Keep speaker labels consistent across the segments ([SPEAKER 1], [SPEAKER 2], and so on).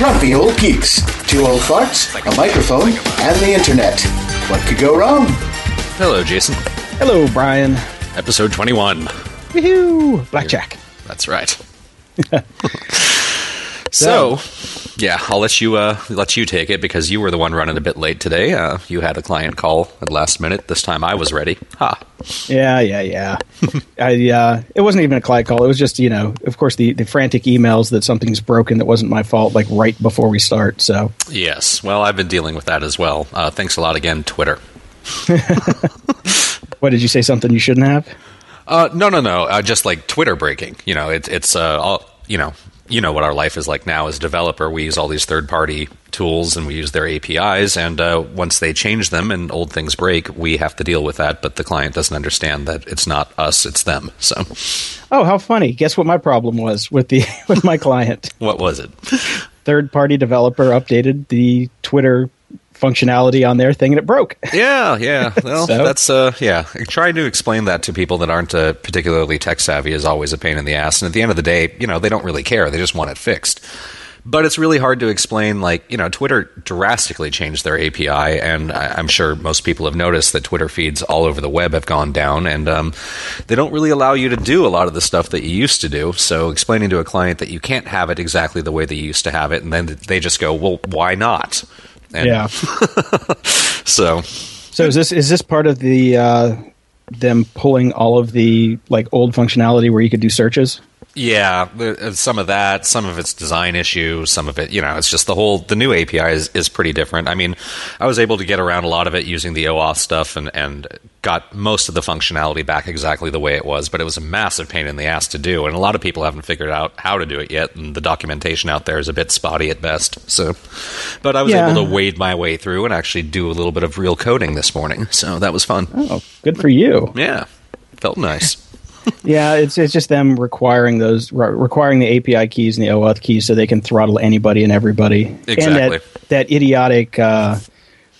[SPEAKER 1] Grumpy Old Geeks. Two old farts, a microphone, and the internet. What could go wrong?
[SPEAKER 2] Hello, Jason.
[SPEAKER 3] Hello, Brian.
[SPEAKER 2] Episode 21.
[SPEAKER 3] Woohoo! Blackjack.
[SPEAKER 2] That's right. so, yeah, I'll let you uh, let you take it because you were the one running a bit late today. Uh, you had a client call at last minute. This time I was ready. Ha.
[SPEAKER 3] Yeah, yeah, yeah. I uh, it wasn't even a client call. It was just you know, of course, the the frantic emails that something's broken that wasn't my fault, like right before we start. So
[SPEAKER 2] Yes. Well, I've been dealing with that as well. Uh, thanks a lot again, Twitter.
[SPEAKER 3] what did you say? Something you shouldn't have?
[SPEAKER 2] Uh, no, no, no. Uh, just like Twitter breaking. You know, it, it's uh, all, you know, you know what our life is like now as a developer. We use all these third-party tools and we use their APIs. And uh, once they change them and old things break, we have to deal with that. But the client doesn't understand that it's not us; it's them. So,
[SPEAKER 3] Oh, how funny! Guess what my problem was with the with my client.
[SPEAKER 2] what was it?
[SPEAKER 3] Third party developer updated the Twitter functionality on their thing and it broke.
[SPEAKER 2] Yeah, yeah. Well,
[SPEAKER 3] So?
[SPEAKER 2] that's uh, yeah. Trying to explain that to people that aren't uh, particularly tech savvy is always a pain in the ass. And at the end of the day, you know, they don't really care. They just want it fixed. But it's really hard to explain. Like, you know, Twitter drastically changed their API, and I- I'm sure most people have noticed that Twitter feeds all over the web have gone down, and um, they don't really allow you to do a lot of the stuff that you used to do. So, explaining to a client that you can't have it exactly the way they used to have it, and then they just go, "Well, why not?" And
[SPEAKER 3] Yeah.
[SPEAKER 2] So,
[SPEAKER 3] So is this is this part of the uh, them pulling all of the like old functionality where you could do searches?
[SPEAKER 2] Yeah, there- uh, some of that, some of it's design issues, some of it, you know, it's just the whole, the new API is, is pretty different. I mean, I was able to get around a lot of it using the OAuth stuff and, and got most of the functionality back exactly the way it was, but it was a massive pain in the ass to do. And a lot of people haven't figured out how to do it yet, and the documentation out there is a bit spotty at best. So, but I was
[SPEAKER 3] Yeah.
[SPEAKER 2] able to wade my way through and actually do a little bit of real coding this morning. So that was fun.
[SPEAKER 3] Oh, good for you.
[SPEAKER 2] Yeah, felt nice.
[SPEAKER 3] Yeah, it's it's just them requiring those re- requiring the API keys and the OAuth keys so they can throttle anybody and everybody. And
[SPEAKER 2] Exactly.
[SPEAKER 3] that, that idiotic uh,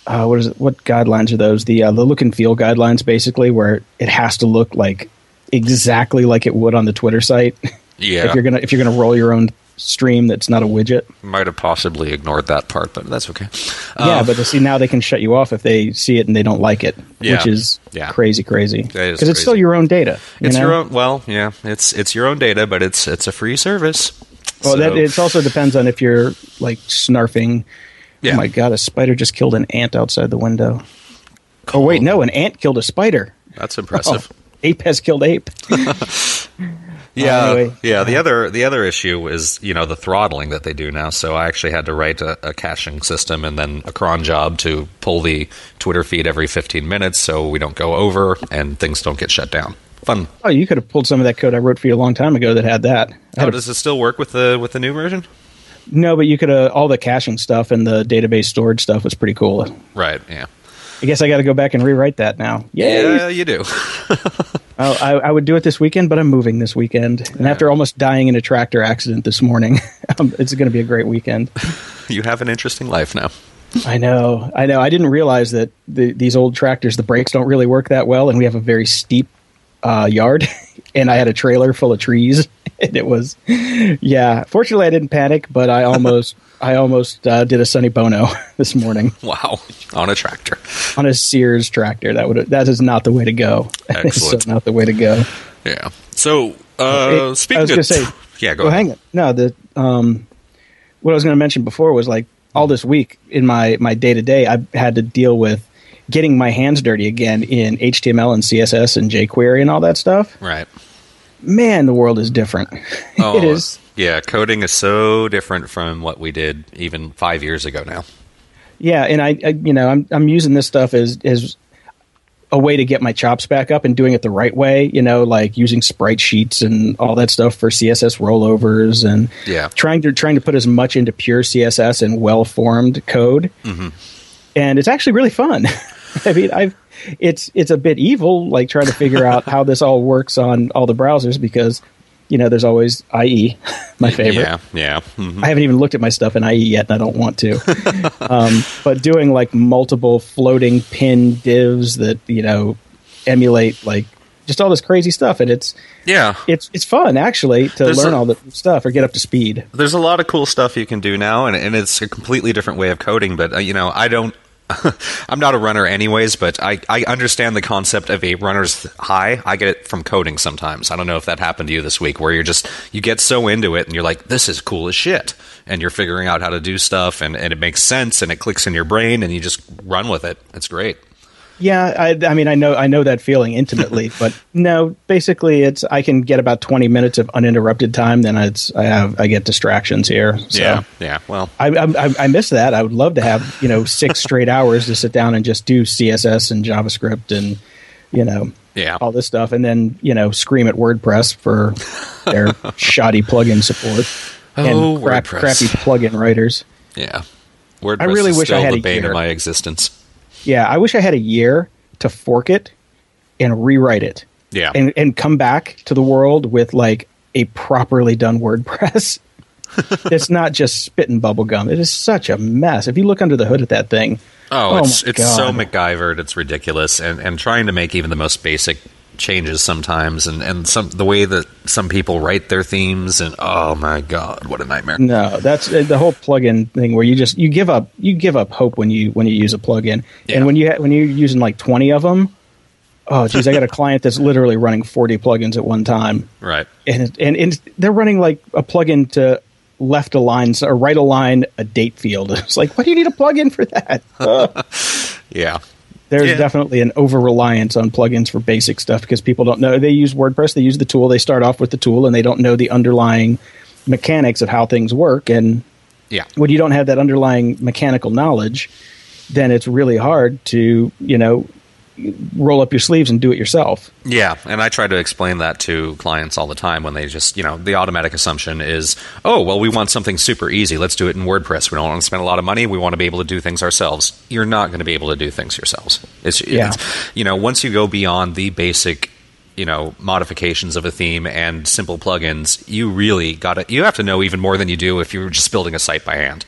[SPEAKER 3] uh, what is it? What guidelines are those? The uh, the look and feel guidelines, basically, where it has to look like exactly like it would on the Twitter site.
[SPEAKER 2] Yeah.
[SPEAKER 3] if you're gonna if you're gonna roll your own stream that's not a widget.
[SPEAKER 2] Might have possibly ignored that part, but that's okay.
[SPEAKER 3] yeah,
[SPEAKER 2] Um,
[SPEAKER 3] but to see now they can shut you off if they see it and they don't like it,
[SPEAKER 2] Yeah.
[SPEAKER 3] which is
[SPEAKER 2] Yeah.
[SPEAKER 3] crazy, crazy. Because it's still your own data. you
[SPEAKER 2] It's
[SPEAKER 3] know?
[SPEAKER 2] your own. Well, yeah, it's it's your own data, but it's it's a free service.
[SPEAKER 3] Well, that
[SPEAKER 2] So-
[SPEAKER 3] it also depends on if you're like snarfing.
[SPEAKER 2] Yeah.
[SPEAKER 3] Oh my god, a spider just killed an ant outside the window. Oh wait, no, an ant killed a spider.
[SPEAKER 2] That's impressive.
[SPEAKER 3] Oh, ape has killed ape.
[SPEAKER 2] Yeah,
[SPEAKER 3] anyway.
[SPEAKER 2] yeah. The other the other issue is you know the throttling that they do now. So I actually had to write a, a caching system and then a cron job to pull the Twitter feed every 15 minutes so we don't go over and things don't get shut down. Fun.
[SPEAKER 3] Oh, you could have pulled some of that code I wrote for you a long time ago that had that.
[SPEAKER 2] Oh,
[SPEAKER 3] had a-
[SPEAKER 2] does it still work with the with the new version?
[SPEAKER 3] no, but you could have all the caching stuff and the database storage stuff was pretty cool.
[SPEAKER 2] Right. Yeah.
[SPEAKER 3] I guess I got to go back and rewrite that now. Yay!
[SPEAKER 2] Yeah, you do.
[SPEAKER 3] Oh, I, I would do it this weekend, but I'm moving this weekend. And after almost dying in a tractor accident this morning, um, it's going to be a great weekend.
[SPEAKER 2] you have an interesting life now.
[SPEAKER 3] I know, I know. I didn't realize that the, these old tractors, the brakes don't really work that well, and we have a very steep uh, yard. And I had a trailer full of trees, and it was, yeah. Fortunately, I didn't panic, but I almost, I almost uh, did a Sonny Bono this morning
[SPEAKER 2] Wow, on a tractor.
[SPEAKER 3] on a Sears tractor. That would, that is not the way to go.
[SPEAKER 2] Excellent.
[SPEAKER 3] so not the way to go.
[SPEAKER 2] Yeah. So,
[SPEAKER 3] It-
[SPEAKER 2] uh, speaking
[SPEAKER 3] I was
[SPEAKER 2] of,
[SPEAKER 3] going to say,
[SPEAKER 2] yeah, go
[SPEAKER 3] well,
[SPEAKER 2] ahead.
[SPEAKER 3] hang on. No, the um, what I was going to mention before was like all this week in my my day to day, I've had to deal with getting my hands dirty again in HTML and CSS and jQuery and all that stuff.
[SPEAKER 2] Right.
[SPEAKER 3] Man, the world is different.
[SPEAKER 2] Oh,
[SPEAKER 3] it is.
[SPEAKER 2] Yeah, coding is so different from what we did even five years ago now.
[SPEAKER 3] Yeah, and I, I you know I'm I'm using this stuff as as a way to get my chops back up and doing it the right way. You know, like using sprite sheets and all that stuff for CSS rollovers and
[SPEAKER 2] Yeah.
[SPEAKER 3] trying to trying to put as much into pure CSS and well formed code. Mm-hmm. And it's actually really fun. I mean, I've it's it's a bit evil, like trying to figure out how this all works on all the browsers because you know there's always IE, my favorite.
[SPEAKER 2] Yeah, yeah. mhm.
[SPEAKER 3] I haven't even looked at my stuff in IE yet, and I don't want to. um, but doing like multiple floating pin divs that you know emulate like just all this crazy stuff, and it's
[SPEAKER 2] Yeah.
[SPEAKER 3] it's it's fun actually to
[SPEAKER 2] There's
[SPEAKER 3] learn
[SPEAKER 2] a-
[SPEAKER 3] all the stuff or get up to speed.
[SPEAKER 2] There's a lot of cool stuff you can do now, and, and it's a completely different way of coding. But uh, you know, I don't. I'm not a runner, anyways. But I, I understand the concept of a runner's high. I get it from coding sometimes. I don't know if that happened to you this week, where you're just you get so into it, and you're like, "This is cool as shit," and you're figuring out how to do stuff, and, and it makes sense, and it clicks in your brain, and you just run with it. It's great.
[SPEAKER 3] Yeah, I, I mean, I know I know that feeling intimately, but no, basically, it's I can get about twenty minutes of uninterrupted time. Then it's I have I get distractions here. So.
[SPEAKER 2] Yeah, yeah. Well,
[SPEAKER 3] I, I I miss that. I would love to have you know six straight hours to sit down and just do CSS and JavaScript and you know
[SPEAKER 2] Yeah.
[SPEAKER 3] all this stuff, and then you know scream at WordPress for their shoddy plugin support
[SPEAKER 2] Oh,
[SPEAKER 3] and crap,
[SPEAKER 2] WordPress.
[SPEAKER 3] crappy plugin writers.
[SPEAKER 2] yeah. WordPress
[SPEAKER 3] I really
[SPEAKER 2] is
[SPEAKER 3] wish I had
[SPEAKER 2] the
[SPEAKER 3] a
[SPEAKER 2] bane of my existence.
[SPEAKER 3] Yeah, I wish I had a year to fork it and rewrite it.
[SPEAKER 2] Yeah.
[SPEAKER 3] and and come back to the world with like a properly done WordPress. it's not just spit and bubble gum. It is such a mess. If you look under the hood at that thing,
[SPEAKER 2] Oh, oh it's
[SPEAKER 3] my
[SPEAKER 2] it's so
[SPEAKER 3] God.
[SPEAKER 2] MacGyvered. It's ridiculous, and and trying to make even the most basic changes sometimes, and and some the way that some people write their themes, and oh my god, what a nightmare!
[SPEAKER 3] No, that's uh, the whole plugin thing where you just you give up you give up hope when you when you use a plugin,
[SPEAKER 2] Yeah.
[SPEAKER 3] and when you ha- when you're using like twenty of them. Oh, geez, I got a client that's literally running forty plugins at one time,
[SPEAKER 2] Right?
[SPEAKER 3] and and, and they're running like a plugin to left align or right align a date field. It's like, why do you need a plugin for that?
[SPEAKER 2] Yeah,
[SPEAKER 3] There's
[SPEAKER 2] Yeah.
[SPEAKER 3] definitely an over reliance on plugins for basic stuff because people don't know. They use WordPress, they use the tool, they start off with the tool, and they don't know the underlying mechanics of how things work. And
[SPEAKER 2] yeah,
[SPEAKER 3] when you don't have that underlying mechanical knowledge, then it's really hard to, you know, roll up your sleeves and do it yourself.
[SPEAKER 2] yeah. And I try to explain that to clients all the time when they just you know the automatic assumption is, oh well, we want something super easy. Let's do it in WordPress. We don't want to spend a lot of money. We want to be able to do things ourselves. You're not going to be able to do things yourselves. It's,
[SPEAKER 3] Yeah.
[SPEAKER 2] it's you know once you go beyond the basic you know modifications of a theme and simple plugins you really got to you have to know even more than you do if you're just building a site by hand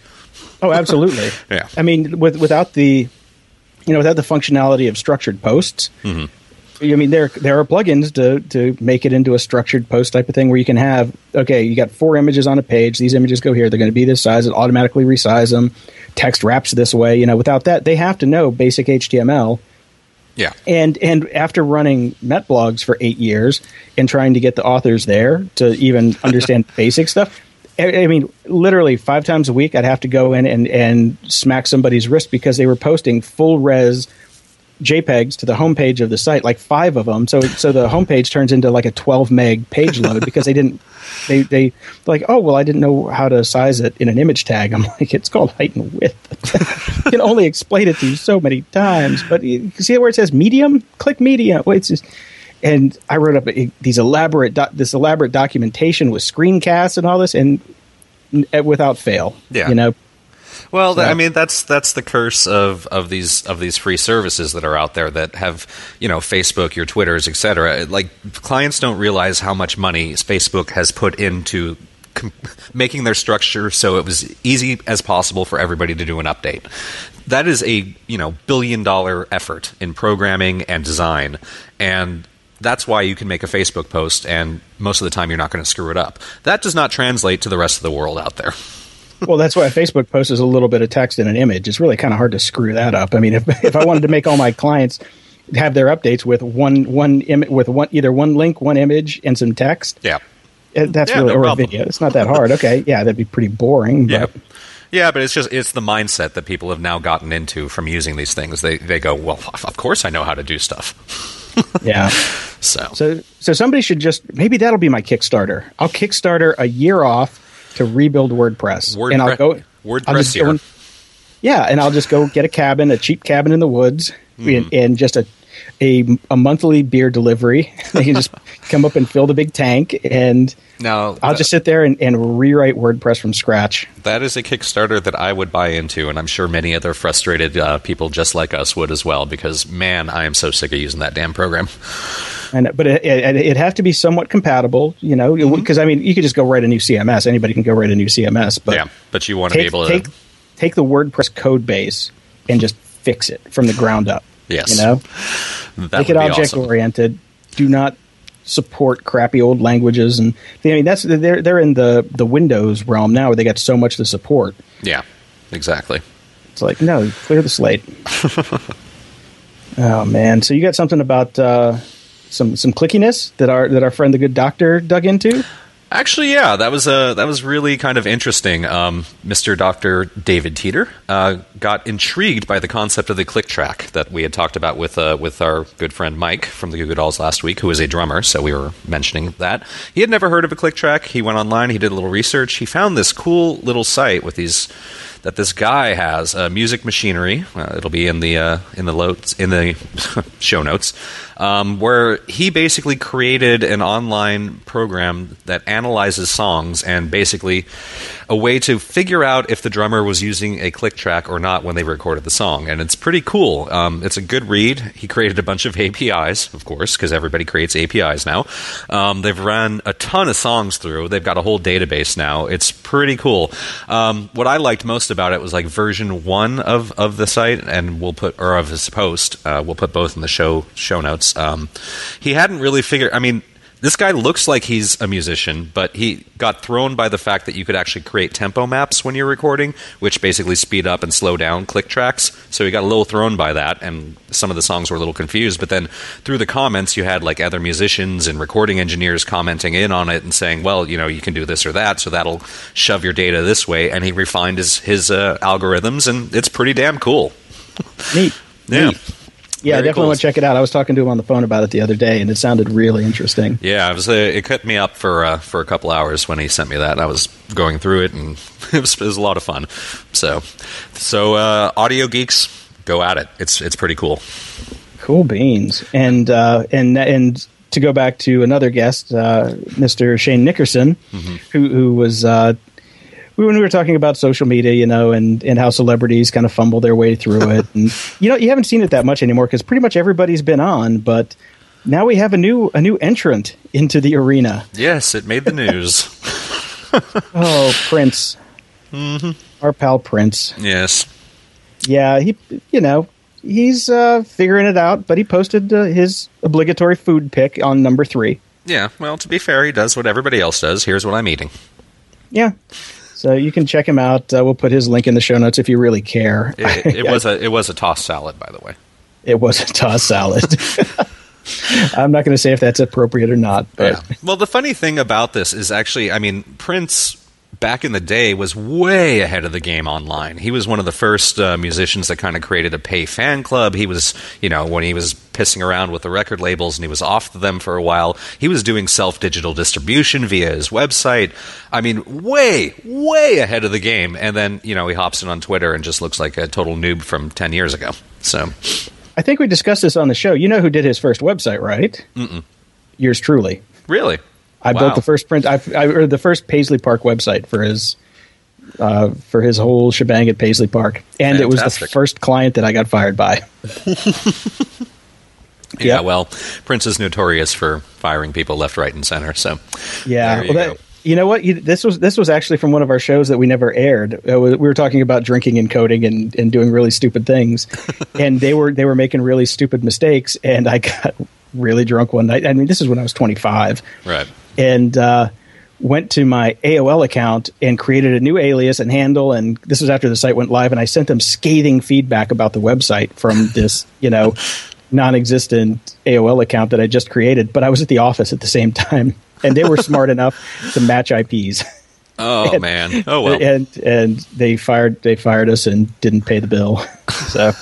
[SPEAKER 3] Oh, absolutely.
[SPEAKER 2] Yeah.
[SPEAKER 3] I mean, with without the, you know, without the functionality of structured posts.
[SPEAKER 2] Mm-hmm.
[SPEAKER 3] I mean, there there are plugins to to make it into a structured post type of thing where you can have okay, you got four images on a page. These images go here. They're going to be this size. It automatically resize them. Text wraps this way. You know, without that, they have to know basic HTML.
[SPEAKER 2] yeah
[SPEAKER 3] And and after running MetBlogs for eight years and trying to get the authors there to even understand basic stuff, I, I mean, literally five times a week, I'd have to go in and and smack somebody's wrist because they were posting full res JPEGs to the homepage of the site, like five of them. So so the homepage turns into like a 12 meg page load because they didn't. They they like oh well I didn't know how to size it in an image tag. I'm like it's called height and width. I can only explain it to you so many times. But you see where it says medium? Click medium. Well, it's just, and I wrote up these elaborate doc, this elaborate documentation with screencasts and all this, and n- without fail.
[SPEAKER 2] Yeah.
[SPEAKER 3] you know.
[SPEAKER 2] Well, th-
[SPEAKER 3] So-
[SPEAKER 2] I mean that's that's the curse of, of these of these free services that are out there that have you know Facebook, your Twitters, etc. Like clients don't realize how much money Facebook has put into com- making their structure so it was easy as possible for everybody to do an update. That is a you know billion dollar effort in programming and design, and that's why you can make a Facebook post and most of the time you're not going to screw it up. That does not translate to the rest of the world out there.
[SPEAKER 3] Well, that's why a Facebook post is a little bit of text and an image. It's really kind of hard to screw that up. I mean, if if I wanted to make all my clients have their updates with one one Im- with one either one link, one image, and some text,
[SPEAKER 2] Yeah.
[SPEAKER 3] uh, that's
[SPEAKER 2] Yeah,
[SPEAKER 3] really
[SPEAKER 2] no
[SPEAKER 3] or a video. It's not that hard. Okay, yeah, that'd be pretty boring.
[SPEAKER 2] Yeah.
[SPEAKER 3] But
[SPEAKER 2] Yeah, but it's just it's the mindset that people have now gotten into from using these things. They they go, well, of course I know how to do stuff.
[SPEAKER 3] yeah.
[SPEAKER 2] So,
[SPEAKER 3] So so somebody should just maybe that'll be my Kickstarter. I'll Kickstarter a year off to rebuild WordPress,
[SPEAKER 2] WordPress-
[SPEAKER 3] and I'll go
[SPEAKER 2] WordPress
[SPEAKER 3] I'll yeah, and I'll just go get a cabin, a cheap cabin in the woods,
[SPEAKER 2] Hmm.
[SPEAKER 3] and, and just a, a a monthly beer delivery. they can just come up and fill the big tank, and
[SPEAKER 2] now
[SPEAKER 3] I'll
[SPEAKER 2] that-
[SPEAKER 3] just sit there and, and rewrite WordPress from scratch.
[SPEAKER 2] that is a Kickstarter that I would buy into, and I'm sure many other frustrated uh, people just like us would as well. Because man, I am so sick of using that damn program.
[SPEAKER 3] And but it, it, it'd have to be somewhat compatible, you know,
[SPEAKER 2] Mm-hmm.
[SPEAKER 3] because I mean, you could just go write a new CMS. Anybody can go write a new CMS, but
[SPEAKER 2] yeah, but you want to be able to.
[SPEAKER 3] take take the WordPress code base and just fix it from the ground up.
[SPEAKER 2] Yes.
[SPEAKER 3] you know,
[SPEAKER 2] that
[SPEAKER 3] make it object
[SPEAKER 2] awesome.
[SPEAKER 3] oriented, do not support crappy old languages, and I mean that's they're they're in the the Windows realm now where they got so much to support.
[SPEAKER 2] Yeah, exactly.
[SPEAKER 3] It's like no, clear the slate. oh man, so you got something about uh, some some clickiness that our that our friend the good doctor dug into.
[SPEAKER 2] Actually, yeah, that was uh, that was really kind of interesting. Um, Mr. Doctor David Teeter uh, got intrigued by the concept of the click track that we had talked about with uh, with our good friend Mike from the Goo Goo Dolls last week, who is a drummer. So we were mentioning that he had never heard of a click track. He went online, he did a little research, he found this cool little site with these that this guy has uh, music machinery. Uh, it'll be in the uh, in the in the show notes, um, where he basically created an online program that analyzes songs and basically a way to figure out if the drummer was using a click track or not when they recorded the song. And it's pretty cool. Um, it's a good read. He created a bunch of APIs, of course, because everybody creates APIs now. Um, they've run a ton of songs through. They've got a whole database now. It's pretty cool. Um, what I liked most about it was like version one of, of the site, and we'll put or of his post. Uh, we'll put both in the show show notes. Um, he hadn't really figured. I mean, this guy looks like he's a musician, but he got thrown by the fact that you could actually create tempo maps when you're recording, which basically speed up and slow down click tracks. So he got a little thrown by that, and some of the songs were a little confused. But then through the comments, you had like other musicians and recording engineers commenting in on it and saying, "Well, you know, you can do this or that, so that'll shove your data this way." And he refined his his uh, algorithms, and it's pretty damn cool.
[SPEAKER 3] Neat.
[SPEAKER 2] Yeah.
[SPEAKER 3] Neat. Yeah, I
[SPEAKER 2] Very
[SPEAKER 3] definitely
[SPEAKER 2] cool.
[SPEAKER 3] want to check it out. I was talking to him on the phone about it the other day, and it sounded really interesting.
[SPEAKER 2] Yeah, it was. Uh, it cut me up for uh, for a couple hours when he sent me that. And I was going through it, and it was, it was a lot of fun. So, so uh, audio geeks, go at it. It's it's pretty cool.
[SPEAKER 3] Cool beans. And uh, and and to go back to another guest, uh, Mr. Shane Nickerson, who who was when we were talking about social media, you know, and and how celebrities kind of fumble their way through it, and you know, you haven't seen it that much anymore because pretty much everybody's been on, but. Now we have a new a new entrant into the arena.
[SPEAKER 2] Yes, it made the news.
[SPEAKER 3] Oh, Prince, our pal Prince.
[SPEAKER 2] yes.
[SPEAKER 3] Yeah, he, you know, he's uh, figuring it out, but he posted uh, his obligatory food pick on number three.
[SPEAKER 2] Yeah. Well, to be fair, he does what everybody else does. Here's what I'm eating.
[SPEAKER 3] Yeah. So you can check him out. Uh, we'll put his link in the show notes if you really care.
[SPEAKER 2] It, it was a it was a tossed salad, by the way.
[SPEAKER 3] It was a tossed salad. I'm not going to say if that's appropriate or not, but
[SPEAKER 2] Yeah. Well, the funny thing about this is actually, I mean, Prince back in the day was way ahead of the game online. He was one of the first uh, musicians that kind of created a pay fan club. He was, you know, when he was pissing around with the record labels and he was off them for a while, he was doing self digital distribution via his website. I mean, way, way ahead of the game. And then, you know, he hops in on Twitter and just looks like a total noob from 10 years ago. So,
[SPEAKER 3] I think we discussed this on the show. You know who did his first website, right? Mm-mm. Yours truly.
[SPEAKER 2] really.
[SPEAKER 3] I
[SPEAKER 2] Wow.
[SPEAKER 3] built the first Prince. I, I or the first Paisley Park website for his uh, for his whole shebang at Paisley Park, and it was the first client that I got fired by.
[SPEAKER 2] Yeah, well, Prince is notorious for firing people left, right, and center. So,
[SPEAKER 3] Yeah,
[SPEAKER 2] you
[SPEAKER 3] well, that, you know what? You, this was this was actually from one of our shows that we never aired. We we were talking about drinking and coding and, and doing really stupid things, and they were they were making really stupid mistakes, and I got really drunk one night. I mean, this is when I was twenty five,
[SPEAKER 2] right.
[SPEAKER 3] And uh, went to my AOL account and created a new alias and handle. And this was after the site went live, and I sent them scathing feedback about the website from this, you know, non-existent AOL account that I just created. But I was at the office at the same time, and they were smart enough to match IPs.
[SPEAKER 2] Oh man. Oh well.
[SPEAKER 3] and and they fired they fired us and didn't pay the bill. So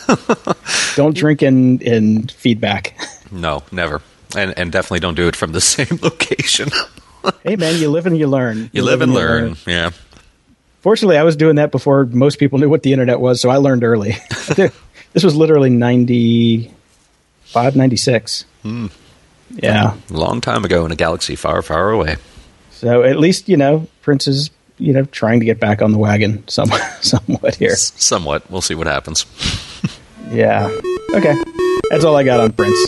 [SPEAKER 3] don't drink in in feedback.
[SPEAKER 2] No, never. And and definitely don't do it from the same location.
[SPEAKER 3] Hey man, you live and you learn.
[SPEAKER 2] you live and learn. Yeah.
[SPEAKER 3] Fortunately, I was doing that before most people knew what the internet was, so I learned early. this was literally 95, 96. Hmm. Yeah.
[SPEAKER 2] A long time ago in a galaxy far, far away.
[SPEAKER 3] So at least, you know, Prince is, you know, trying to get back on the wagon some, somewhat here.
[SPEAKER 2] S- Somewhat. We'll see what happens.
[SPEAKER 3] Yeah. Okay. That's all I got on Prince.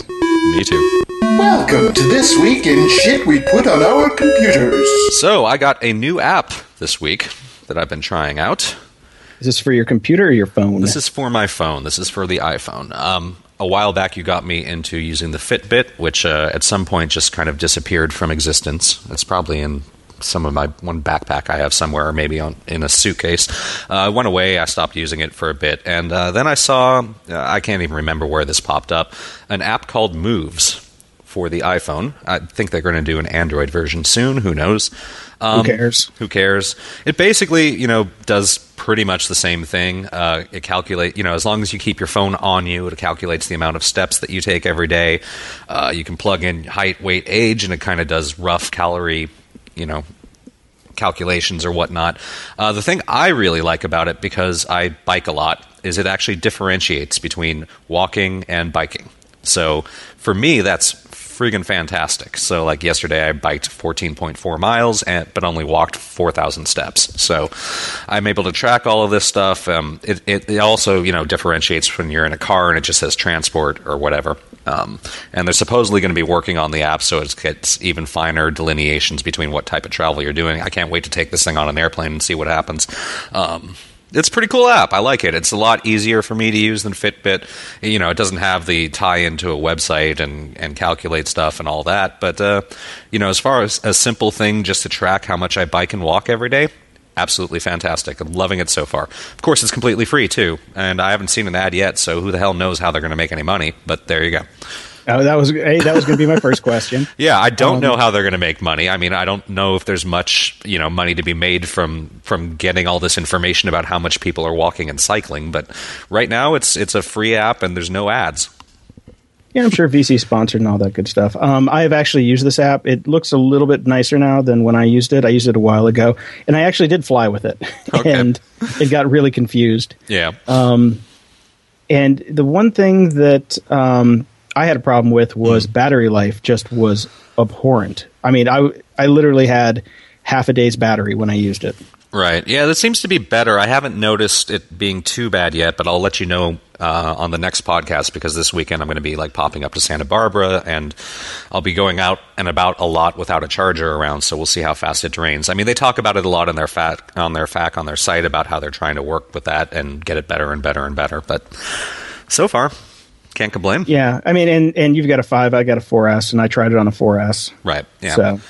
[SPEAKER 2] Me too.
[SPEAKER 1] Welcome to This Week in Shit We Put on Our Computers.
[SPEAKER 2] So I got a new app this week that I've been trying out.
[SPEAKER 3] Is this for your computer or your phone?
[SPEAKER 2] This is for my phone. This is for the iPhone. Um, a while back, you got me into using the Fitbit, which uh, at some point just kind of disappeared from existence. It's probably in some of my one backpack I have somewhere, or maybe on, in a suitcase. Uh, I went away. I stopped using it for a bit, and uh, then I saw. Uh, I can't even remember where this popped up. An app called Moves for the iPhone. I think they're going to do an Android version soon. Who knows?
[SPEAKER 3] Um, who cares?
[SPEAKER 2] Who cares? It basically, you know, does pretty much the same thing. Uh, it calculate, you know, as long as you keep your phone on you, it calculates the amount of steps that you take every day. Uh, you can plug in height, weight, age, and it kind of does rough calorie, you know, calculations or whatnot. Uh, the thing I really like about it, because I bike a lot, is it actually differentiates between walking and biking. So for me, that's friggin' fantastic. So, like yesterday, I biked 14.4 miles, and, but only walked 4,000 steps. So, I'm able to track all of this stuff. Um, it, it, it, also, you know, differentiates when you're in a car and it just says transport or whatever. Um, and they're supposedly going to be working on the app so it gets even finer delineations between what type of travel you're doing. I can't wait to take this thing on an airplane and see what happens. Um, it's a pretty cool app. I like it. It's a lot easier for me to use than Fitbit. You know, it doesn't have the tie into a website and, and calculate stuff and all that. But, uh, you know, as far as a simple thing just to track how much I bike and walk every day, absolutely fantastic. I'm loving it so far. Of course, it's completely free, too. And I haven't seen an ad yet, so who the hell knows how they're going to make any money. But there you go.
[SPEAKER 3] Oh, that was hey, that was going to be my first question.
[SPEAKER 2] yeah, I don't um, know how they're going to make money. I mean, I don't know if there's much you know money to be made from from getting all this information about how much people are walking and cycling. But right now, it's it's a free app and there's no ads.
[SPEAKER 3] Yeah, I'm sure VC sponsored and all that good stuff. Um, I have actually used this app. It looks a little bit nicer now than when I used it. I used it a while ago, and I actually did fly with it, okay. and it got really confused.
[SPEAKER 2] Yeah.
[SPEAKER 3] Um, and the one thing that um, I had a problem with was mm. battery life just was abhorrent. I mean, I I literally had half a day's battery when I used it.
[SPEAKER 2] Right. Yeah, that seems to be better. I haven't noticed it being too bad yet, but I'll let you know uh, on the next podcast because this weekend I'm going to be like popping up to Santa Barbara and I'll be going out and about a lot without a charger around. So we'll see how fast it drains. I mean, they talk about it a lot on their fat on their FAQ on their site about how they're trying to work with that and get it better and better and better. But so far, can't complain.
[SPEAKER 3] Yeah, I mean, and and you've got a five, I got a 4S, and I tried it on a 4S.
[SPEAKER 2] Right. Yeah. So,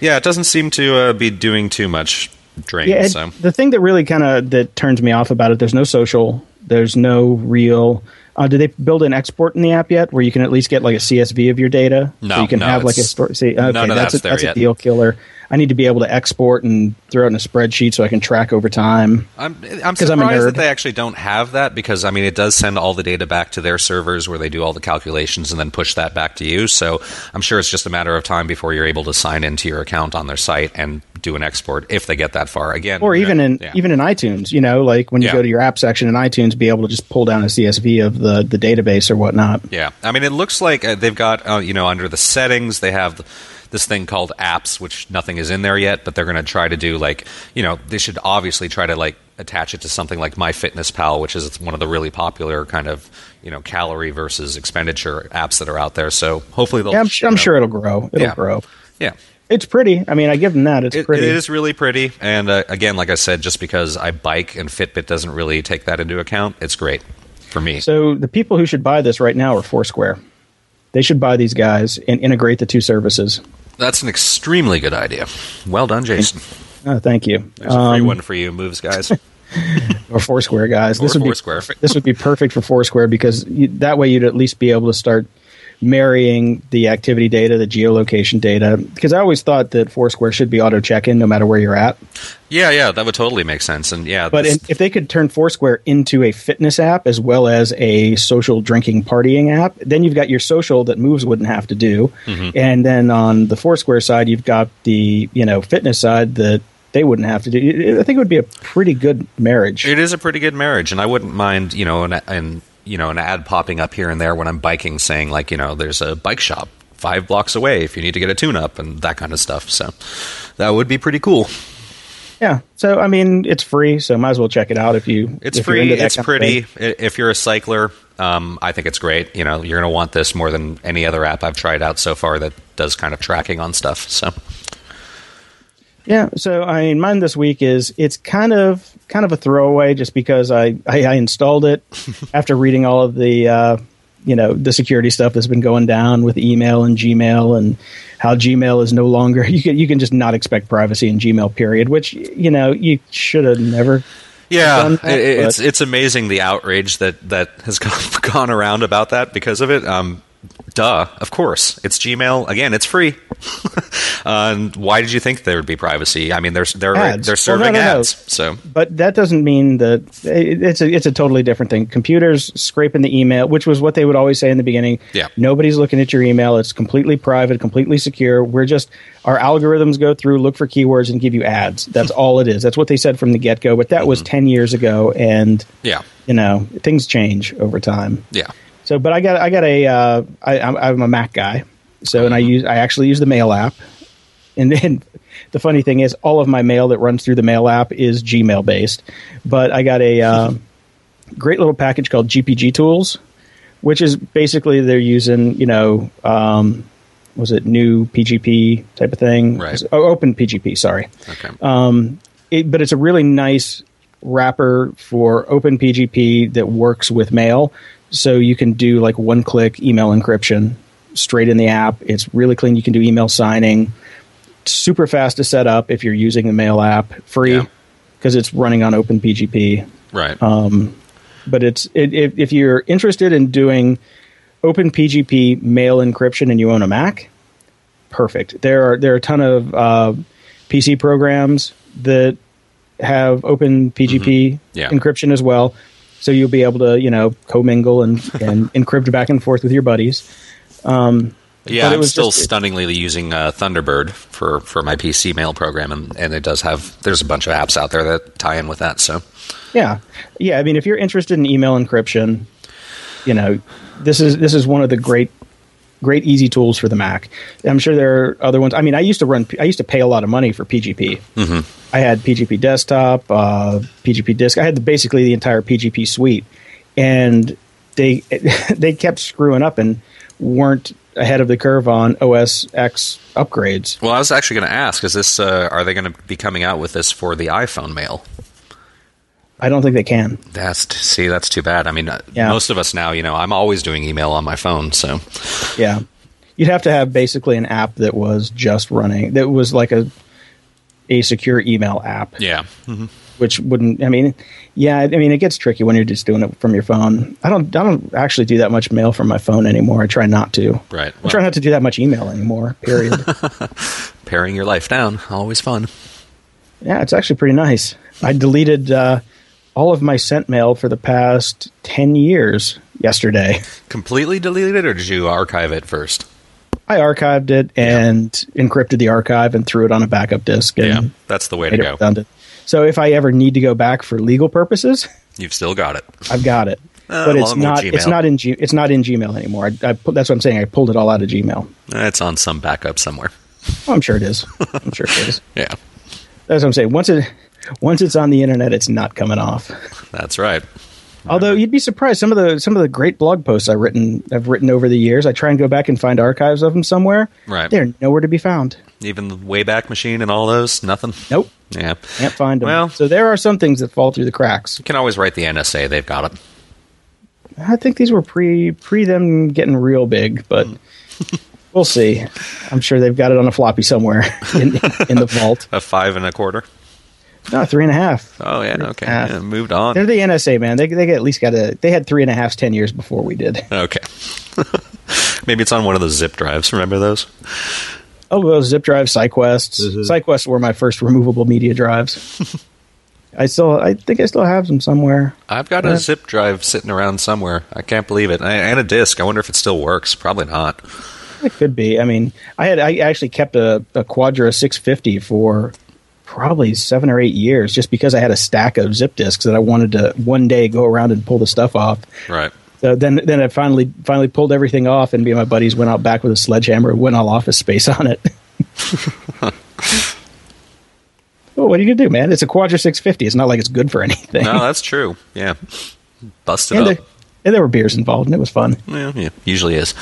[SPEAKER 2] yeah, it doesn't seem to uh, be doing too much drain. Yeah, so.
[SPEAKER 3] the thing that really kind of that turns me off about it, there's no social, there's no real. Uh, do they build an export in the app yet, where you can at least get like a CSV of your data?
[SPEAKER 2] No,
[SPEAKER 3] so you can
[SPEAKER 2] no,
[SPEAKER 3] have like a story. See, okay, that's, that's, a, that's a deal killer. I need to be able to export and throw it in a spreadsheet so I can track over time.
[SPEAKER 2] I'm I'm surprised I'm that they actually don't have that because I mean it does send all the data back to their servers where they do all the calculations and then push that back to you. So I'm sure it's just a matter of time before you're able to sign into your account on their site and do an export if they get that far again.
[SPEAKER 3] Or even in yeah. even in iTunes, you know, like when you yeah. go to your app section in iTunes, be able to just pull down a CSV of the the database or whatnot.
[SPEAKER 2] Yeah, I mean it looks like uh, they've got uh, you know under the settings they have. The, this thing called apps, which nothing is in there yet, but they're going to try to do like you know they should obviously try to like attach it to something like MyFitnessPal, which is one of the really popular kind of you know calorie versus expenditure apps that are out there. So hopefully they'll.
[SPEAKER 3] Yeah, I'm, I'm sure it'll grow. It'll
[SPEAKER 2] yeah.
[SPEAKER 3] grow.
[SPEAKER 2] Yeah.
[SPEAKER 3] It's pretty. I mean, I give them that. It's
[SPEAKER 2] it,
[SPEAKER 3] pretty.
[SPEAKER 2] It is really pretty. And uh, again, like I said, just because I bike and Fitbit doesn't really take that into account, it's great for me.
[SPEAKER 3] So the people who should buy this right now are Foursquare. They should buy these guys and integrate the two services.
[SPEAKER 2] That's an extremely good idea. Well done, Jason.
[SPEAKER 3] Oh, thank you.
[SPEAKER 2] There's a free um, one for you, moves guys.
[SPEAKER 3] or Foursquare guys.
[SPEAKER 2] Or
[SPEAKER 3] this would
[SPEAKER 2] Foursquare.
[SPEAKER 3] be this would be perfect for Foursquare because you, that way you'd at least be able to start marrying the activity data, the geolocation data. Because I always thought that Foursquare should be auto check in no matter where you're at.
[SPEAKER 2] Yeah, yeah, that would totally make sense. And yeah,
[SPEAKER 3] but
[SPEAKER 2] this...
[SPEAKER 3] if they could turn Foursquare into a fitness app as well as a social drinking partying app, then you've got your social that moves wouldn't have to do, mm-hmm. and then on the Foursquare side, you've got the you know fitness side that they wouldn't have to do. I think it would be a pretty good marriage.
[SPEAKER 2] It is a pretty good marriage, and I wouldn't mind, you know, and you know, an ad popping up here and there when I'm biking, saying like, you know, there's a bike shop five blocks away if you need to get a tune up and that kind of stuff. So that would be pretty cool.
[SPEAKER 3] Yeah. So I mean, it's free, so might as well check it out if you.
[SPEAKER 2] It's
[SPEAKER 3] if
[SPEAKER 2] free. It's pretty. If you're a cycler, um, I think it's great. You know, you're going to want this more than any other app I've tried out so far that does kind of tracking on stuff. So.
[SPEAKER 3] Yeah. So I mean, mine this week is it's kind of kind of a throwaway, just because I I, I installed it after reading all of the. Uh, you know the security stuff that's been going down with email and Gmail and how Gmail is no longer you can you can just not expect privacy in Gmail period, which you know you should have never.
[SPEAKER 2] Yeah,
[SPEAKER 3] that,
[SPEAKER 2] it's it's amazing the outrage that that has gone, gone around about that because of it. Um, duh, of course, it's Gmail again. It's free. Uh, and why did you think there would be privacy? I mean, they're they're
[SPEAKER 3] Ads.
[SPEAKER 2] they're
[SPEAKER 3] Well, no,
[SPEAKER 2] serving
[SPEAKER 3] no, no.
[SPEAKER 2] ads, so
[SPEAKER 3] But that doesn't mean that it's a it's a totally different thing. Computers scraping the email, which was what they would always say in the beginning.
[SPEAKER 2] Yeah.
[SPEAKER 3] nobody's looking at your email. It's completely private, completely secure. We're just our algorithms go through, look for keywords, and give you ads. That's all it is. That's what they said from the get go. But that was ten years ago, and
[SPEAKER 2] yeah,
[SPEAKER 3] you know things change over time.
[SPEAKER 2] yeah.
[SPEAKER 3] So, but I got I got a uh, I, I'm, I'm a Mac guy, so and I use I actually use the Mail app, and then the funny thing is all of my mail that runs through the Mail app is Gmail based, but I got a uh, great little package called GPG Tools, which is basically they're using you know um, was it new PGP type of thing?
[SPEAKER 2] Right.
[SPEAKER 3] Oh, open PGP. Sorry
[SPEAKER 2] Okay.
[SPEAKER 3] it, but it's a really nice wrapper for open PGP that works with mail. So you can do like one click email encryption straight in the app. It's really clean. You can do email signing. Super fast to set up if you're using the mail app, free
[SPEAKER 2] Yeah.
[SPEAKER 3] because it's running on OpenPGP.
[SPEAKER 2] right.
[SPEAKER 3] um, But it's it, if, if you're interested in doing OpenPGP mail encryption and you own a Mac, perfect. There are there are a ton of uh, PC programs that have OpenPGP
[SPEAKER 2] Yeah.
[SPEAKER 3] encryption as well, so you'll be able to you know commingle and and encrypt back and forth with your buddies. Um,
[SPEAKER 2] Yeah,
[SPEAKER 3] But it
[SPEAKER 2] I'm
[SPEAKER 3] was
[SPEAKER 2] still
[SPEAKER 3] just-
[SPEAKER 2] stunningly using uh, Thunderbird for, for my PC mail program, and, and it does have. There's a bunch of apps out there that tie in with that. So
[SPEAKER 3] Yeah, yeah. I mean, if you're interested in email encryption, you know, this is this is one of the great, great easy tools for the Mac. I'm sure there are other ones. I mean, I used to run. I used to pay a lot of money for PGP. Mm-hmm. I had PGP Desktop, uh, PGP Disk. I had the, basically the entire PGP suite, and they they kept screwing up and weren't ahead of the curve on OS X upgrades.
[SPEAKER 2] Well, I was actually going to ask: Is this? Uh, are they going to be coming out with this for the iPhone mail?
[SPEAKER 3] I don't think they can.
[SPEAKER 2] That's see, that's too bad. I mean, uh
[SPEAKER 3] Yeah.
[SPEAKER 2] most of us now, you know, I'm always doing email on my phone, so
[SPEAKER 3] Yeah. You'd have to have basically an app that was just running that was like a a secure email app,
[SPEAKER 2] yeah,
[SPEAKER 3] which wouldn't I mean yeah, I mean it gets tricky when you're just doing it from your phone. I don't I don't actually do that much mail from my phone anymore. I try not to.
[SPEAKER 2] right.
[SPEAKER 3] I try not to do that much email anymore, period.
[SPEAKER 2] paring your life down, always fun.
[SPEAKER 3] yeah, it's actually pretty nice. I deleted uh, all of my sent mail for the past 10 years yesterday.
[SPEAKER 2] Completely deleted it, or did you archive it first?
[SPEAKER 3] I archived it and encrypted the archive and threw it on a backup disk
[SPEAKER 2] Yeah, that's the way to go.
[SPEAKER 3] redundant. So if I ever need to go back for legal purposes,
[SPEAKER 2] You've still got it.
[SPEAKER 3] I've got it.
[SPEAKER 2] Uh,
[SPEAKER 3] but it's not. It's not in. G, it's not in Gmail anymore. I, I put, that's what I'm saying. I pulled it all out of Gmail.
[SPEAKER 2] It's on some backup somewhere.
[SPEAKER 3] Oh, I'm sure it is. I'm sure it is.
[SPEAKER 2] Yeah,
[SPEAKER 3] That's what I'm saying. Once it, once it's on the internet, it's not coming off.
[SPEAKER 2] that's right.
[SPEAKER 3] Although you'd be surprised, some of the some of the great blog posts I've written I've written over the years. I try and go back and find archives of them somewhere.
[SPEAKER 2] Right.
[SPEAKER 3] They're nowhere to be found.
[SPEAKER 2] Even the Wayback Machine and all those, nothing.
[SPEAKER 3] Nope.
[SPEAKER 2] Yeah,
[SPEAKER 3] Can't find them.
[SPEAKER 2] Well-
[SPEAKER 3] so there are some things that fall through the cracks.
[SPEAKER 2] you can always write the NSA. They've got it.
[SPEAKER 3] I think these were pre pre them getting real big, but hmm. we'll see. I'm sure they've got it on a floppy somewhere in, in the vault.
[SPEAKER 2] A five and a quarter.
[SPEAKER 3] No, three and a half.
[SPEAKER 2] Oh yeah,
[SPEAKER 3] Three and a
[SPEAKER 2] okay. Yeah, moved on.
[SPEAKER 3] They're the NSA man. They they at least got a. They had three and a half ten years before we did.
[SPEAKER 2] Okay. Maybe it's on one of those zip drives. Remember those?
[SPEAKER 3] Oh, those zip drives, SyQuests. Mm-hmm. SyQuests were my first removable media drives. I still, I think I still have them somewhere.
[SPEAKER 2] I've got
[SPEAKER 3] Yeah.
[SPEAKER 2] a zip drive sitting around somewhere. I can't believe it. And a disc. I wonder if it still works. Probably not.
[SPEAKER 3] It could be. I mean, I had I actually kept a, a Quadra 650 for probably seven or eight years, just because I had a stack of zip disks that I wanted to one day go around and pull the stuff off.
[SPEAKER 2] Right.
[SPEAKER 3] So then, then I finally finally pulled everything off, and me and my buddies went out back with a sledgehammer and went all office space on it. well, what are you gonna do, man? It's a Quadra 650. It's not like it's good for anything.
[SPEAKER 2] No, that's true. Yeah. Busted
[SPEAKER 3] and,
[SPEAKER 2] up.
[SPEAKER 3] there, and there were beers involved, and it was fun.
[SPEAKER 2] Yeah, yeah, usually is.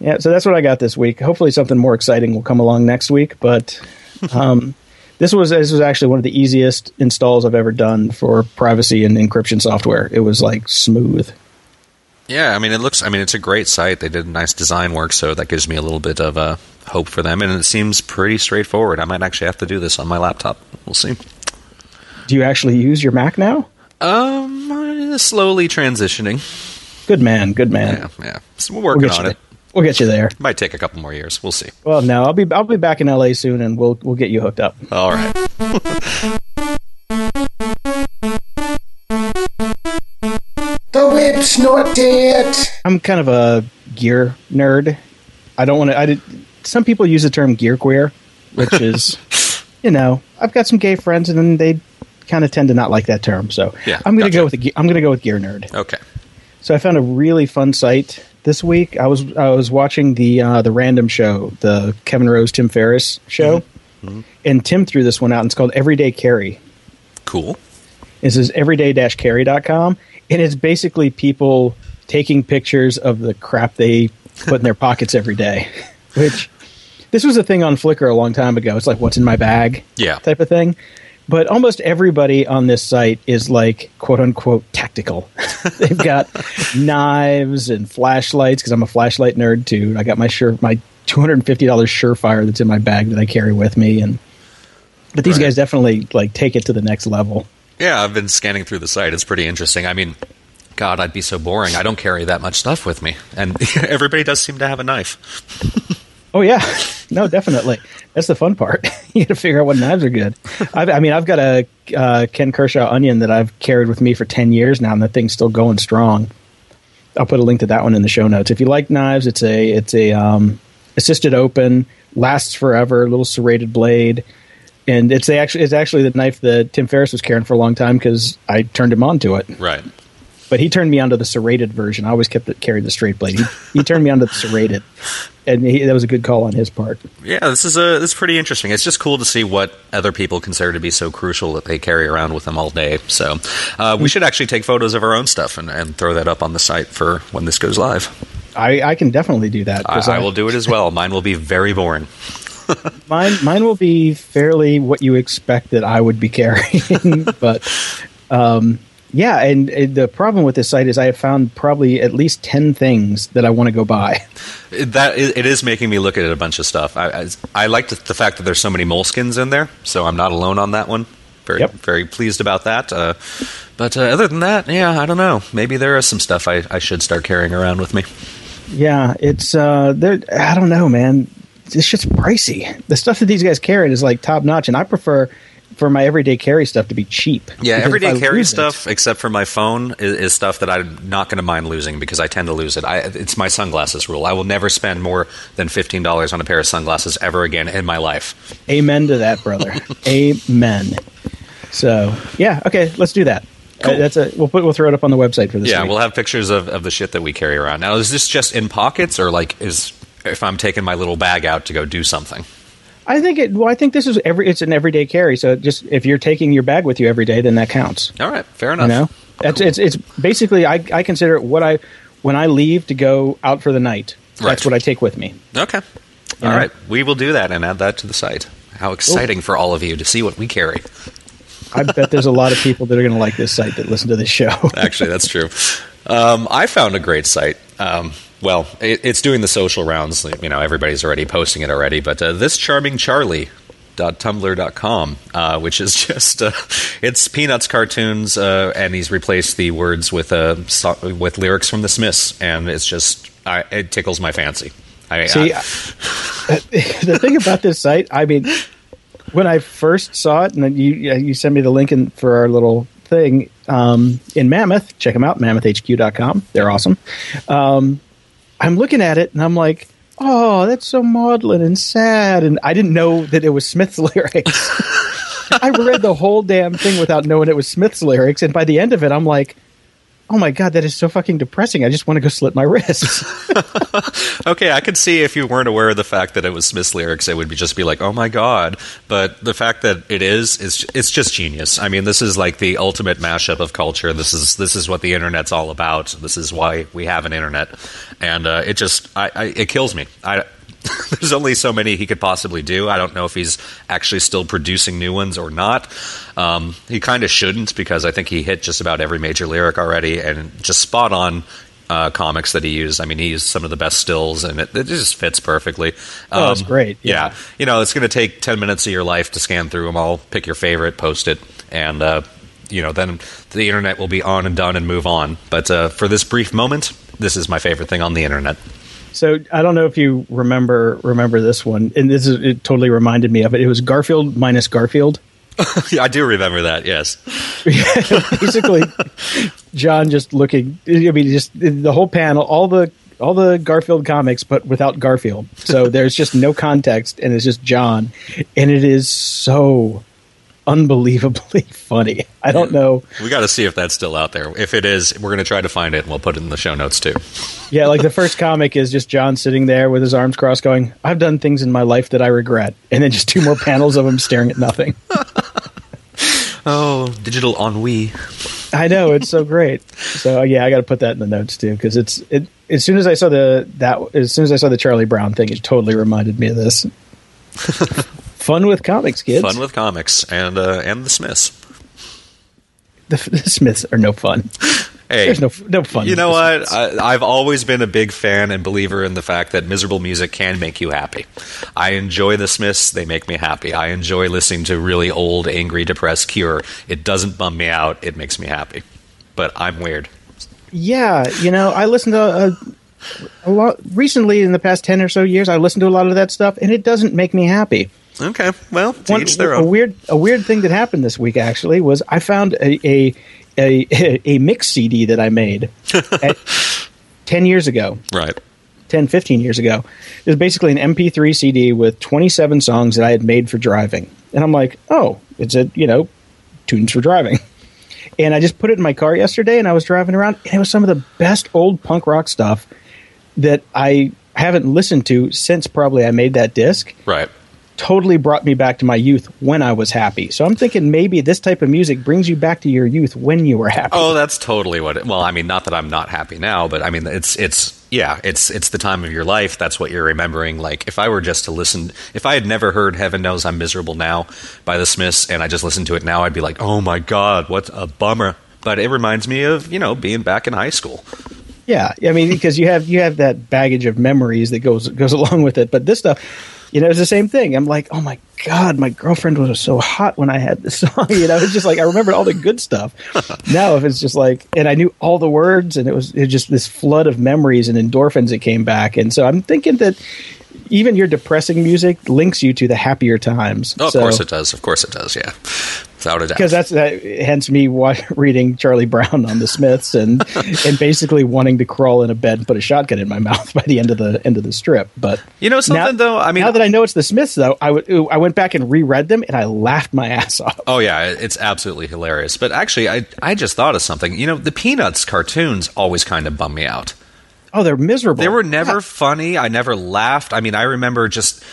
[SPEAKER 3] Yeah, so that's what I got this week. Hopefully, something more exciting will come along next week. But um, this was this was actually one of the easiest installs I've ever done for privacy and encryption software. It was like smooth.
[SPEAKER 2] Yeah, I mean, it looks. I mean, it's a great site. They did nice design work, so that gives me a little bit of uh, hope for them. And it seems pretty straightforward. I might actually have to do this on my laptop. We'll see.
[SPEAKER 3] Do you actually use your Mac now?
[SPEAKER 2] Um, slowly transitioning.
[SPEAKER 3] Good man, good man.
[SPEAKER 2] Yeah, yeah. So we're working
[SPEAKER 3] we'll
[SPEAKER 2] on
[SPEAKER 3] it.
[SPEAKER 2] it.
[SPEAKER 3] We'll get you there.
[SPEAKER 2] Might take a couple more years. We'll see.
[SPEAKER 3] Well, no, I'll be I'll be back in LA soon, and we'll we'll get you hooked up.
[SPEAKER 2] All right.
[SPEAKER 1] The whip's not dead.
[SPEAKER 3] I'm kind of a gear nerd. I don't want to. I did. Some people use the term gear queer, which is, you know, I've got some gay friends, and then they kind of tend to not like that term. So
[SPEAKER 2] Yeah,
[SPEAKER 3] I'm going to go with the. ge- I'm going to go with gear nerd.
[SPEAKER 2] Okay.
[SPEAKER 3] So I found a really fun site this week. I was I was watching the uh, the random show, the Kevin Rose Tim Ferriss show, and Tim threw this one out. and It's called Everyday Carry.
[SPEAKER 2] Cool.
[SPEAKER 3] This is everyday-carry.com, and it's basically people taking pictures of the crap they put in their pockets every day. Which this was a thing on Flickr a long time ago. It's like what's in my bag,
[SPEAKER 2] Yeah.
[SPEAKER 3] type of thing. But almost everybody on this site is like quote unquote tactical. They've got knives and flashlights because I'm a flashlight nerd too. I got my sure my two hundred and fifty dollars Surefire that's in my bag that I carry with me, and but these
[SPEAKER 2] Right.
[SPEAKER 3] guys definitely like take it to the next level.
[SPEAKER 2] Yeah, I've been scanning through the site. It's pretty interesting. I mean, God, I'd be so boring. I don't carry that much stuff with me, and everybody does seem to have a knife.
[SPEAKER 3] Oh yeah, no, definitely. That's the fun part. you got to figure out what knives are good. I've, I mean, I've got a uh, Ken Kershaw onion that I've carried with me for ten years now, and the thing's still going strong. I'll put a link to that one in the show notes. If you like knives, it's a it's a um, assisted open, lasts forever, little serrated blade, and it's a, actually it's actually the knife that Tim Ferriss was carrying for a long time because I turned him on to it.
[SPEAKER 2] Right.
[SPEAKER 3] But he turned me onto the serrated version. I always kept it carried the straight blade. He, he turned me onto the serrated, and he, that was a good call on his part.
[SPEAKER 2] Yeah, this is a this is pretty interesting. It's just cool to see what other people consider to be so crucial that they carry around with them all day. So uh, we should actually take photos of our own stuff and, and throw that up on the site for when this goes live.
[SPEAKER 3] I, I can definitely do that.
[SPEAKER 2] I, I will do it as well. Mine will be very boring.
[SPEAKER 3] Mine, mine will be fairly what you expect that I would be carrying, but um, yeah. And, and the problem with this site is I have found probably at least ten things that I want to go buy.
[SPEAKER 2] That it is making me look at a bunch of stuff. I, I, I like the, the fact that there's so many moleskins in there, so I'm not alone on that one. Very
[SPEAKER 3] Yep.
[SPEAKER 2] very pleased about that. Uh, but uh, other than that, yeah, I don't know. Maybe there is some stuff I, I should start carrying around with me.
[SPEAKER 3] Yeah, it's uh, there. I don't know, man. This shit's pricey. The stuff that these guys carry is like top notch, and I prefer for my everyday carry stuff to be cheap.
[SPEAKER 2] Yeah, everyday carry
[SPEAKER 3] lose it-
[SPEAKER 2] stuff, except for my phone, is, is stuff that I'm not going to mind losing because I tend to lose it. I, it's my sunglasses rule. I will never spend more than fifteen dollars on a pair of sunglasses ever again in my life.
[SPEAKER 3] Amen to that, brother. Amen. So yeah, okay, let's do that.
[SPEAKER 2] Cool.
[SPEAKER 3] Uh, that's a we'll put we'll throw it up on the website for this.
[SPEAKER 2] Yeah,
[SPEAKER 3] week.
[SPEAKER 2] we'll have pictures of, of the shit that we carry around. Now, is this just in pockets, or like is if I'm taking my little bag out to go do something?
[SPEAKER 3] I think it. Well, I think this is every. It's an everyday carry. So just if you're taking your bag with you every day, then that counts.
[SPEAKER 2] All right, fair enough.
[SPEAKER 3] You know, that's it's it's basically I I consider it what I when I leave to go out for the night. That's what I take with me.
[SPEAKER 2] Okay.
[SPEAKER 3] You
[SPEAKER 2] All
[SPEAKER 3] know?
[SPEAKER 2] right, we will do that and add that to the site. How exciting for all of you to see what we carry.
[SPEAKER 3] I bet there's a lot of people that are going to like this site that listen to this show.
[SPEAKER 2] Actually, that's true. Um, I found a great site. Um, well, it, it's doing the social rounds. You know, everybody's already posting it already. But uh, this charming Charlie. tumblr.com uh, which is just uh, it's peanuts cartoons uh, and he's replaced the words with uh, with lyrics from the smiths and it's just I, it tickles my fancy I,
[SPEAKER 3] See,
[SPEAKER 2] I-
[SPEAKER 3] the thing about this site, I mean, when I first saw it, and you you sent me the link in for our little thing um, in Mammoth. Check them out, mammothhq.com. They're awesome. Um, I'm looking at it, and I'm like, oh, that's so maudlin and sad. And I didn't know that it was Smith's lyrics. I read the whole damn thing without knowing it was Smith's lyrics, and by the end of it, I'm like. Oh my god, that is so fucking depressing. I just want to go slit my wrists.
[SPEAKER 2] Okay, I could see if you weren't aware of the fact that it was Smith's lyrics, it would be just be like, "Oh my god!" But the fact that it is is it's just genius. I mean, this is like the ultimate mashup of culture. This is this is what the internet's all about. This is why we have an internet, and uh, it just I, I, it kills me. I there's only so many he could possibly do. I don't know if he's actually still producing new ones or not. Um, he kind of shouldn't because I think he hit just about every major lyric already and just spot on uh, comics that he used. I mean, he used some of the best stills, and it, it just fits perfectly.
[SPEAKER 3] Oh, that's great.
[SPEAKER 2] Yeah.
[SPEAKER 3] Yeah.
[SPEAKER 2] you know, it's going to take ten minutes of your life to scan through them all, pick your favorite, post it, and uh, you know, then the internet will be on and done and move on. But uh, for this brief moment, this is my favorite thing on the internet.
[SPEAKER 3] So I don't know if you remember remember this one, and this is, it totally reminded me of it. It was Garfield minus Garfield.
[SPEAKER 2] I do remember that. Yes.
[SPEAKER 3] Basically, John just looking. I mean, just the whole panel, all the all the Garfield comics, but without Garfield. So there's just no context, and it's just John, and it is so unbelievably funny. I don't know.
[SPEAKER 2] We got to see if that's still out there. If it is, we're going to try to find it, and we'll put it in the show notes too.
[SPEAKER 3] Yeah, like the first comic is just John sitting there with his arms crossed, going, "I've done things in my life that I regret," and then just two more panels of him staring at nothing.
[SPEAKER 2] Oh, digital ennui.
[SPEAKER 3] I know it's so great. So uh, yeah, I got to put that in the notes too because it's it. As soon as I saw the that as soon as I saw the Charlie Brown thing, it totally reminded me of this. Fun with comics, kids.
[SPEAKER 2] Fun with comics and uh, and the Smiths.
[SPEAKER 3] the, the Smiths are no fun.
[SPEAKER 2] Hey,
[SPEAKER 3] There's no no fun.
[SPEAKER 2] You know what? I, I've always been a big fan and believer in the fact that miserable music can make you happy. I enjoy the Smiths; they make me happy. I enjoy listening to really old, angry, depressed Cure. It doesn't bum me out; it makes me happy. But I'm weird.
[SPEAKER 3] Yeah, you know, I listened to a, a lot recently in the past ten or so years. I listened to a lot of that stuff, and it doesn't make me happy.
[SPEAKER 2] Okay, well,
[SPEAKER 3] One- a
[SPEAKER 2] own.
[SPEAKER 3] weird a weird thing that happened this week actually was I found a a a, a mix CD that I made at, 10 years ago,
[SPEAKER 2] right.
[SPEAKER 3] 10 15 years ago. It was basically an MP3 CD with 27 songs that I had made for driving. And I'm like, "Oh, it's a, you know, tunes for driving." And I just put it in my car yesterday and I was driving around and it was some of the best old punk rock stuff that I haven't listened to since probably I made that disc
[SPEAKER 2] Right.
[SPEAKER 3] Totally brought me back to my youth when I was happy. So I'm thinking maybe this type of music brings you back to your youth when you were happy.
[SPEAKER 2] Oh, that's totally what. It, well, I mean, not that I'm not happy now, but I mean, it's it's yeah, it's it's the time of your life. That's what you're remembering. Like, if I were just to listen, if I had never heard "Heaven Knows I'm Miserable Now" by the Smiths, and I just listened to it now, I'd be like, oh my god, what a bummer. But it reminds me of you know being back in high school.
[SPEAKER 3] Yeah, I mean because you have you have that baggage of memories that goes goes along with it. But this stuff, you know, it's the same thing. I'm like, oh my god, my girlfriend was so hot when I had this song. You know, it's just like I remembered all the good stuff. now, if it's just like, and I knew all the words, and it was, it was just this flood of memories and endorphins that came back. And so I'm thinking that even your depressing music links you to the happier times.
[SPEAKER 2] Oh, of
[SPEAKER 3] So-
[SPEAKER 2] course it does. Of course it does. Yeah, without a doubt.
[SPEAKER 3] because that's that, hence me wa- reading Charlie Brown on the Smiths and and basically wanting to crawl in a bed and put a shotgun in my mouth by the end of the end of the strip. But
[SPEAKER 2] You know something, though? I mean-
[SPEAKER 3] now that I know it's the Smiths, though, I would- I went back and reread them and I laughed my ass off.
[SPEAKER 2] Oh yeah, it's absolutely hilarious. But actually, I I just thought of something. You know, the Peanuts cartoons always kind of bum me out.
[SPEAKER 3] Oh, they're miserable.
[SPEAKER 2] They were never funny. I never laughed. I mean, I remember just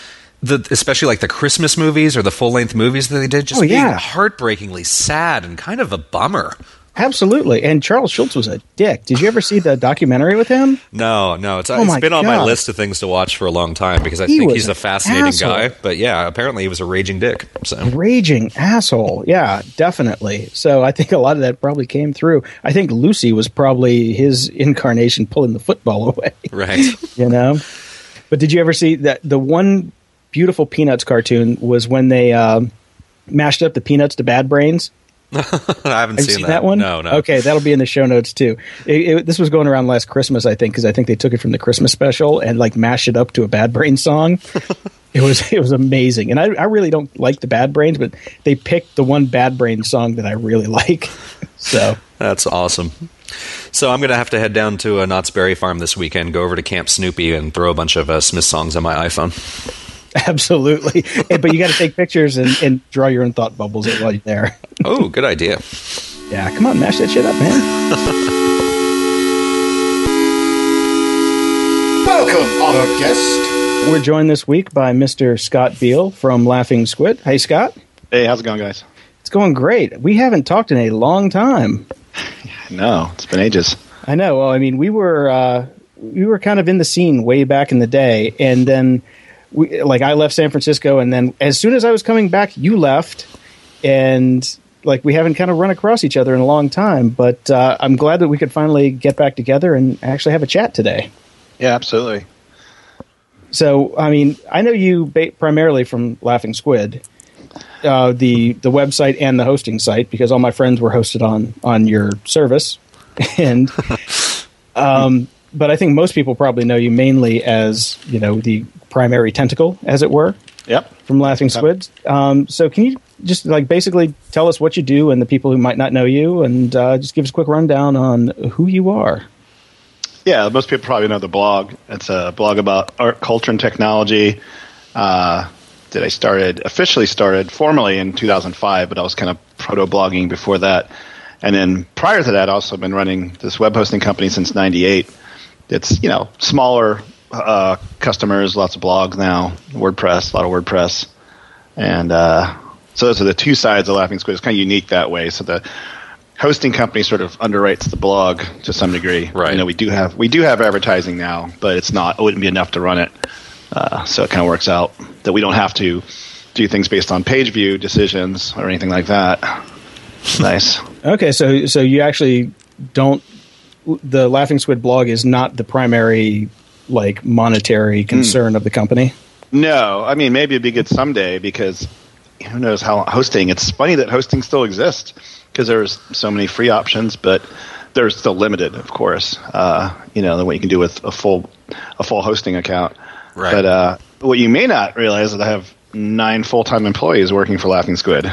[SPEAKER 2] the especially like the Christmas movies or the full length movies that they did, just
[SPEAKER 3] Oh,
[SPEAKER 2] being heartbreakingly sad and kind of a bummer.
[SPEAKER 3] Absolutely. And Charles Schulz was a dick. Did you ever see the documentary with him?
[SPEAKER 2] No, no, it's,
[SPEAKER 3] Oh
[SPEAKER 2] it's been on my list of things to watch for a long time because I
[SPEAKER 3] He
[SPEAKER 2] think he's a fascinating
[SPEAKER 3] asshole.
[SPEAKER 2] guy. But yeah, apparently he was a raging dick. So
[SPEAKER 3] Raging asshole. Yeah, definitely. So I think a lot of that probably came through. I think Lucy was probably his incarnation pulling the football away.
[SPEAKER 2] right,
[SPEAKER 3] you know. But did you ever see that the one beautiful Peanuts cartoon was when they um, mashed up the Peanuts to Bad Brains?
[SPEAKER 2] I haven't
[SPEAKER 3] Have
[SPEAKER 2] seen,
[SPEAKER 3] seen that. one?
[SPEAKER 2] No, no.
[SPEAKER 3] Okay, that'll be in the show notes too. It, it, this was going around last Christmas, I think, because I think they took it from the Christmas special and like mashed it up to a Bad Brains song. it was it was amazing, and I, I really don't like the Bad Brains, but they picked the one Bad Brains song that I really like. so
[SPEAKER 2] That's awesome. So I'm going to have to head down to a Knott's Berry Farm this weekend, go over to Camp Snoopy, and throw a bunch of uh, Smith songs on my iPhone.
[SPEAKER 3] absolutely, but you got to take pictures and, and draw your own thought bubbles while you're there.
[SPEAKER 2] Oh, good idea.
[SPEAKER 3] Yeah, come on, mash that shit up, man.
[SPEAKER 1] Welcome, honored guest.
[SPEAKER 3] We're joined this week by Mr. Scott Beale from Laughing Squid. Hey, Scott.
[SPEAKER 4] Hey, how's it going, guys?
[SPEAKER 3] It's going great. We haven't talked in a long time.
[SPEAKER 4] No, it's been ages.
[SPEAKER 3] I know. Well, I mean, we were uh, we were kind of in the scene way back in the day, and then we like I left San Francisco, and then as soon as I was coming back, you left, and like we haven't kind of run across each other in a long time, but uh, I'm glad that we could finally get back together and actually have a chat today.
[SPEAKER 4] Yeah, absolutely.
[SPEAKER 3] So, I mean, I know you ba- primarily from Laughing Squid, uh, the the website and the hosting site, because all my friends were hosted on on your service, and um, but I think most people probably know you mainly as you know the primary tentacle, as it were,
[SPEAKER 4] Yep.
[SPEAKER 3] from Laughing Squids. Um, so, can you just like basically tell us what you do and the people who might not know you, and uh, just give us a quick rundown on who you are?
[SPEAKER 4] Yeah, most people probably know the blog. It's a blog about art, culture, and technology. Uh, that I started officially started formally in 2005, but I was kind of proto blogging before that. And then prior to that, I've also been running this web hosting company since '98. It's you know smaller uh, customers, lots of blogs now, WordPress, a lot of WordPress, and uh, so those are the two sides of Laughing Squid. It's kind of unique that way. So the hosting company sort of underwrites the blog to some degree.
[SPEAKER 2] Right.
[SPEAKER 4] You know, we do have we do have advertising now, but it's not. It wouldn't be enough to run it. Uh, so it kind of works out that we don't have to do things based on page view decisions or anything like that. nice.
[SPEAKER 3] Okay, so so you actually don't. The Laughing Squid blog is not the primary like monetary concern of the company.
[SPEAKER 4] No, I mean maybe it'd be good someday because who knows how hosting. It's funny that hosting still exists because there's so many free options, but they're still limited, of course. Uh, you know, than what you can do with a full a full hosting account.
[SPEAKER 2] Right.
[SPEAKER 4] But uh, what you may not realize is that I have nine full time employees working for Laughing Squid.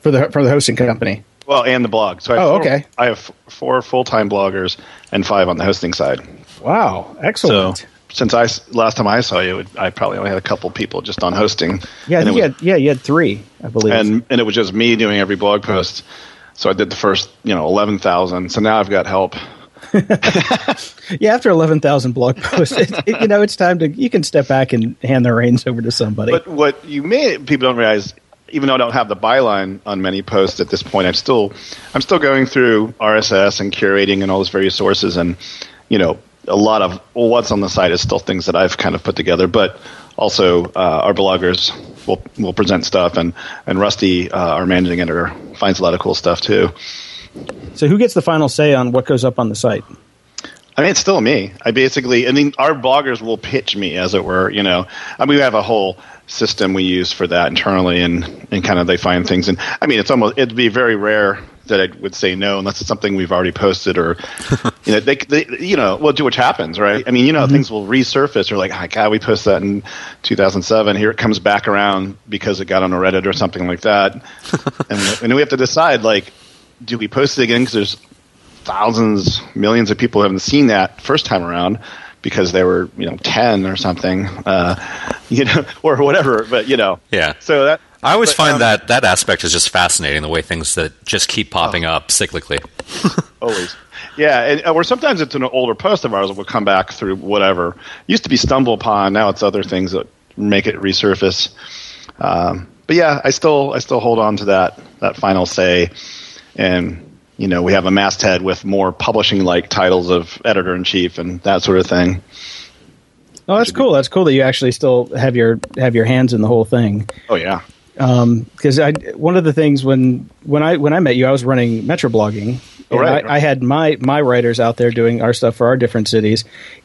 [SPEAKER 3] for the for the hosting company.
[SPEAKER 4] Well, and the blog. So I have
[SPEAKER 3] Oh,
[SPEAKER 4] four,
[SPEAKER 3] okay.
[SPEAKER 4] I have four full time bloggers and five on the hosting side.
[SPEAKER 3] Wow, excellent.
[SPEAKER 4] So since I last time I saw you, I probably only had a couple people just on hosting.
[SPEAKER 3] yeah, I
[SPEAKER 4] and
[SPEAKER 3] think
[SPEAKER 4] it
[SPEAKER 3] you
[SPEAKER 4] was-
[SPEAKER 3] had, yeah, you had three, I believe.
[SPEAKER 4] and and it was just me doing every blog post. So I did the first, you know, eleven thousand. So now I've got help.
[SPEAKER 3] yeah, after eleven thousand blog posts, it, it, you know it's time to you can step back and hand the reins over to somebody.
[SPEAKER 4] But what you may people don't realize, even though I don't have the byline on many posts at this point, I'm still I'm still going through RSS and curating and all those various sources, and you know, a lot of what's on the site is still things that I've kind of put together, but also uh, our bloggers will will present stuff, and and Rusty, uh, our managing editor, finds a lot of cool stuff too.
[SPEAKER 3] so, who gets the final say on what goes up on the site?
[SPEAKER 4] I mean, it's still me. I basically, I mean, our bloggers will pitch me, as it were. You know, I mean, we have a whole system we use for that internally, and and kind of they find things. And I mean, it's almost it'd be very rare that I would say no unless it's something we've already posted or, you know, they, they you know, well, do which happens, right? I mean, you know, things will resurface or like, oh, God, we posted that in 2007. Here it comes back around because it got on a Reddit or something like that, and and we have to decide like, do we post it again because there's thousands, millions of people haven't seen that first time around because they were, you know, ten or something, uh, you know, or whatever. But you know,
[SPEAKER 2] Yeah.
[SPEAKER 4] So that
[SPEAKER 2] I always
[SPEAKER 4] but,
[SPEAKER 2] find
[SPEAKER 4] um,
[SPEAKER 2] that that aspect is just fascinating. The way things that just keep popping
[SPEAKER 4] Oh.
[SPEAKER 2] up cyclically.
[SPEAKER 4] always, yeah, and or sometimes it's an older post of ours that will come back through whatever. Used to be stumble upon, now it's other things that make it resurface. Um, but yeah, I still I still hold on to that that final say, and you know we have a masthead with more publishing like titles of editor in chief and that sort of thing.
[SPEAKER 3] Oh, that's cool. That's cool that you actually still have your have your hands in the whole thing.
[SPEAKER 4] Oh yeah.
[SPEAKER 3] Um, because I one of the things when when I when I met you, I was running Metro blogging.
[SPEAKER 4] Oh,
[SPEAKER 3] and
[SPEAKER 4] right.
[SPEAKER 3] I, I had my my writers out there doing our stuff for our different cities,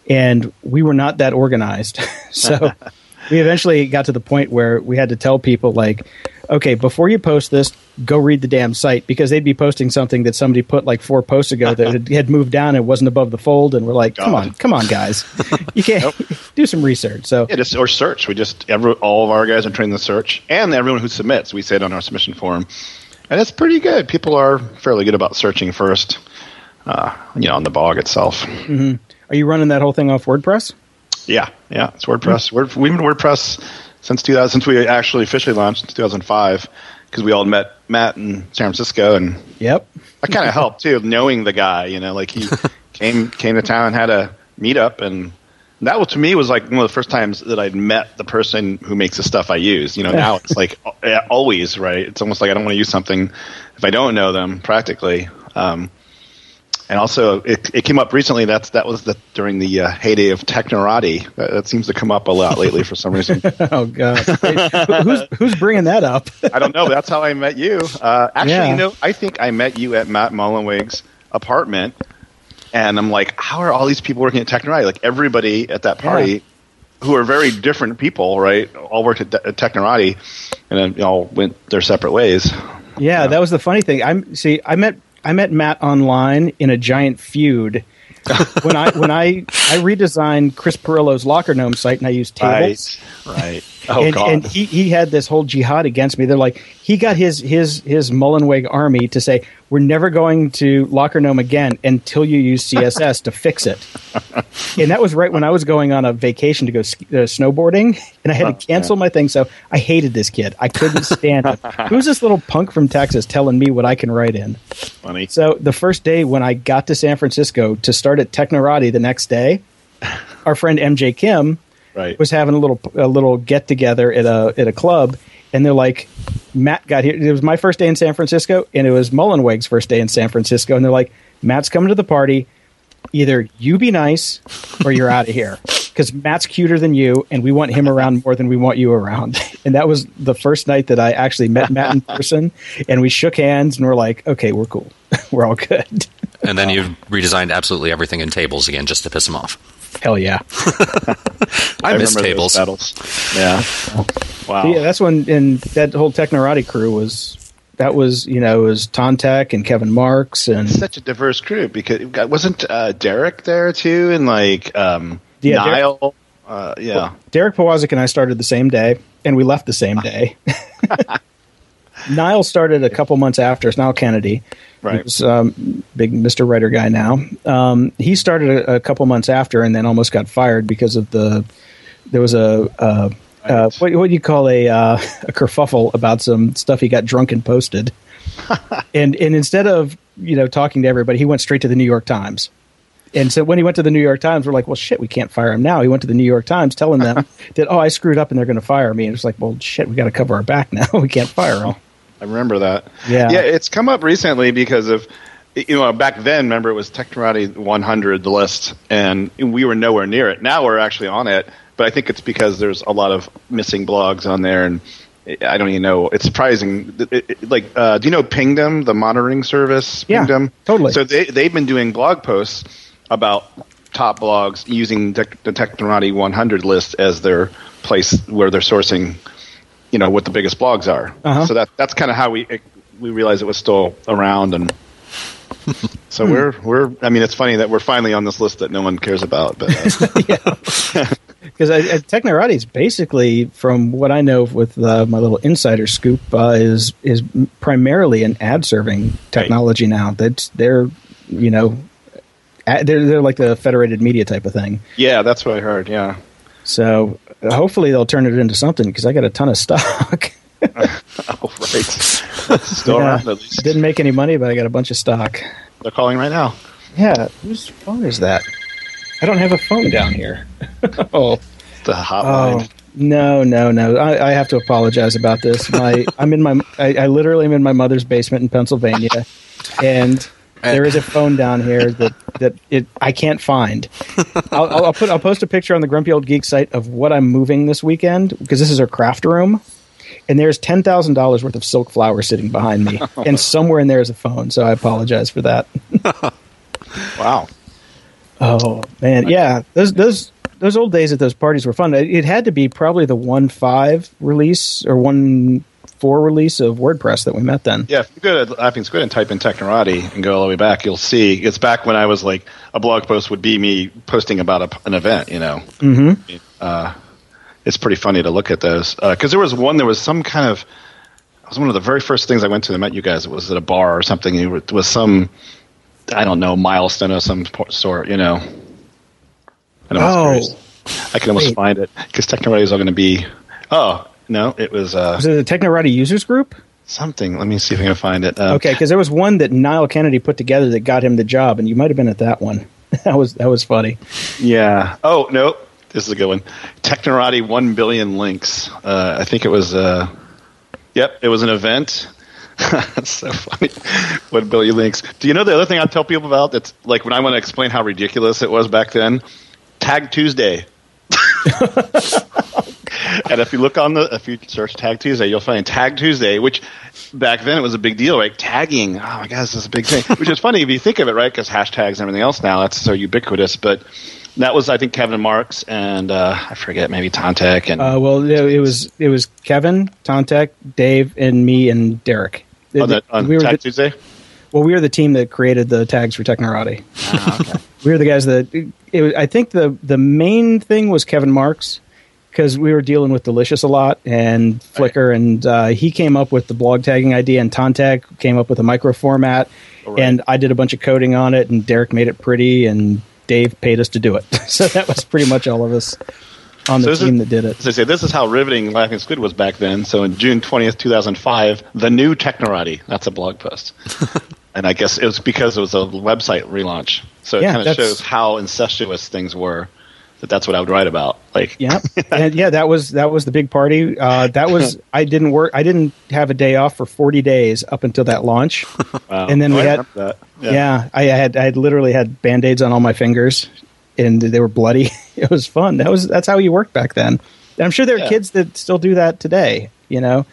[SPEAKER 3] and we were not that organized. so we eventually got to the point where we had to tell people like, okay, before you post this, go read the damn site because they'd be posting something that somebody put like four posts ago that had, moved down and wasn't above the fold, and we're like, come
[SPEAKER 4] God.
[SPEAKER 3] on, come on, guys, you can't do some research. So
[SPEAKER 4] Yeah, just or search. We just every all of our guys are trained to search, and everyone who submits, we say it on our submission form, and it's pretty good. People are fairly good about searching first, uh, you know, on the blog itself.
[SPEAKER 3] are you running that whole thing off WordPress?
[SPEAKER 4] Yeah, yeah, it's WordPress. We're, we've been WordPress since 2000, since we actually officially launched in 2005, because we all met Matt in San Francisco, and
[SPEAKER 3] Yep.
[SPEAKER 4] that kind of helped too, knowing the guy. You know, like he came came to town, had a meetup, and that was to me was like one of the first times that I'd met the person who makes the stuff I use. You know, now it's like always right. It's almost like I don't want to use something if I don't know them practically. Um, And also, it, it came up recently. That's that was the during the uh, heyday of Technorati. That, that seems to come up a lot lately for some reason.
[SPEAKER 3] oh God, Wait, who's who's bringing that up?
[SPEAKER 4] I don't know. That's how I met you. Uh, actually,
[SPEAKER 3] Yeah.
[SPEAKER 4] you know, I think I met you at Matt Mullenweg's apartment, and I'm like, how are all these people working at Technorati? Like everybody at that party,
[SPEAKER 3] Yeah.
[SPEAKER 4] who are very different people, right? All worked at, at Technorati, and then all went their separate ways.
[SPEAKER 3] Yeah, that was the funny thing. I'm see, I met I met Matt online in a giant feud. when I when I I redesigned Chris Pirillo's Locker Gnome site and I used tables.
[SPEAKER 4] Right. Right. Oh
[SPEAKER 3] and,
[SPEAKER 4] God.
[SPEAKER 3] and he, he had this whole jihad against me. They're like, he got his his his Mullenweg army to say, we're never going to LockerGnome again until you use CSS to fix it. And that was right when I was going on a vacation to go ski, uh, snowboarding, and I had to cancel my thing. So I hated this kid. I couldn't stand him. Who's this little punk from Texas telling me what I can write in?
[SPEAKER 4] Funny.
[SPEAKER 3] So the first day when I got to San Francisco to start at Technorati the next day, our friend MJ Kim
[SPEAKER 4] Right.
[SPEAKER 3] was having a little a little get together at a at a club, and they're like, Matt got here. It was my first day in San Francisco, and it was Mullenweg's first day in San Francisco, and they're like, Matt's coming to the party. Either you be nice, or you're out of here. Because Matt's cuter than you, and we want him around more than we want you around. And that was the first night that I actually met Matt in person, and we shook hands, and we're like, okay, we're cool, we're all good.
[SPEAKER 2] And then you've redesigned absolutely everything in tables again just to piss him off.
[SPEAKER 3] Hell yeah.
[SPEAKER 2] I, miss
[SPEAKER 4] remember
[SPEAKER 2] tables.
[SPEAKER 4] battles. Yeah. Wow.
[SPEAKER 3] Yeah, that's when and that whole Technorati crew was that was you know it was Tantek and Kevin Marks and
[SPEAKER 4] such a diverse crew because wasn't uh, Derek there too, and like um,
[SPEAKER 3] Yeah, Derek-
[SPEAKER 4] Niall. Uh, yeah,
[SPEAKER 3] Derek Powazek and I started the same day and we left the same day. Niall started a couple months after. It's Niall Kennedy.
[SPEAKER 4] Right.
[SPEAKER 3] He was, um, big Mr. Writer guy now. Um, he started a, a couple months after and then almost got fired because of the there was a uh, uh, what, what do you call a uh, a kerfuffle about some stuff he got drunk and posted. and and instead of you know talking to everybody, he went straight to the New York Times. And so when he went to the New York Times, we're like, well, shit, we can't fire him now. He went to the New York Times telling them that, oh, I screwed up and they're going to fire me. And it's like, well, shit, we got to cover our back now. we can't fire him.
[SPEAKER 4] I remember that.
[SPEAKER 3] Yeah.
[SPEAKER 4] yeah, it's come up recently because of you know back then. Remember, it was Technorati 100 the list, and we were nowhere near it. Now we're actually on it, but I think it's because there's a lot of missing blogs on there, and I don't even know. It's surprising. It- it- like, uh, do you know Pingdom, the monitoring service?
[SPEAKER 3] Yeah,
[SPEAKER 4] Pingdom,
[SPEAKER 3] totally.
[SPEAKER 4] So they they've been doing blog posts about top blogs using the Technorati 100 list as their place where they're sourcing you know what the biggest blogs are.
[SPEAKER 3] Uh-huh.
[SPEAKER 4] So that that's kind of how we we realized it was still around, and so we're we're. I mean, it's funny that we're finally on this list that no one cares about. But uh,
[SPEAKER 3] Because Technorati is basically, from what I know with uh, my little insider scoop, uh, is is primarily an ad serving technology now. That they're you know ad, they're they're like the federated media type of thing.
[SPEAKER 4] yeah, that's what I heard. Yeah.
[SPEAKER 3] So hopefully they'll turn it into something because I got a ton of stock.
[SPEAKER 4] Oh right. Still
[SPEAKER 3] Yeah.
[SPEAKER 4] around at least.
[SPEAKER 3] Didn't make any money, but I got a bunch of stock.
[SPEAKER 4] They're calling right now.
[SPEAKER 3] Yeah, whose phone is that? I don't have a phone down here. oh,
[SPEAKER 4] The hotline.
[SPEAKER 3] oh, no, no, no! I, I have to apologize about this. My, I'm in my, I, I literally am in my mother's basement in Pennsylvania, and Uh, there is a phone down here that that it I can't find. I'll, I'll, put I'll post a picture on the Grumpy Old Geek site of what I'm moving this weekend because this is our craft room. And there's ten thousand dollars worth of silk flowers sitting behind me, and somewhere in there is a phone. So I apologize for that.
[SPEAKER 4] Wow.
[SPEAKER 3] Oh man, yeah, those those those old days at those parties were fun. It, it had to be probably the one five release or one four release of WordPress that we met then.
[SPEAKER 4] Yeah, if you go to Laughing Squid and type in Technorati and go all the way back, you'll see it's back when I was like a blog post would be me posting about a, an event. You know, mm-hmm. uh, it's pretty funny to look at those because there was one. There was some kind of. It was one of the very first things I went to. I met you guys. It was at a bar or something. and It was some. I don't know milestone of some sort. You know. I know
[SPEAKER 3] Oh.
[SPEAKER 4] I can almost
[SPEAKER 3] Wait.
[SPEAKER 4] find it because Technorati is all going to be. Oh no, it was uh,
[SPEAKER 3] Was it the Technorati users group?
[SPEAKER 4] something. Let me see if I can find it. Um,
[SPEAKER 3] Okay, because there was one that Niall Kennedy put together that got him the job, and you might have been at that one. that was that was funny.
[SPEAKER 4] Yeah. Oh no, this is a good one. Technorati one billion links. Uh, I think it was. Uh, yep, it was an event That's so funny. What Billy links. Do you know the other thing I tell people about? That's like when I want to explain how ridiculous it was back then. Tag Tuesday. and if you look on the, if you search Tag Tuesday, you'll find Tag Tuesday, which back then it was a big deal, right? Tagging. Oh my God, this is a big thing. which is funny if you think of it, right? Because hashtags and everything else now, that's so ubiquitous. But that was, I think, Kevin Marks and uh, I forget, maybe Tantek and.
[SPEAKER 3] Uh, well, it, it was it was Kevin, Tantek, Dave, and me and Derek.
[SPEAKER 4] on, the, on
[SPEAKER 3] we were
[SPEAKER 4] Tag
[SPEAKER 3] the,
[SPEAKER 4] Tuesday?
[SPEAKER 3] well, we were the team that created the tags for Technorati.
[SPEAKER 4] Ah, okay.
[SPEAKER 3] we were the guys that it was, I think the the main thing was Kevin Marks because we were dealing with Delicious a lot and Flickr, and uh, he came up with the blog tagging idea, and Tantek came up with a micro format,
[SPEAKER 4] Right.
[SPEAKER 3] and I did a bunch of coding on it, and Derek made it pretty, and Dave paid us to do it. so that was pretty much all of us on
[SPEAKER 4] So
[SPEAKER 3] the
[SPEAKER 4] is-
[SPEAKER 3] team that did it.
[SPEAKER 4] I say, this is how riveting Laughing Squid was back then. So in June 20th, 2005, the new Technorati. That's a blog post. and I guess it was because it was a website relaunch. So it
[SPEAKER 3] Yeah,
[SPEAKER 4] kind of shows how incestuous things were. That that's what I would write about. Like,
[SPEAKER 3] Yeah, and yeah, that was that was the big party. Uh, that was I didn't work. I didn't have a day off for forty days up until that launch.
[SPEAKER 4] wow.
[SPEAKER 3] And then
[SPEAKER 4] Oh,
[SPEAKER 3] we
[SPEAKER 4] I
[SPEAKER 3] had-
[SPEAKER 4] that.
[SPEAKER 3] Yeah, I had I had literally had band aids on all my fingers, and they were bloody. It was fun. That was that's how you worked back then. And I'm sure there are
[SPEAKER 4] Yeah.
[SPEAKER 3] kids that still do that today. You know,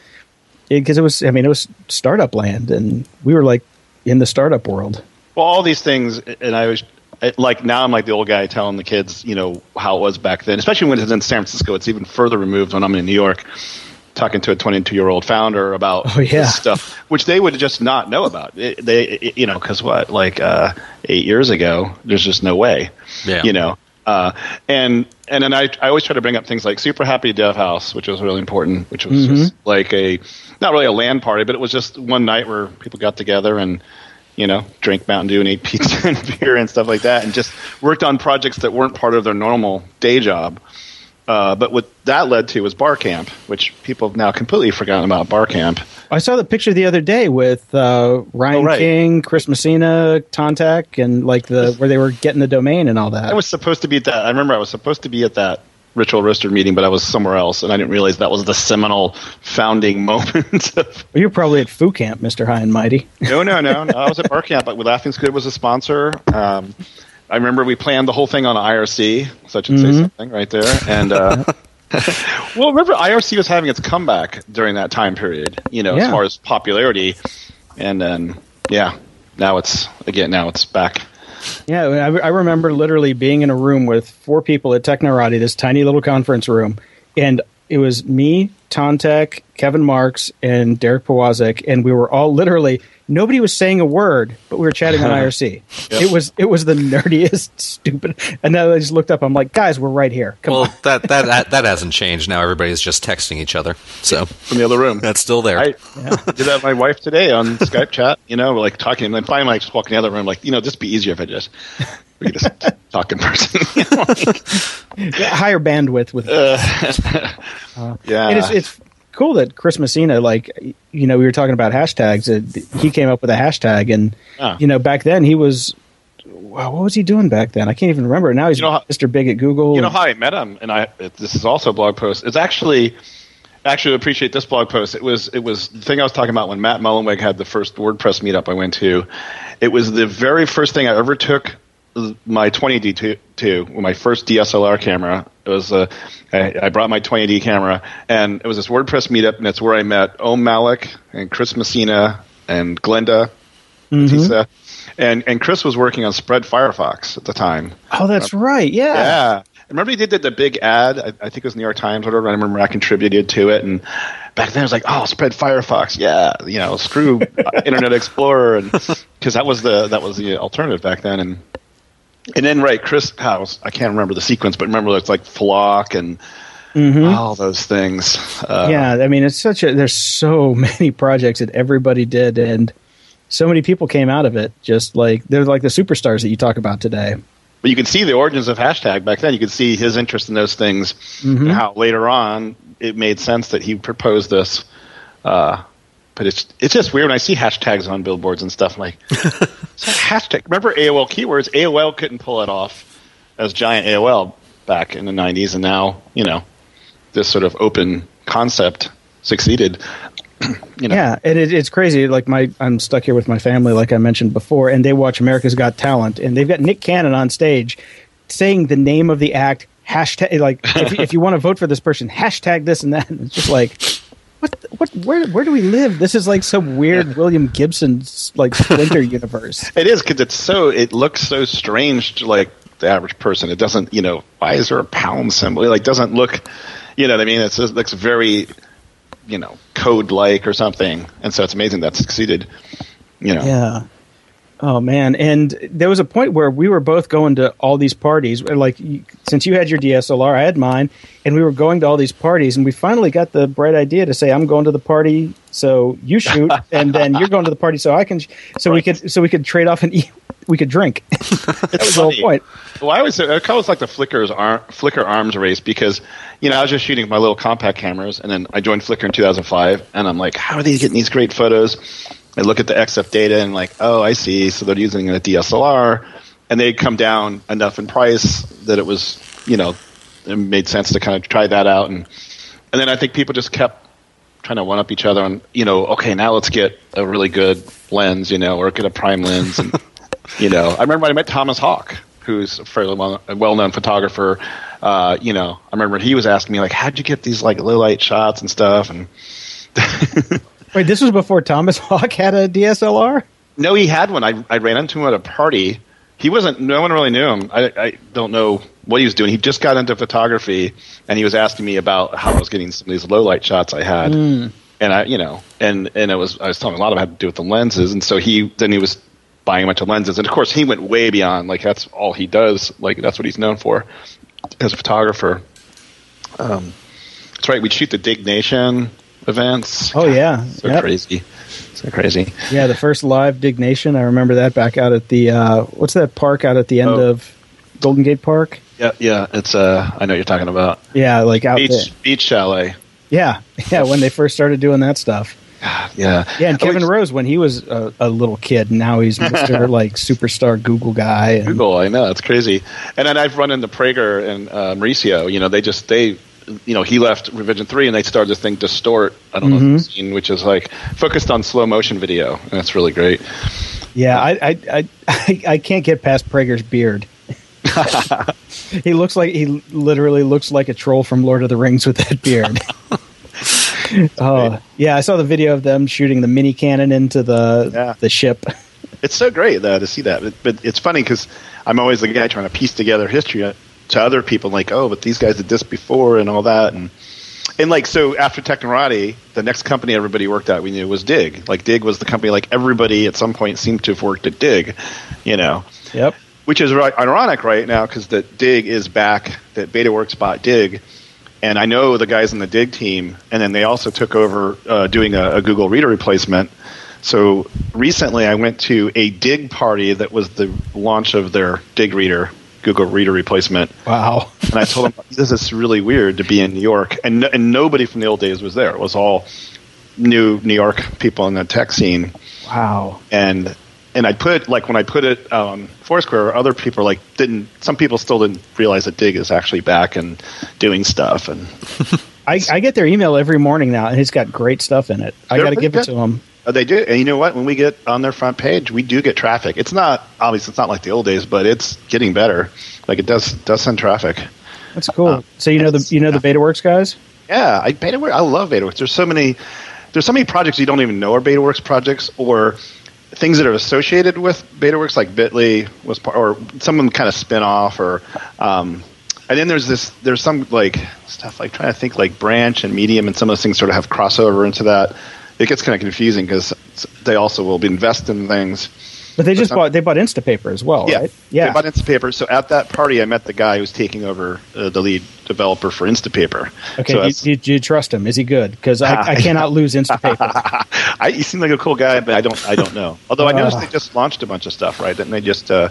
[SPEAKER 3] because it was I mean it was startup land, and we were like in the startup world.
[SPEAKER 4] Well, all these things, and I was it- like, now I'm like the old guy telling the kids, you know, how it was back then. Especially when it's in San Francisco, it's even further removed. When I'm in New York, talking to a 22 year old founder about
[SPEAKER 3] Oh, yeah.
[SPEAKER 4] this stuff, which they would just not know about. It, they, it- you know, because what, like uh, eight years ago, there's just no way.
[SPEAKER 2] Yeah.
[SPEAKER 4] You know. Uh, and and then I, I always try to bring up things like Super Happy Dev House, which was really important, which was just like a not really a land party, but it was just one night where people got together and you know drank Mountain Dew and ate pizza and beer and stuff like that, and just worked on projects that weren't part of their normal day job. Uh, but what that led to was Bar Camp, which people have now completely forgotten about Bar Camp.
[SPEAKER 3] I saw the picture the other day with uh, Ryan
[SPEAKER 4] Oh, right.
[SPEAKER 3] King, Chris Messina, Tantek, and like the where they were getting the domain and all that.
[SPEAKER 4] I was supposed to be at that. I remember I was supposed to be at that Ritual Roaster meeting, but I was somewhere else, and I didn't realize that was the seminal founding moment. of
[SPEAKER 3] Well, you're probably at Foo Camp, Mister High and Mighty.
[SPEAKER 4] No, no, no, no. I was at Bar Camp, but Laughing Squid was a sponsor. Um, I remember we planned the whole thing on IRC, so I should say something right there. And uh, well, remember IRC was having its comeback during that time period. You know,
[SPEAKER 3] Yeah.
[SPEAKER 4] as far as popularity, and then yeah, now it's again now it's back.
[SPEAKER 3] Yeah, I, I remember literally being in a room with four people at Technorati, this tiny little conference room, and it was me, Tantek, Kevin Marks, and Derek Powazek, and we were all literally nobody was saying a word, but we were chatting on IRC. It was it was the nerdiest, stupid. And then I just looked up. I'm like, guys, we're right here. Come on.
[SPEAKER 2] Well, that, that that that hasn't changed. Now everybody's just texting each other. So
[SPEAKER 4] From the other room.
[SPEAKER 2] that's still there.
[SPEAKER 4] I did that with my wife today on Skype chat. You know, we're like talking, and then finally I just walk in the other room, like, you know, this be easier if I just we could just talk in person. You know, like,
[SPEAKER 3] Yeah, higher bandwidth with uh, uh,
[SPEAKER 4] yeah,
[SPEAKER 3] and it's it's cool that Chris Messina, like you know, we were talking about hashtags. Uh, he came up with a hashtag, and
[SPEAKER 4] Ah.
[SPEAKER 3] you know, back then he was. Wow, what was he doing back then? I can't even remember. Now he's
[SPEAKER 4] You know how-
[SPEAKER 3] Mr. Big at Google.
[SPEAKER 4] You know how I met him, and I it, this is also a blog post. It's actually actually appreciate this blog post. It was it was the thing I was talking about when Matt Mullenweg had the first WordPress meetup I went to. It was the very first thing I ever took my 20D to, to my first DSLR camera. It was uh, I, I brought my 20D camera, and it was this WordPress meetup, and it's where I met Om Malik and Chris Messina and Glenda. Bautista. And and Chris was working on Spread Firefox at the time.
[SPEAKER 3] oh, that's right. Yeah.
[SPEAKER 4] Yeah. Remember he did the, the big ad? I, I think it was New York Times, or whatever. I remember I contributed to it, and back then it was like, oh, spread Firefox, yeah, you know, screw Internet Explorer, and because that was the that was the alternative back then, and and then right, Chris House, I can't remember the sequence, but remember it's like Flock and all those things. Uh,
[SPEAKER 3] yeah. I mean, it's such a. There's so many projects that everybody did, and so many people came out of it. Just like they're like the superstars that you talk about today.
[SPEAKER 4] But you can see the origins of hashtag back then. You could see his interest in those things, and how later on it made sense that he proposed this. Uh, but it's it's just weird when I see hashtags on billboards and stuff. I'm like, it's hashtag. Remember AOL keywords? AOL couldn't pull it off as giant AOL back in the '90s, and now you know this sort of open concept succeeded. you know,
[SPEAKER 3] Yeah, and it, it's crazy. Like my, I'm stuck here with my family, like I mentioned before, and they watch America's Got Talent, and they've got Nick Cannon on stage saying the name of the act. Hashtag like if, if you want to vote for this person, hashtag this and that. It's just like, what, what, where, where do we live? This is like some weird William Gibson's like Splinter universe.
[SPEAKER 4] It is because it's so. It looks so strange to like the average person. It doesn't. You know, why is there a pound symbol? It, like doesn't look. You know what I mean? It's, it looks very, you know, code like or something. And so it's amazing that succeeded. You know.
[SPEAKER 3] Yeah. Oh man, and there was a point where we were both going to all these parties. Like, since you had your DSLR, I had mine, and we were going to all these parties. And we finally got the bright idea to say, "I'm going to the party, so you shoot, and then you're going to the party, so I can." sh-" So we could, so we could trade off and eat. We could drink. that was the whole point.
[SPEAKER 4] Well, I was it was like the Flickr's arm, Flickr arms race because you know I was just shooting my little compact cameras, and then I joined Flickr in 2005, and I'm like, how are they getting these great photos? I look at the EXIF data and like, oh, I see. So they're using a DSLR, and they come down enough in price that it was you know it made sense to kind of try that out, and and then I think people just kept trying to one up each other on you know okay now let's get a really good lens you know or get a prime lens. And you know I remember when I met Thomas Hawk who's a fairly well well known photographer. Uh, you know I remember he was asking me like how'd you get these like low light shots and stuff? And
[SPEAKER 3] Wait, this was before Thomas Hawk had a DSLR.
[SPEAKER 4] no he had one. I, I ran into him at a party. He wasn't no one really knew him. I, I don't know what he was doing. He just got into photography and he was asking me about how I was getting some of these low light shots I had. And I, you know, and and it was I was telling him a lot of it had to do with the lenses, and so he then he was buying a bunch of lenses, and of course he went way beyond. Like that's all he does, like that's what he's known for as a photographer. Um, that's right. We'd shoot the Diggnation events.
[SPEAKER 3] Oh yeah,
[SPEAKER 4] so
[SPEAKER 3] Yep.
[SPEAKER 4] crazy, so crazy.
[SPEAKER 3] Yeah, the first live Diggnation. I remember that back out at the uh, what's that park out at the end
[SPEAKER 4] Oh.
[SPEAKER 3] of Golden Gate Park?
[SPEAKER 4] Yeah, yeah. It's uh, I know you're talking about
[SPEAKER 3] Yeah, like out there.
[SPEAKER 4] beach beach chalet.
[SPEAKER 3] Yeah, yeah, when they first started doing that stuff.
[SPEAKER 4] Yeah,
[SPEAKER 3] Yeah, and Kevin Rose when he was a, a little kid, and now he's Mister like superstar Google guy. And,
[SPEAKER 4] Google, I know it's crazy. And then I've run into Prager and uh, Mauricio. You know, they just they, you know, he left Revision Three and they started this thing Distort. I don't know if you've mm-hmm. seen, which is like focused on slow motion video, and that's really great.
[SPEAKER 3] Yeah, I, I, I, I, I can't get past Prager's beard. he looks like he literally looks like a troll from Lord of the Rings with that beard. oh yeah, I saw the video of them shooting the mini cannon into the
[SPEAKER 4] Yeah.
[SPEAKER 3] the ship.
[SPEAKER 4] It's so great though to see that. But, but it's funny because I'm always the guy trying to piece together history to other people, like, oh, but these guys did this before and all that, and and like so after Technorati, the next company everybody worked at we knew was Digg. Like Digg was the company like everybody at some point seemed to have worked at Digg, you know.
[SPEAKER 3] Yep.
[SPEAKER 4] which is right, ironic right now because the Digg is back. That BetaWorks bought Digg, and I know the guys in the Digg team, and then they also took over uh, doing a, a Google Reader replacement. So recently, I went to a Digg party that was the launch of their Digg Reader, Google Reader replacement,
[SPEAKER 3] Wow.
[SPEAKER 4] and I told him, this is really weird to be in New York, and and nobody from the old days was there. It was all new New York people in the tech scene
[SPEAKER 3] Wow.
[SPEAKER 4] and and I put like when I put it on Foursquare, other people like didn't. Some people still didn't realize that Digg is actually back and doing stuff. And
[SPEAKER 3] I, I get their email every morning now, and it's got great stuff in it. I got to give it to them.
[SPEAKER 4] Uh, they do. And you know what? When we get on their front page, we do get traffic. It's not obviously it's not like the old days, but it's getting better. Like it does does send traffic.
[SPEAKER 3] That's cool.
[SPEAKER 4] Uh,
[SPEAKER 3] so you know the you know the BetaWorks guys.
[SPEAKER 4] Yeah, I BetaWorks. I love BetaWorks. There's so many. There's so many projects you don't even know are BetaWorks projects, or things that are associated with BetaWorks, like Bitly was part, or some of them kind of spin off, or um, and then there's this. There's some like stuff like trying to think like Branch and Medium, and some of those things sort of have crossover into that. It gets kind of confusing because they also will invest in things.
[SPEAKER 3] But they just
[SPEAKER 4] some-
[SPEAKER 3] bought they bought Instapaper as well,
[SPEAKER 4] Yeah,
[SPEAKER 3] right? Yeah, they
[SPEAKER 4] bought Instapaper. So at that party, I met the guy who's taking over uh, the lead developer for Instapaper.
[SPEAKER 3] Okay,
[SPEAKER 4] So
[SPEAKER 3] do, do you trust him? Is he good? Because I, I cannot lose Instapaper.
[SPEAKER 4] I, you seem like a cool guy, but I don't. I don't know. Although I noticed
[SPEAKER 3] Uh.
[SPEAKER 4] they just launched a bunch of stuff, right? Didn't they just? Uh,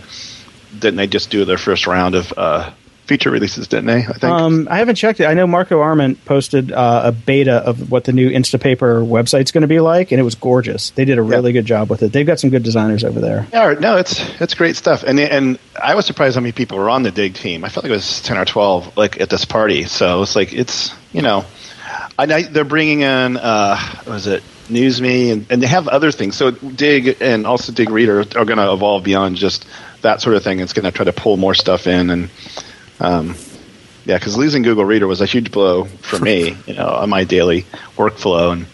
[SPEAKER 4] didn't they just do their first round of uh, feature releases? Didn't they? I think.
[SPEAKER 3] um, I haven't checked it. I know Marco Arment posted uh, a beta of what the new Instapaper website's going to be like, and it was gorgeous. They did a really good job with it. They've got some good designers over there.
[SPEAKER 4] yeah, no, it's it's great stuff, and and I was surprised how many people were on the Digg team. I felt like it was ten or twelve, like at this party. So it's like it's you know, I they're bringing in uh, what was it NewsMe, and, and they have other things. So Digg and also Digg Reader are going to evolve beyond just that sort of thing. It's going to try to pull more stuff in, and um, yeah, because losing Google Reader was a huge blow for me, you know, on my daily workflow. And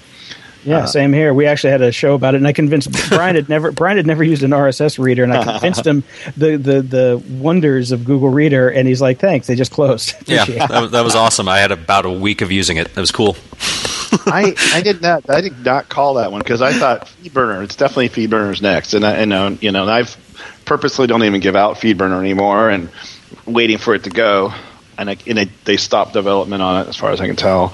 [SPEAKER 3] yeah, uh, same here. We actually had a show about it, and I convinced Brian had never Brian had never used an RSS reader, and I convinced him the, the the wonders of Google Reader, and he's like, "Thanks, they just closed."
[SPEAKER 2] yeah, that was, that was awesome. I had about a week of using it. It was cool.
[SPEAKER 4] I I did not I did not call that one because I thought FeedBurner. It's definitely FeedBurner's next, and I and uh, you know, I've purposely don't even give out FeedBurner anymore, and waiting for it to go, and, I, and they stopped development on it as far as I can tell.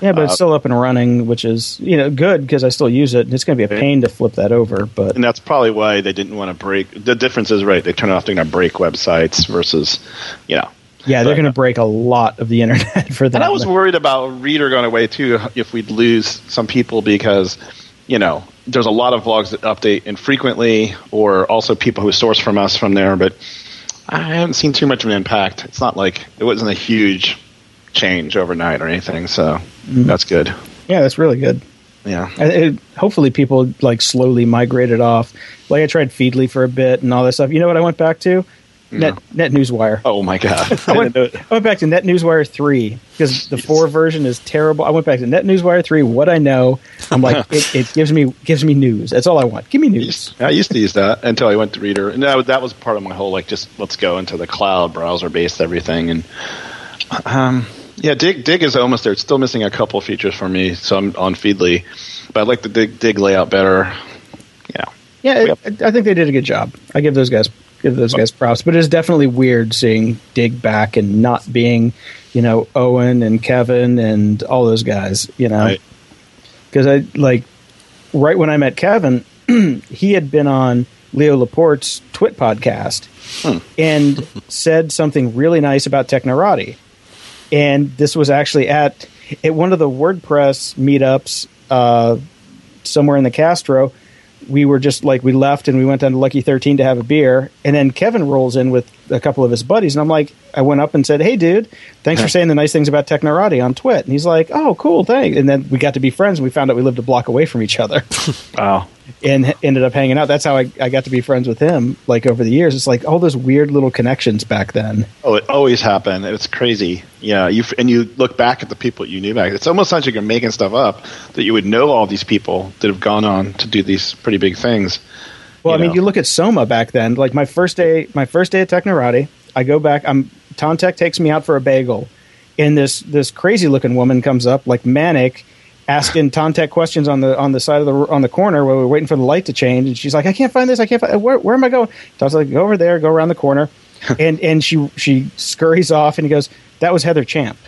[SPEAKER 3] Yeah, but uh, it's still up and running, which is you know good because I still use it. And it's going to be a pain to flip that over, but
[SPEAKER 4] and that's probably why they didn't want to break. The difference is right; they turn off. They're going to break websites versus, you know.
[SPEAKER 3] Yeah, they're going to break a lot of the internet for that.
[SPEAKER 4] And I was worried about Reader going away too if we'd lose some people because, you know, there's a lot of blogs that update infrequently, or also people who source from us from there. But I haven't seen too much of an impact. It's not like it wasn't a huge change overnight or anything. So mm-hmm. that's good.
[SPEAKER 3] Yeah, that's really good.
[SPEAKER 4] Yeah.
[SPEAKER 3] It, hopefully, people like slowly migrated off. Like I tried Feedly for a bit and all that stuff. You know what I went back to? Net Net Newswire.
[SPEAKER 4] Oh my god!
[SPEAKER 3] I, went, I went back to Net Newswire three because the yes. four version is terrible. I went back to Net Newswire three. What I know, I'm like, it, it, gives me gives me news. That's all I want. Give me news.
[SPEAKER 4] I used to use that until I went to Reader, and that, that was part of my whole like just let's go into the cloud browser based everything. And um, yeah, Digg Digg is almost there. It's still missing a couple features for me, so I'm on Feedly, but I'd like the Digg Digg layout better. Yeah,
[SPEAKER 3] yeah, it, I think they did a good job. I give those guys give those guys props. But it's definitely weird seeing Digg back and not being, you know, Owen and Kevin and all those guys. You know, because right. I like right when I met Kevin, he had been on Leo Laporte's Twit podcast hmm. and said something really nice about Technorati. And this was actually at at one of the WordPress meetups uh, somewhere in the Castro we were just like we left and we went down to Lucky Thirteen to have a beer, and then Kevin rolls in with a couple of his buddies, and I'm like, I went up and said, "Hey, dude, thanks for saying the nice things about Technorati on Twit." And he's like, "Oh, cool, thanks." And then we got to be friends, and we found out we lived a block away from each other.
[SPEAKER 4] wow!
[SPEAKER 3] And ended up hanging out. That's how I, I got to be friends with him. Like over the years, it's like all those weird little connections back then.
[SPEAKER 4] Oh, it always happened. It's crazy. Yeah, you and you look back at the people you knew back. It's almost like you're making stuff up that you would know all these people that have gone on to do these pretty big things.
[SPEAKER 3] Well, I mean, you look at Soma back then. Like my first day, my first day at Technorati, I go back. I'm Tantek takes me out for a bagel, and this this crazy looking woman comes up like manic, asking Tantek questions on the on the side of the on the corner where we're waiting for the light to change, and she's like, "I can't find this. I can't find. Where, where am I going?" Tantek's like, "Go over there. Go around the corner," and and she she scurries off, and he goes, "That was Heather Champ."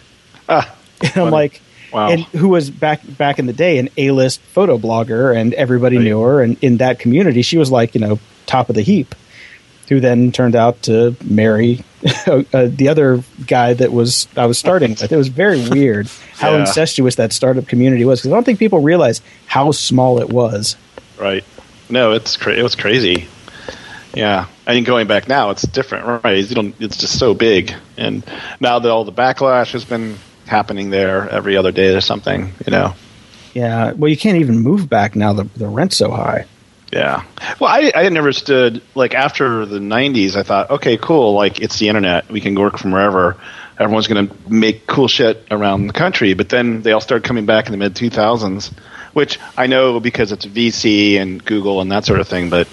[SPEAKER 3] Ah, and I'm funny. like. Wow. And who was back back in the day an A list photo blogger, and everybody right. knew her. And in that community, she was like you know top of the heap who then turned out to marry uh, the other guy that was I was starting with. It was very weird how yeah. incestuous that startup community was because I don't think people realize how small it was.
[SPEAKER 4] Right. No, it's cra- it was crazy. Yeah, I think going back now, it's different, right? You don't, it's just so big, and now that all the backlash has been happening there every other day or something, you know.
[SPEAKER 3] Yeah, well, you can't even move back now. The the rent's so high.
[SPEAKER 4] Yeah. Well, I, I never stood, like, after the 90s, I thought, okay, cool, like, it's the internet. We can work from wherever. Everyone's going to make cool shit around the country. But then they all started coming back in the mid 2000s, which I know because it's VC and Google and that sort of thing. But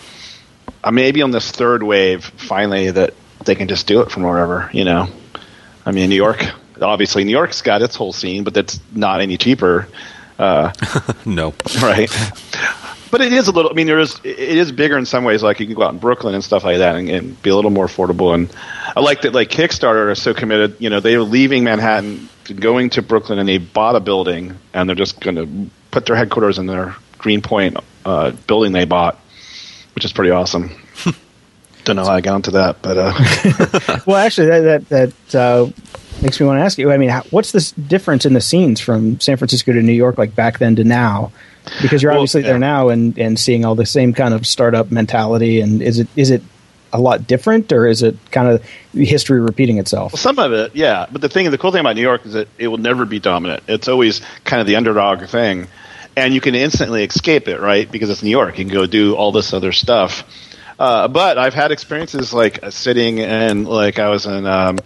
[SPEAKER 4] uh, maybe on this third wave, finally, that they can just do it from wherever, you know. I mean, New York, obviously, New York's got its whole scene, but that's not any cheaper. Uh,
[SPEAKER 2] no.
[SPEAKER 4] Right but it is a little. I mean, there is it is bigger in some ways. Like you can go out in Brooklyn and stuff like that, and, and be a little more affordable. And I like that. Like Kickstarter is so committed. You know, they are leaving Manhattan, going to Brooklyn, and they bought a building, and they're just going to put their headquarters in their Greenpoint uh, building they bought, which is pretty awesome. Don't know how I got into that, but
[SPEAKER 3] uh. well, actually, that that, that uh, makes me want to ask you. I mean, what's this difference in the scenes from San Francisco to New York, like back then to now? because you're well, obviously yeah. there now and, and seeing all the same kind of startup mentality and is it is it a lot different or is it kind of history repeating itself
[SPEAKER 4] well, some of it yeah but the thing the cool thing about new york is that it will never be dominant it's always kind of the underdog thing and you can instantly escape it, right? Because it's New York, you can go do all this other stuff. Uh, but I've had experiences like uh, sitting and like I was in. Um,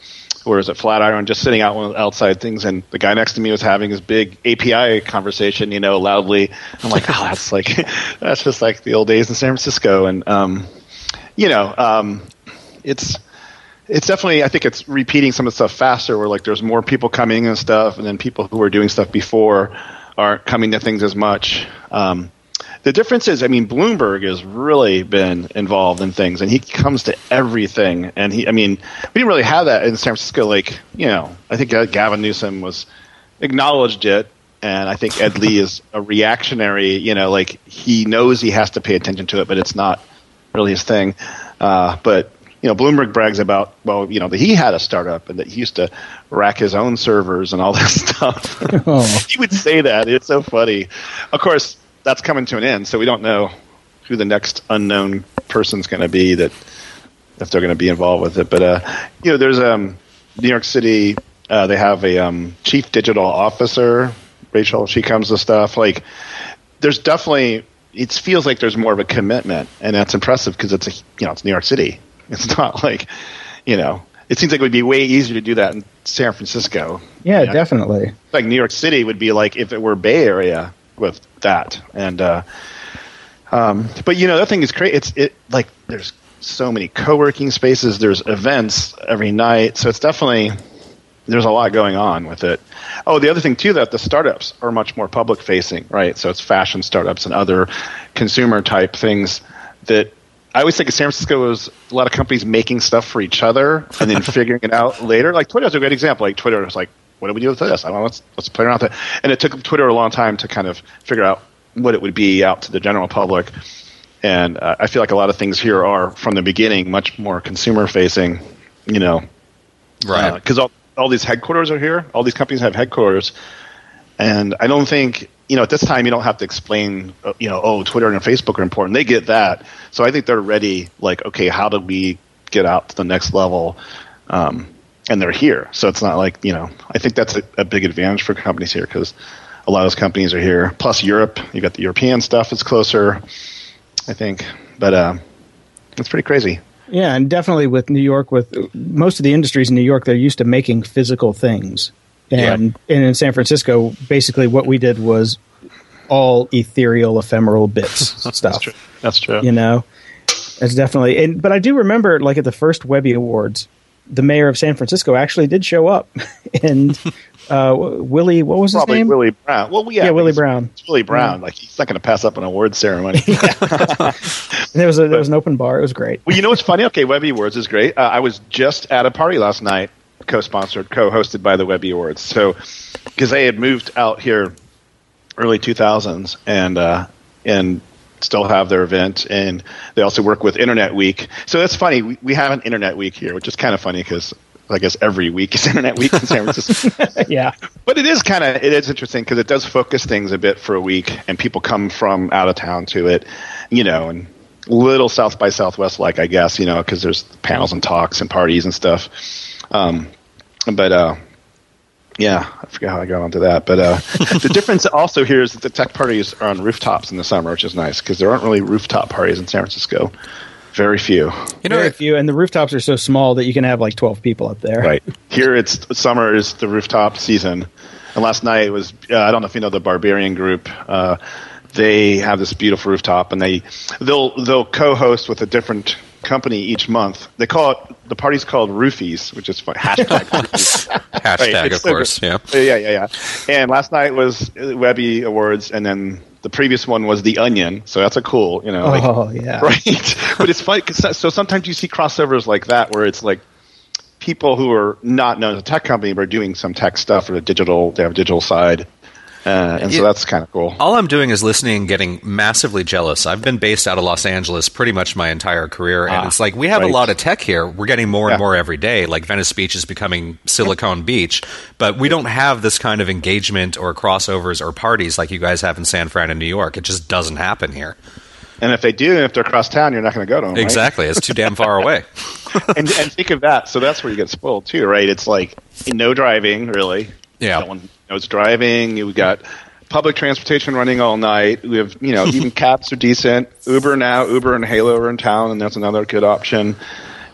[SPEAKER 4] where is it Flatiron, just sitting out outside things, and the guy next to me was having his big API conversation, you know, loudly. I'm like, oh, that's like that's just like the old days in San Francisco, and um, you know, um, it's it's definitely I think it's repeating some of the stuff faster, where like there's more people coming and stuff, and then people who were doing stuff before aren't coming to things as much. Um, the difference is, I mean, Bloomberg has really been involved in things, and he comes to everything. And he, I mean, we didn't really have that in San Francisco. Like, you know, I think Gavin Newsom was acknowledged it, and I think Ed Lee is a reactionary. You know, like he knows he has to pay attention to it, but it's not really his thing. Uh, but you know, Bloomberg brags about well, you know, that he had a startup and that he used to rack his own servers and all this stuff. Oh. he would say that. It's so funny. Of course, that's coming to an end, so we don't know who the next unknown person's going to be that if they're going to be involved with it. But uh, you know, there's um, New York City. Uh, they have a um, chief digital officer, Rachel. She comes to stuff like. There's definitely it feels like there's more of a commitment, and that's impressive because it's a you know it's New York City. It's not like you know it seems like it would be way easier to do that in San Francisco.
[SPEAKER 3] Yeah, you know? definitely.
[SPEAKER 4] Like New York City would be like if it were Bay Area with that. And uh, um, but you know that thing is crazy. It's it like there's so many co-working spaces. There's events every night, so it's definitely there's a lot going on with it. Oh, the other thing too that the startups are much more public facing, right? So it's fashion startups and other consumer type things that I always think of San Francisco as a lot of companies making stuff for each other and then figuring it out later. Like Twitter is a great example. Like Twitter is like what do we do with this? I don't know. Let's, let's play around with it. And it took Twitter a long time to kind of figure out what it would be out to the general public. And uh, I feel like a lot of things here are from the beginning much more consumer facing, you know.
[SPEAKER 2] Right.
[SPEAKER 4] Because uh, all, all these headquarters are here. All these companies have headquarters. And I don't think, you know, at this time you don't have to explain, uh, you know, oh, Twitter and Facebook are important. They get that. So I think they're ready, like, okay, how do we get out to the next level? Um, and they're here. So it's not like you know. I think that's a, a big advantage for companies here because a lot of those companies are here. Plus Europe, you got the European stuff is closer. I think, but uh, it's pretty crazy.
[SPEAKER 3] Yeah, and definitely with New York, with most of the industries in New York, they're used to making physical things, and yeah. and in San Francisco, basically what we did was all ethereal, ephemeral bits stuff.
[SPEAKER 4] That's true. That's true.
[SPEAKER 3] You know, it's definitely. And, but I do remember, like at the first Webby Awards, the mayor of San Francisco actually did show up, and uh, Willie, what was
[SPEAKER 4] Probably
[SPEAKER 3] his name?
[SPEAKER 4] Willie Brown. Well, yeah,
[SPEAKER 3] yeah Willie Brown.
[SPEAKER 4] It's Willie Brown. Yeah. Like he's not going to pass up an award ceremony.
[SPEAKER 3] there was a, there was an open bar. It was great.
[SPEAKER 4] Well, you know what's funny? Okay, Webby Awards is great. Uh, I was just at a party last night, co-sponsored, co-hosted by the Webby Awards. So, because they had moved out here early 2000s, and uh, and still have their event, and they also work with Internet Week. So that's funny. We, we have an Internet Week here, which is kind of funny because I guess every week is Internet Week in San Francisco.
[SPEAKER 3] yeah,
[SPEAKER 4] but it is kind of it is interesting because it does focus things a bit for a week, and people come from out of town to it, you know, and a little South by Southwest like I guess you know because there's panels and talks and parties and stuff. Um, but uh, yeah, I forget how I got onto that. But uh, the difference also here is that the tech parties are on rooftops in the summer, which is nice because there aren't really rooftop parties in San Francisco. Very few.
[SPEAKER 3] You know, very few, and the rooftops are so small that you can have like twelve people up there.
[SPEAKER 4] Right here, it's summer is the rooftop season, and last night it was. Uh, I don't know if you know the Barbarian Group. Uh, they have this beautiful rooftop, and they they'll they'll co-host with a different company each month. They call it the party's called Roofies, which is fun. hashtag.
[SPEAKER 2] hashtag, right, of course. Yeah,
[SPEAKER 4] yeah, yeah, yeah. And last night was Webby Awards, and then the previous one was the Onion. So that's a cool, you know. Like,
[SPEAKER 3] oh yeah.
[SPEAKER 4] Right, but it's funny. Cause, so sometimes you see crossovers like that where it's like people who are not known as a tech company but are doing some tech stuff or a digital. They have a digital side uh, and so that's kind of cool.
[SPEAKER 2] All I'm doing is listening and getting massively jealous. I've been based out of Los Angeles pretty much my entire career, and ah, it's like we have right. a lot of tech here. We're getting more yeah. and more every day. Like Venice Beach is becoming Silicon Beach, but we don't have this kind of engagement or crossovers or parties like you guys have in San Fran and New York. It just doesn't happen here.
[SPEAKER 4] And if they do, if they're across town, you're not going to go to them.
[SPEAKER 2] Exactly,
[SPEAKER 4] right?
[SPEAKER 2] it's too damn far away.
[SPEAKER 4] and, and think of that. So that's where you get spoiled too, right? It's like no driving, really.
[SPEAKER 2] Yeah.
[SPEAKER 4] No one knows driving. You got public transportation running all night. We have, you know, even cabs are decent. Uber now, Uber and Hailo are in town, and that's another good option.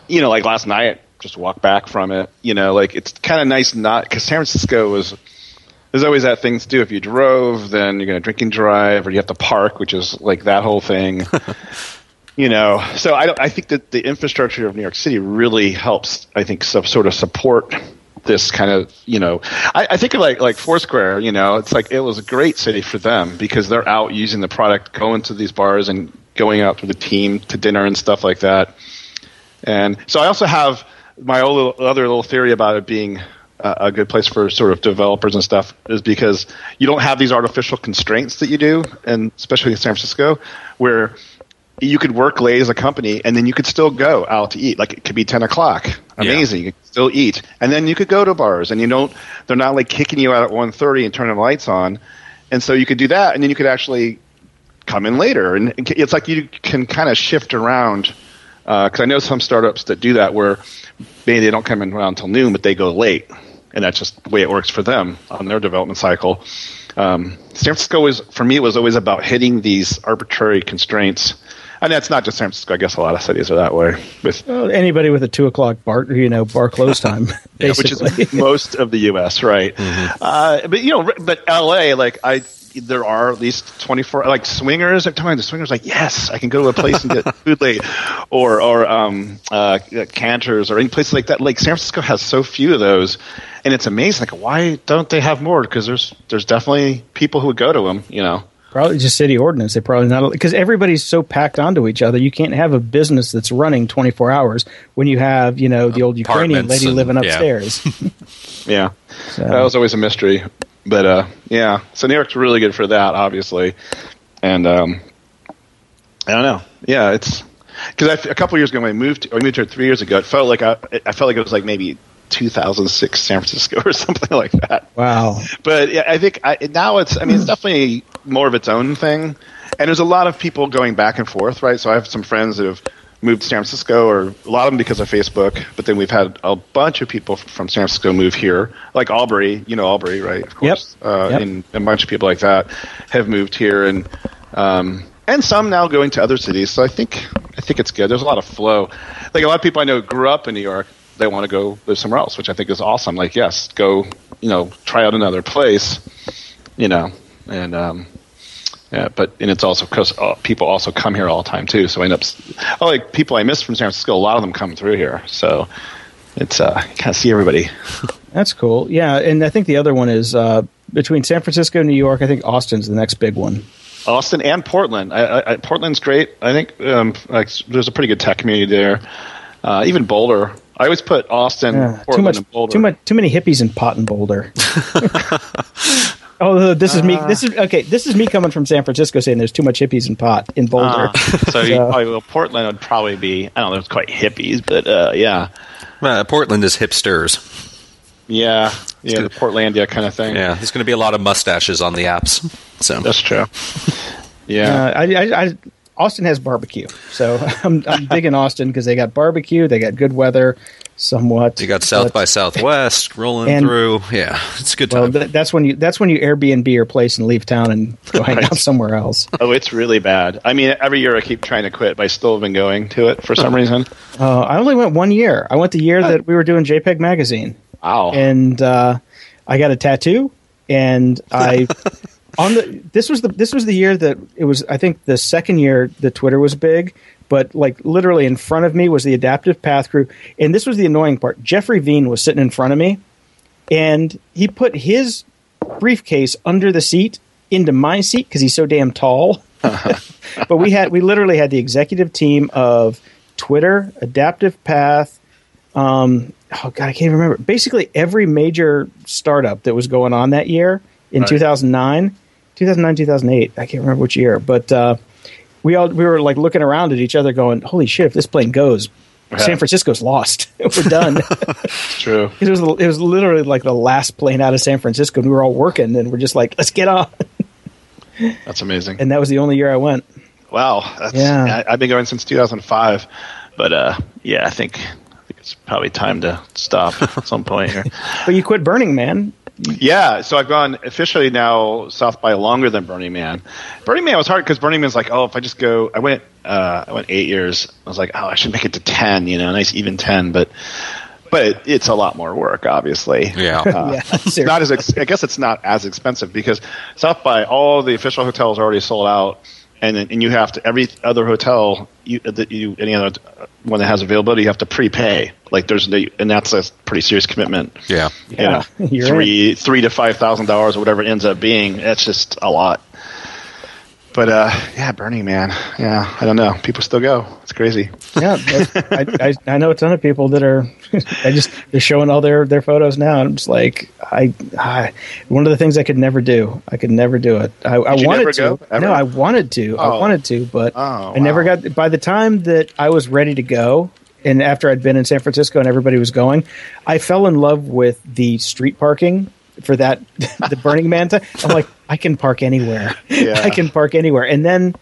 [SPEAKER 4] You know, like last night, just walk back from it. You know, like it's kind of nice not because San Francisco was. There's always that thing to do. If you drove, then you're going to drink and drive, or you have to park, which is like that whole thing. you know, so I, I think that the infrastructure of New York City really helps. I think so, sort of support this kind of you know I, I think of like like Foursquare you know it's like it was a great city for them because they're out using the product going to these bars and going out with the team to dinner and stuff like that. And so I also have my little, other little theory about it being a, a good place for sort of developers and stuff is because you don't have these artificial constraints that you do and especially in San Francisco where you could work late as a company and then you could still go out to eat. Like it could be 10 o'clock. Amazing. Yeah. You could still eat. And then you could go to bars and you don't, they're not like kicking you out at 1.30 and turning the lights on. And so you could do that and then you could actually come in later. And it's like you can kind of shift around. Because uh, I know some startups that do that where maybe they don't come in around until noon, but they go late. And that's just the way it works for them on their development cycle. Um, San Francisco was, for me, was always about hitting these arbitrary constraints and that's not just San Francisco. I guess a lot of cities are that way. With
[SPEAKER 3] well, anybody with a two o'clock bar, you know, bar close time, yeah,
[SPEAKER 4] which is most of the U.S. Right? Mm-hmm. Uh, but you know, but L.A. Like I, there are at least twenty four like swingers. I'm telling the swingers like yes, I can go to a place and get food late, or or um, uh, Canter's or any place like that. Like San Francisco has so few of those, and it's amazing. Like why don't they have more? Because there's there's definitely people who would go to them. You know.
[SPEAKER 3] Probably just city ordinance. They probably not because everybody's so packed onto each other. You can't have a business that's running twenty four hours when you have you know the old Ukrainian lady and, living upstairs.
[SPEAKER 4] Yeah, yeah. So. that was always a mystery. But uh, yeah, so New York's really good for that, obviously. And um, I don't know. Yeah, it's because a couple years ago when I moved, I moved here three years ago. It felt like I, I felt like it was like maybe 2006 San Francisco or something like that.
[SPEAKER 3] Wow.
[SPEAKER 4] But yeah, I think I, now it's, I mean, it's definitely more of its own thing. And there's a lot of people going back and forth, right? So I have some friends that have moved to San Francisco, or a lot of them because of Facebook. But then we've had a bunch of people from San Francisco move here, like Aubrey. You know Aubrey, right? Of
[SPEAKER 3] course.
[SPEAKER 4] Yep. Uh, yep. And a bunch of people like that have moved here, and um, and some now going to other cities. So I think I think it's good. There's a lot of flow. Like a lot of people I know grew up in New York they want to go live somewhere else, which I think is awesome. Like, yes, go, you know, try out another place, you know, and um, yeah, but and it's also because uh, people also come here all the time too. So I end up, oh, like people I miss from San Francisco, a lot of them come through here. So it's uh, kind of see everybody.
[SPEAKER 3] That's cool. Yeah, and I think the other one is uh, between San Francisco and New York. I think Austin's the next big one.
[SPEAKER 4] Austin and Portland. I, I, Portland's great. I think um, like, there's a pretty good tech community there. Uh, even Boulder, I always put Austin, yeah,
[SPEAKER 3] too much, boulder Too much, too many hippies in pot and Boulder. oh, this is me. This is okay. This is me coming from San Francisco saying there's too much hippies in pot in Boulder. Uh,
[SPEAKER 4] so, so. Probably, well, Portland would probably be. I don't know. It's quite hippies, but uh, yeah.
[SPEAKER 2] Uh, Portland is hipsters.
[SPEAKER 4] Yeah, yeah, the Portlandia kind of thing.
[SPEAKER 2] Yeah, there's going to be a lot of mustaches on the apps. So
[SPEAKER 4] that's true. Yeah,
[SPEAKER 3] uh, I, I, I, Austin has barbecue, so I'm, I'm digging Austin because they got barbecue, they got good weather, somewhat.
[SPEAKER 2] You got South by Southwest rolling and, through. Yeah, it's a good time. Well,
[SPEAKER 3] th- that's when you that's when you Airbnb your place and leave town and go hang out somewhere else.
[SPEAKER 4] Oh, it's really bad. I mean, every year I keep trying to quit, but I still have been going to it for some reason.
[SPEAKER 3] Uh, I only went one year. I went the year that we were doing JPEG Magazine.
[SPEAKER 4] Wow.
[SPEAKER 3] And uh, I got a tattoo, and I on the this was the this was the year that it was I think the second year that Twitter was big, but like literally in front of me was the adaptive path crew, and this was the annoying part. Jeffrey Veen was sitting in front of me, and he put his briefcase under the seat into my seat because he's so damn tall. but we had we literally had the executive team of Twitter, Adaptive Path. Um, oh god, I can't remember. Basically, every major startup that was going on that year in right. 2009 2009, 2008. I can't remember which year, but uh, we all we were like looking around at each other, going, "Holy shit! If this plane goes, yeah. San Francisco's lost. we're done."
[SPEAKER 4] True.
[SPEAKER 3] it was it was literally like the last plane out of San Francisco, and we were all working, and we're just like, "Let's get on."
[SPEAKER 4] That's amazing.
[SPEAKER 3] And that was the only year I went.
[SPEAKER 4] Wow. That's, yeah. I, have been going since 2005, but uh, yeah, I think I think it's probably time to stop at some point here.
[SPEAKER 3] but you quit Burning Man
[SPEAKER 4] Yeah, so I've gone officially now South by longer than Burning Man. Burning Man was hard because Burning Man's like, oh, if I just go, I went, uh, I went eight years. I was like, oh, I should make it to ten, you know, nice even ten, but but it's a lot more work, obviously.
[SPEAKER 2] Yeah.
[SPEAKER 4] Uh,
[SPEAKER 3] Yeah,
[SPEAKER 4] not as ex- I guess it's not as expensive because South by all the official hotels are already sold out, and then- and you have to every other hotel you uh, that you any other uh, one that has availability you have to prepay. Like there's the and that's a pretty serious commitment.
[SPEAKER 2] Yeah.
[SPEAKER 4] You know,
[SPEAKER 3] You're
[SPEAKER 4] three three to five thousand dollars or whatever it ends up being. That's just a lot. But uh, yeah, Burning Man. Yeah, I don't know. People still go. It's crazy.
[SPEAKER 3] yeah, I, I I know a ton of people that are. I just they're showing all their their photos now, and I'm just like, I, I one of the things I could never do. I could never do it. I, I wanted to.
[SPEAKER 4] go?
[SPEAKER 3] No, I wanted to. I
[SPEAKER 4] Oh.
[SPEAKER 3] wanted to, but
[SPEAKER 4] Oh,
[SPEAKER 3] I never
[SPEAKER 4] wow.
[SPEAKER 3] got. By the time that I was ready to go, and after I'd been in San Francisco and everybody was going, I fell in love with the street parking for that the Burning Man time. I'm like, I can park anywhere.
[SPEAKER 4] Yeah.
[SPEAKER 3] I can park anywhere, and then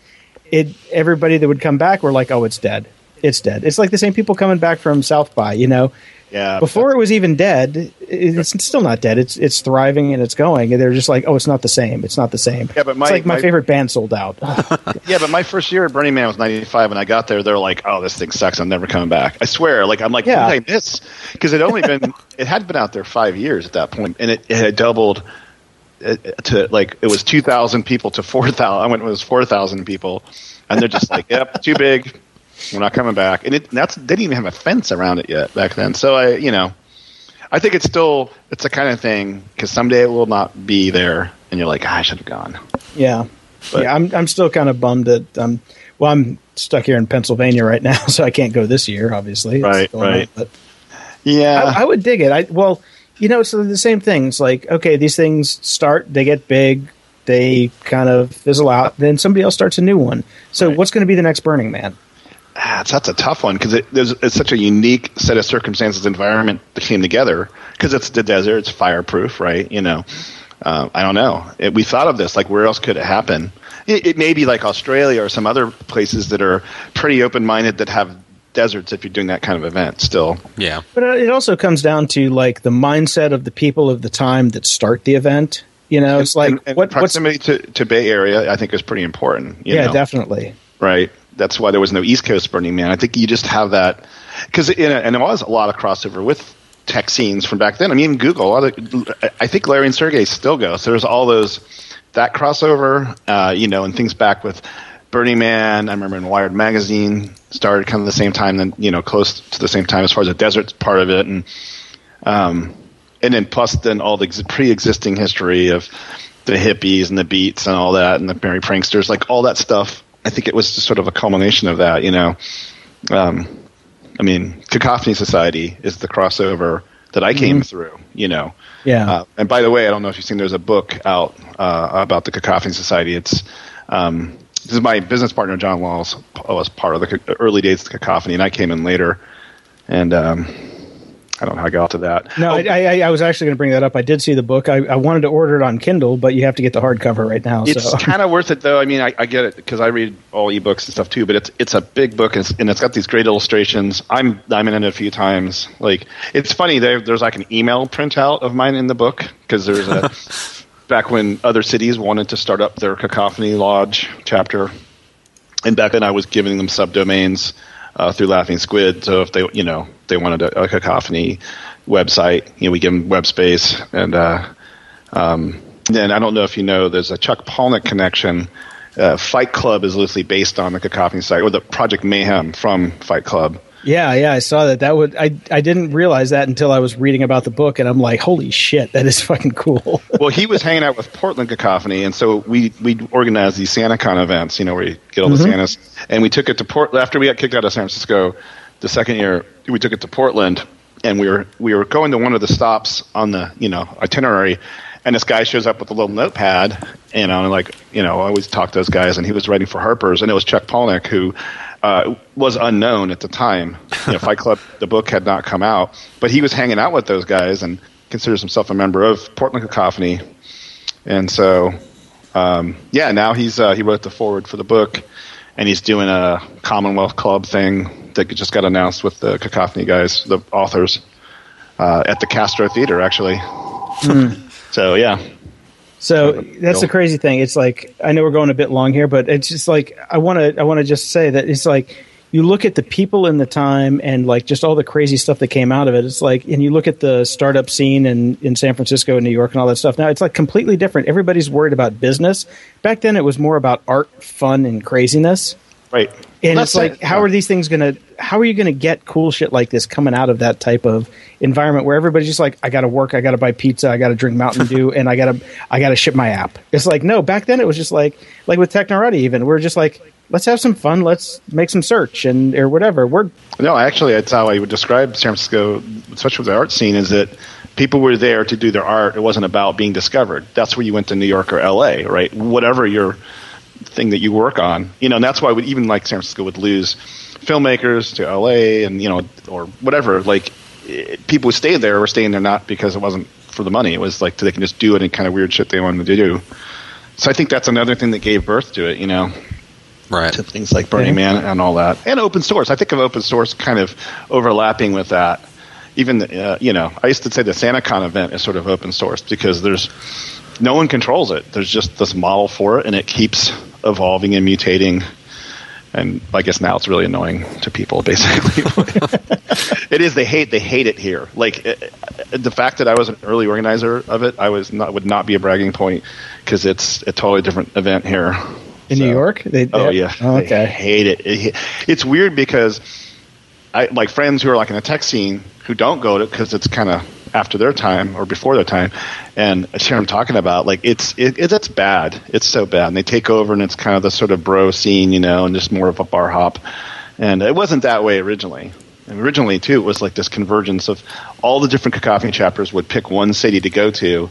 [SPEAKER 3] it everybody that would come back were like, "Oh, it's dead. It's dead." It's like the same people coming back from South by, you know.
[SPEAKER 4] Yeah.
[SPEAKER 3] Before it was even dead, it- it's still not dead. It's it's thriving and it's going. And they're just like, "Oh, it's not the same. It's not the same."
[SPEAKER 4] Yeah, but my-
[SPEAKER 3] it's like my,
[SPEAKER 4] my-
[SPEAKER 3] favorite band sold out.
[SPEAKER 4] Yeah, but my first year at Burning Man was '95, and I got there. They're like, "Oh, this thing sucks. I'm never coming back." I swear. Like, I'm like,
[SPEAKER 3] Yeah.
[SPEAKER 4] "What did I miss?" Because it only been it had been out there five years at that point, and it, it had doubled uh, to like it was 2,000 people to 4,000. I went it was 4,000 people, and they're just like, "Yep, too big. We're not coming back." And it that's they didn't even have a fence around it yet back then. So I, you know, I think it's still it's the kind of thing because someday it will not be there, and you're like, "Ah, "I should have gone."
[SPEAKER 3] yeah,
[SPEAKER 4] But-
[SPEAKER 3] yeah. I'm I'm still kind of bummed that um. Well, I'm stuck here in Pennsylvania right now, so I can't go this year. Obviously, It's
[SPEAKER 4] Right, right.
[SPEAKER 3] But
[SPEAKER 4] Yeah,
[SPEAKER 3] I, I would dig it. I well, you know, it's the same thing. It's like okay, these things start, they get big, they kind of fizzle out, then somebody else starts a new one. So,
[SPEAKER 4] Right.
[SPEAKER 3] what's going to be the next Burning Man?
[SPEAKER 4] Ah, it's, that's a tough one because it, there's it's such a unique set of circumstances, environment that came together. Because it's the desert, it's fireproof, right? You know, uh, I don't know. It, we thought of this like where else could it happen? It, it may be like Australia or some other places that are pretty open minded that have deserts. If you're doing that kind of event, still,
[SPEAKER 2] Yeah.
[SPEAKER 3] But uh, it also comes down to like the mindset of the people of the time that start the event. You know, it's like
[SPEAKER 4] and, and
[SPEAKER 3] what, what's
[SPEAKER 4] proximity to, to Bay Area, I think, is pretty important. You
[SPEAKER 3] yeah,
[SPEAKER 4] know?
[SPEAKER 3] definitely.
[SPEAKER 4] right? That's why there was no East Coast Burning Man. I think you just have that because and there was a lot of crossover with tech scenes from back then. I mean, Google. A lot of, I think Larry and Sergey still go. So there's all those that crossover, uh, you know, and things back with Burning Man. I remember in Wired magazine started kind of the same time, then you know, close to the same time as far as the desert's part of it, and um, and then plus then all the ex- pre-existing history of the hippies and the beats and all that and the merry pranksters, like all that stuff. I think it was just sort of a culmination of that, you know. Um, I mean, Cacophony Society is the crossover that I came through, you know.
[SPEAKER 3] Yeah.
[SPEAKER 4] Uh, and by the way, I don't know if you've seen. There's a book out uh, about the Cacophony Society. It's um, this is my business partner John Walls was part of the early days of the Cacophony, and I came in later. And um, I don't know how I got to that.
[SPEAKER 3] No,
[SPEAKER 4] Oh,
[SPEAKER 3] I, I, I was actually going to bring that up. I did see the book. I, I wanted to order it on Kindle, but you have to get the hardcover right now.
[SPEAKER 4] It's
[SPEAKER 3] so
[SPEAKER 4] kind of worth it, though. I mean, I, I get it because I read all ebooks and stuff too. But it's it's a big book and it's, and it's got these great illustrations. I'm I'm in it a few times. Like it's funny. There, there's like an email printout of mine in the book because there's a back when other cities wanted to start up their cacophony lodge chapter, and back then I was giving them subdomains uh, through Laughing Squid. So if they you know they wanted a, a cacophony website, you know, we give them web space and. Uh, um, then I don't know if you know, there's a Chuck Palahniuk connection. Uh, Fight Club is loosely based on the Cacophony site, or the Project Mayhem from Fight Club.
[SPEAKER 3] Yeah, yeah, I saw that. That would I I didn't realize that until I was reading about the book, and I'm like, holy shit, that is fucking cool.
[SPEAKER 4] Well, he was hanging out with Portland Cacophony, and so we we organized these SantaCon events, you know, where you get all the mm-hmm. Santas, and we took it to Portland After we got kicked out of San Francisco, the second year we took it to Portland, and we were we were going to one of the stops on the you know itinerary, and this guy shows up with a little notepad, and I'm like you know, I always talk to those guys, and he was writing for Harper's, and it was Chuck Palahniuk who. Uh, was unknown at the time. You know, Fight Club, the book had not come out, but he was hanging out with those guys and considers himself a member of Portland Cacophony. And so, um, yeah, now he's uh, he wrote the forward for the book, and he's doing a Commonwealth Club thing that just got announced with the Cacophony guys, the authors, uh, at the Castro Theater, actually. So yeah,
[SPEAKER 3] So
[SPEAKER 4] Kind of a
[SPEAKER 3] that's the crazy thing. It's like I know we're going a bit long here, but it's just like I want to I want to just say that it's like you look at the people in the time and like just all the crazy stuff that came out of it. It's like and you look at the startup scene in in San Francisco and New York and all that stuff. Now it's like completely different. Everybody's worried about business. Back then it was more about art, fun, and craziness.
[SPEAKER 4] right.
[SPEAKER 3] And it's like,
[SPEAKER 4] it.
[SPEAKER 3] how are these things going to? How are you going to get cool shit like this coming out of that type of environment where everybody's just like, I got to work, I got to buy pizza, I got to drink Mountain Dew, and I got to, I got to ship my app. It's like, no, back then it was just like, like with Technorati, even we're just like, let's have some fun, let's make some search and or whatever. We're
[SPEAKER 4] No, actually, that's how I would describe San Francisco, especially with the art scene, is that people were there to do their art. It wasn't about being discovered. That's where you went to New York or L.A., right? Whatever your thing that you work on, you know. And that's why we, even like San Francisco would lose filmmakers to L.A. and you know or whatever. Like eh, people who stayed there were staying there not because it wasn't for the money. It was like they can just do it and kind of weird shit they wanted to do. So I think that's another thing that gave birth to it, you know
[SPEAKER 2] Right.
[SPEAKER 4] to things like Burning
[SPEAKER 3] Yeah.
[SPEAKER 4] Man and all that, and open source. I think of open source kind of overlapping with that. Even uh, you know, I used to say the SantaCon event is sort of open source because there's no one controls it. There's just this model for it, and it keeps evolving and mutating. And I guess now it's really annoying to people. Basically, it is. They hate. They hate it here. Like it, the fact that I was an early organizer of it, I was not would not be a bragging point because it's a totally different event here
[SPEAKER 3] in New York. They,
[SPEAKER 4] Oh yeah,
[SPEAKER 3] Oh,
[SPEAKER 4] They
[SPEAKER 3] okay.
[SPEAKER 4] hate it. It- It's weird because I like friends who are like in the tech scene who don't go to because it's kind of after their time or before their time, and I hear them talking about like it's it, it, it's bad. It's so bad, and they take over, and it's kind of the sort of bro scene, you know, and just more of a bar hop. And it wasn't that way originally. And originally too, it was like this convergence of all the different cacophony chapters would pick one city to go to,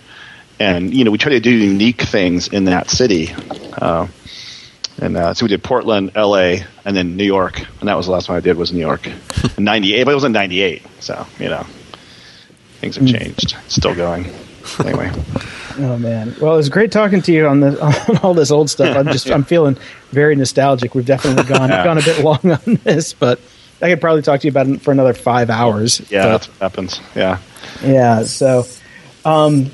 [SPEAKER 4] and you know we try to do unique things in that city. Uh, and uh, so we did Portland, L.A., and then New York, and that was the last one I did was New York, in '98. But it was in '98, so you know things have changed. It's still going. Anyway,
[SPEAKER 3] Oh man. Well, it was great talking to you on the on all this old stuff. I'm just I'm feeling very nostalgic. We've definitely gone
[SPEAKER 4] Yeah.
[SPEAKER 3] gone a bit long on this, but I could probably talk to you about it for another five hours.
[SPEAKER 4] yeah,
[SPEAKER 3] But-
[SPEAKER 4] that's what happens. Yeah,
[SPEAKER 3] Yeah. So, um,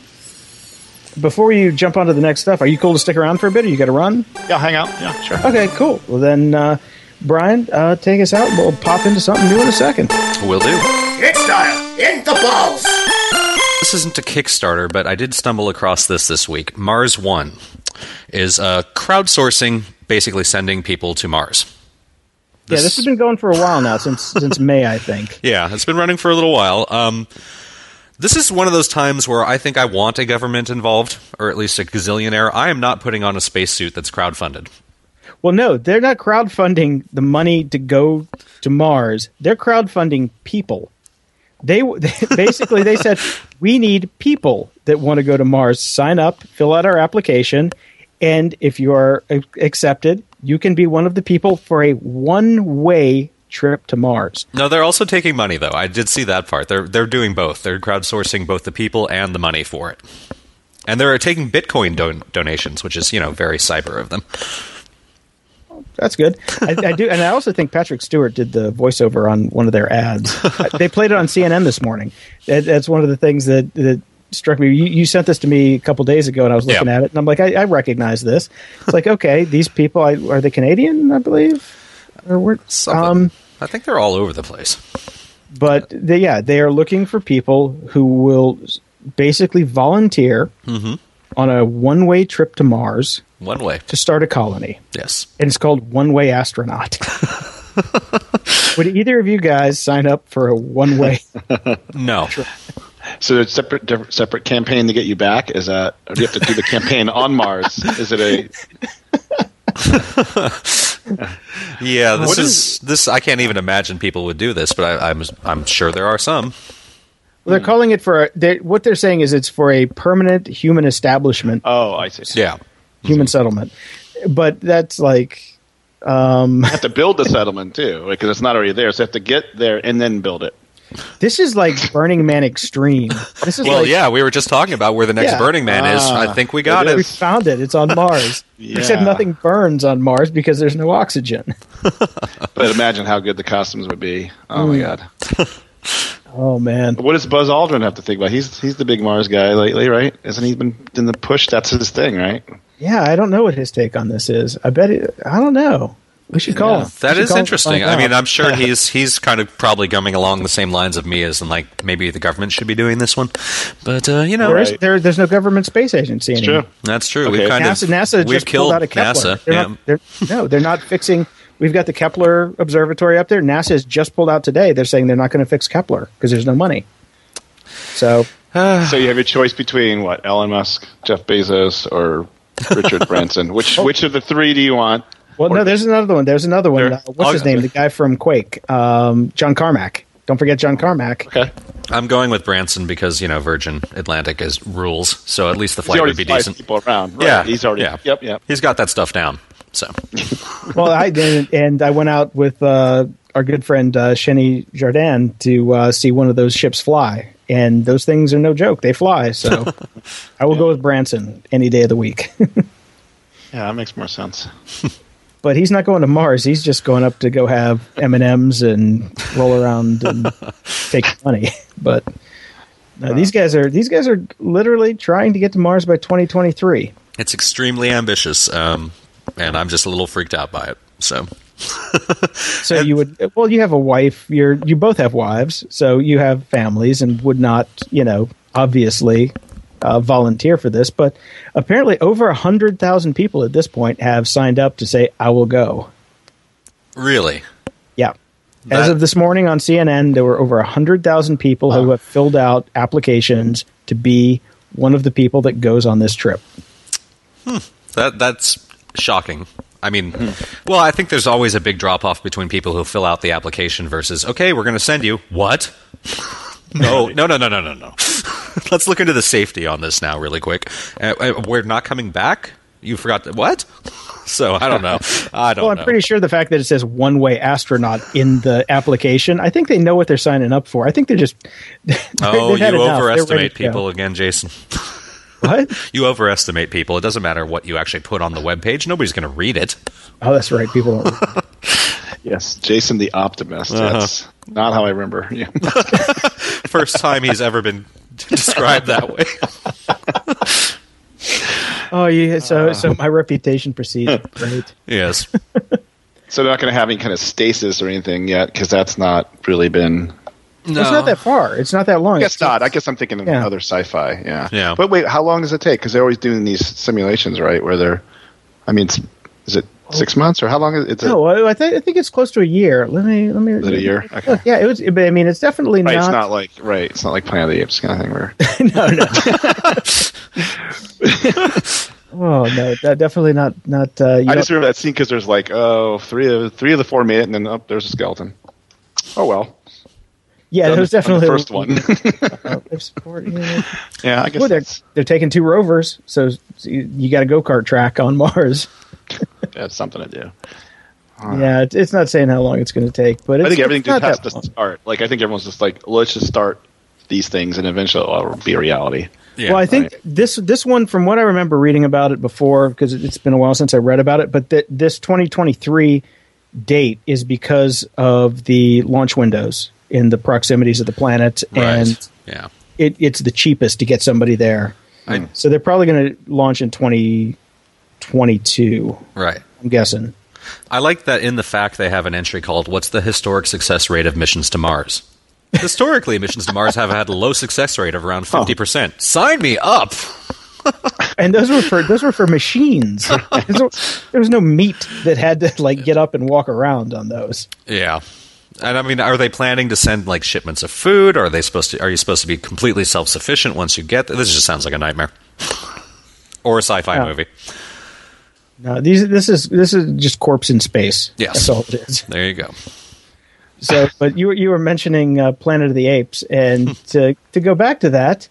[SPEAKER 3] before you jump onto the next stuff, are you cool to stick around for a bit, or you got to run?
[SPEAKER 4] yeah, hang out. Yeah, sure.
[SPEAKER 3] Okay, cool. Well then, uh, Brian, uh, take us out. We'll pop into something new in a second.
[SPEAKER 2] We'll do.
[SPEAKER 5] Kickstarter in the balls.
[SPEAKER 2] This isn't a Kickstarter, but I did stumble across this this week. Mars One is uh, crowdsourcing, basically sending people to Mars.
[SPEAKER 3] yeah, this has been going for a while now, since since May, I think.
[SPEAKER 2] Yeah, it's been running for a little while. Um, this is one of those times where I think I want a government involved, or at least a gazillionaire. I am not putting on a spacesuit that's crowdfunded.
[SPEAKER 3] Well, no, they're not crowdfunding the money to go to Mars. They're crowdfunding people. They, they basically they said we need people that want to go to Mars. Sign up, fill out our application, and if you are accepted, you can be one of the people for a one-way trip to Mars.
[SPEAKER 2] No, they're also taking money though. I did see that part. They're they're doing both. They're crowdsourcing both the people and the money for it. And they're taking Bitcoin don- donations, which is, you know, very cyber of them.
[SPEAKER 3] That's good. I, I do, and I also think Patrick Stewart did the voiceover on one of their ads. they played it on CNN this morning. That, that's one of the things that that struck me. You, you sent this to me a couple days ago, and I was looking
[SPEAKER 2] Yeah.
[SPEAKER 3] at it, and I'm like, I, I recognize this. It's like, okay, these people I, are they Canadian? I believe, or where, um,
[SPEAKER 2] I think they're all over the place.
[SPEAKER 3] but they, yeah, they are looking for people who will basically volunteer
[SPEAKER 2] Mm-hmm.
[SPEAKER 3] on a one-way trip to Mars
[SPEAKER 2] One way.
[SPEAKER 3] to start a colony.
[SPEAKER 2] Yes.
[SPEAKER 3] and it's called One Way Astronaut. Would either of you guys sign up for a one way?
[SPEAKER 2] No.
[SPEAKER 4] So it's separate separate campaign to get you back. Is that or do you have to do the campaign on Mars? Is it a
[SPEAKER 2] Yeah, this is this. I can't even imagine people would do this, but I, I'm I'm sure there are some.
[SPEAKER 3] Well, they're calling it for they what they're saying is it's for a permanent human establishment,
[SPEAKER 4] oh I see.
[SPEAKER 2] Yeah,
[SPEAKER 3] human settlement. But that's like, um,
[SPEAKER 4] You have to build the settlement too, because it's not already there. So you have to get there and then build it.
[SPEAKER 3] this is like Burning Man extreme. This is
[SPEAKER 2] Well,
[SPEAKER 3] like,
[SPEAKER 2] yeah, we were just talking about where the next
[SPEAKER 3] Yeah.
[SPEAKER 2] Burning Man is.
[SPEAKER 4] Ah,
[SPEAKER 2] I think we got
[SPEAKER 4] it
[SPEAKER 2] it.
[SPEAKER 3] we found it. It's on Mars. Except
[SPEAKER 4] Yeah.
[SPEAKER 3] nothing burns on Mars because there's no oxygen.
[SPEAKER 4] But imagine how good the costumes would be. Oh my god.
[SPEAKER 3] Oh man.
[SPEAKER 4] What does Buzz Aldrin have to think about? He's he's the big Mars guy lately, right? Isn't he been in the push? That's his thing, right?
[SPEAKER 3] Yeah, I don't know what his take on this is. I bet it, I don't know. We should call
[SPEAKER 4] Yeah.
[SPEAKER 3] him.
[SPEAKER 2] That
[SPEAKER 3] should
[SPEAKER 2] is
[SPEAKER 3] call
[SPEAKER 2] interesting.
[SPEAKER 3] find
[SPEAKER 2] I mean. I'm sure he's he's kind of probably coming along the same lines of me as, and like maybe the government should be doing this one. But uh, you know,
[SPEAKER 3] There is-
[SPEAKER 4] Right.
[SPEAKER 3] there, there's no government space agency
[SPEAKER 4] It's
[SPEAKER 3] anymore.
[SPEAKER 4] true.
[SPEAKER 2] that's true.
[SPEAKER 4] Okay.
[SPEAKER 2] We've kind
[SPEAKER 3] NASA,
[SPEAKER 2] of
[SPEAKER 3] NASA
[SPEAKER 2] we've
[SPEAKER 3] just
[SPEAKER 2] killed
[SPEAKER 3] out of Kepler.
[SPEAKER 2] NASA.
[SPEAKER 3] They're
[SPEAKER 2] yeah.
[SPEAKER 3] not, they're, no, they're not fixing. We've got the Kepler Observatory up there. NASA has just pulled out today. They're saying they're not going to fix Kepler because there's no money. So
[SPEAKER 4] So you have your choice between what? Elon Musk, Jeff Bezos, or Richard Branson. Which which of the three do you want?
[SPEAKER 3] Well, no, there's another one. There's another one.
[SPEAKER 4] There-
[SPEAKER 3] Uh, what's his name? The guy from Quake, um, John Carmack. Don't forget John Carmack.
[SPEAKER 4] Okay.
[SPEAKER 2] I'm going with Branson because you know Virgin Atlantic is rules, so at least the
[SPEAKER 4] He
[SPEAKER 2] flight would be decent.
[SPEAKER 4] people around. Right.
[SPEAKER 2] Yeah,
[SPEAKER 4] He's already.
[SPEAKER 2] yeah.
[SPEAKER 4] Yep. Yep.
[SPEAKER 2] He's got that stuff down. So
[SPEAKER 3] Well, I did, and I went out with uh, our good friend uh, Shenny Jardin to uh, see one of those ships fly, and those things are no joke. They fly. So I will go with Branson any day of the week.
[SPEAKER 4] Yeah, that makes more sense.
[SPEAKER 3] but he's not going to Mars. He's just going up to go have M and M's and roll around and take money. But no, these guys are these guys are literally trying to get to Mars by 2023.
[SPEAKER 2] it's extremely ambitious, um, and I'm just a little freaked out by it. So
[SPEAKER 3] So you would well, you have a wife. You're you both have wives, so you have families, and would not you know obviously uh, volunteer for this. But apparently, over a hundred thousand people at this point have signed up to say, "I will go."
[SPEAKER 2] really,
[SPEAKER 3] Yeah. As of this morning on CNN, there were over 100,000 people who have filled out applications to be one of the people that goes on this trip.
[SPEAKER 2] that that's shocking. I mean, well, I think there's always a big drop off between people who fill out the application versus okay, we're going to send you what? No, no, no, no, no, no, no. Let's look into the safety on this now, really quick. Uh, uh, we're not coming back. You forgot that what? So I don't know. I don't
[SPEAKER 3] Well, I'm
[SPEAKER 2] know.
[SPEAKER 3] pretty sure the fact that it says one way astronaut in the application, I think they know what they're signing up for. I think they're just.
[SPEAKER 2] oh,
[SPEAKER 3] they've had
[SPEAKER 2] you
[SPEAKER 3] enough. They're ready
[SPEAKER 2] overestimate
[SPEAKER 3] to go.
[SPEAKER 2] people again, Jason.
[SPEAKER 3] What?
[SPEAKER 2] You overestimate people. It doesn't matter what you actually put on the webpage. Nobody's going to read it.
[SPEAKER 3] Oh, that's right. People don't.
[SPEAKER 4] Yes, Jason the Optimist.
[SPEAKER 2] Uh-huh.
[SPEAKER 4] That's not how I remember. Yeah.
[SPEAKER 2] First time he's ever been described that way.
[SPEAKER 3] Oh, yeah. So, so my reputation precedes. Great.
[SPEAKER 2] yes.
[SPEAKER 4] so they're not going to have any kind of stasis or anything yet because that's not really been.
[SPEAKER 2] No.
[SPEAKER 3] It's not that far. It's not that long.
[SPEAKER 4] I guess
[SPEAKER 3] It's-
[SPEAKER 4] not. I guess I'm thinking of
[SPEAKER 3] Yeah.
[SPEAKER 4] other sci-fi. Yeah.
[SPEAKER 2] Yeah.
[SPEAKER 4] But wait, how long does it take? Because they're always doing these simulations, right? Where they're, I mean, it's- is it six months or how long is it
[SPEAKER 3] No, I, I, think I think it's close to a year. Let me let me.
[SPEAKER 4] Is it a year? Okay.
[SPEAKER 3] Look, yeah, it was. But I mean, it's definitely
[SPEAKER 4] right,
[SPEAKER 3] not.
[SPEAKER 4] it's not like right. It's not like Planet of the Apes kind of thing. Where
[SPEAKER 3] no, no. oh no, that definitely not not. Uh, you
[SPEAKER 4] I just remember that scene because there's like oh three of three of the four made it, and then oh, there's a skeleton. Oh well.
[SPEAKER 3] Yeah,
[SPEAKER 4] Done
[SPEAKER 3] it was definitely
[SPEAKER 4] the first one.
[SPEAKER 3] Uh, life support, yeah.
[SPEAKER 4] yeah, I guess
[SPEAKER 3] Well, they're they're taking two rovers, so you, you got a go kart track on Mars.
[SPEAKER 4] that's something to do.
[SPEAKER 3] Yeah, it, it's not saying how long it's going to take, but it's,
[SPEAKER 4] I think everything
[SPEAKER 3] it's
[SPEAKER 4] just has to
[SPEAKER 3] long.
[SPEAKER 4] start. Like I think everyone's just like, let's just start these things, and eventually it'll be a reality.
[SPEAKER 2] Yeah.
[SPEAKER 3] well, I think
[SPEAKER 4] right.
[SPEAKER 3] this this one, from what I remember reading about it before, because it's been a while since I read about it, but that this 2023 date is because of the launch windows in the proximities of the planet, and
[SPEAKER 2] yeah.
[SPEAKER 3] it, it's the cheapest to get somebody there.
[SPEAKER 2] I-
[SPEAKER 3] so they're probably going to launch in 2022.
[SPEAKER 2] Right.
[SPEAKER 3] I'm guessing.
[SPEAKER 2] I like that in the fact they have an entry called "What's the historic success rate of missions to Mars?" Historically, missions to Mars have had a low success rate of around oh. fifty percent. Sign me up.
[SPEAKER 3] And those were for those were for machines. There was no meat that had to like get up and walk around on those.
[SPEAKER 2] Yeah. And I mean, are they planning to send like shipments of food? Or are they supposed to? Are you supposed to be completely self sufficient once you get there? This just sounds like a nightmare, or a sci-fi
[SPEAKER 3] Yeah.
[SPEAKER 2] movie.
[SPEAKER 3] No, these this is this is just corpse in space.
[SPEAKER 2] Yes.
[SPEAKER 3] that's all it is.
[SPEAKER 2] There you go.
[SPEAKER 3] So, but you were- you were mentioning uh, Planet of the Apes, and to to go back to that,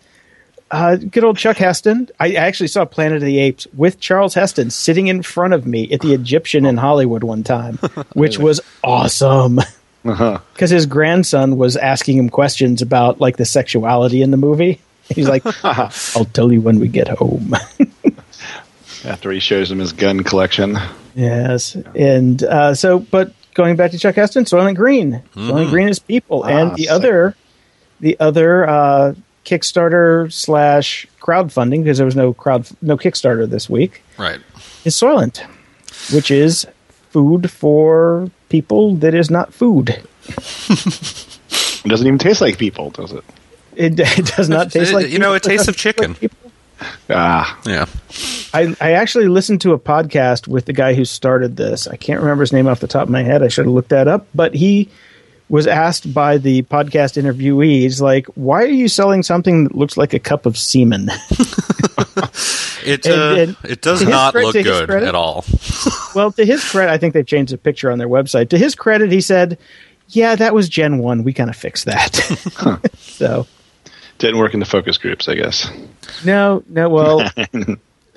[SPEAKER 3] uh, good old Chuck Heston. I actually saw Planet of the Apes with Charlton Heston sitting in front of me at the Egyptian in Hollywood one time, which was awesome.
[SPEAKER 4] Uh-huh.
[SPEAKER 3] Because his grandson was asking him questions about like the sexuality in the movie. He's like, "I'll tell you when we get home."
[SPEAKER 4] After he shows him his gun collection.
[SPEAKER 3] Yes, and uh, so, but going back to Chuck Heston, Soylent Green, Soylent Green is people, and
[SPEAKER 4] Ah,
[SPEAKER 3] the
[SPEAKER 4] sick.
[SPEAKER 3] other the other uh, Kickstarter slash crowdfunding because there was no crowd no Kickstarter this week
[SPEAKER 2] Right.
[SPEAKER 3] is Soylent, which is food for people that is not food.
[SPEAKER 4] It doesn't even taste like people, does it?
[SPEAKER 3] It, it does not taste
[SPEAKER 2] It-
[SPEAKER 3] like
[SPEAKER 2] you know, it
[SPEAKER 3] people.
[SPEAKER 2] tastes of
[SPEAKER 3] taste like
[SPEAKER 2] chicken.
[SPEAKER 3] people.
[SPEAKER 4] Ah,
[SPEAKER 2] Yeah.
[SPEAKER 3] I, I actually listened to a podcast with the guy who started this. I can't remember his name off the top of my head. I should have looked that up. But he was asked by the podcast interviewees, like, why are you selling something that looks like a cup of semen?
[SPEAKER 2] It
[SPEAKER 3] And-
[SPEAKER 2] uh,
[SPEAKER 3] and
[SPEAKER 2] it does not
[SPEAKER 3] credit-
[SPEAKER 2] look good
[SPEAKER 3] credit-
[SPEAKER 2] at all.
[SPEAKER 3] well, to his credit, I think they've changed the picture on their website. To his credit, he said, yeah, that was Gen 1. We kind of fixed that. so,
[SPEAKER 4] didn't work in the focus groups, I guess.
[SPEAKER 3] no, no, well.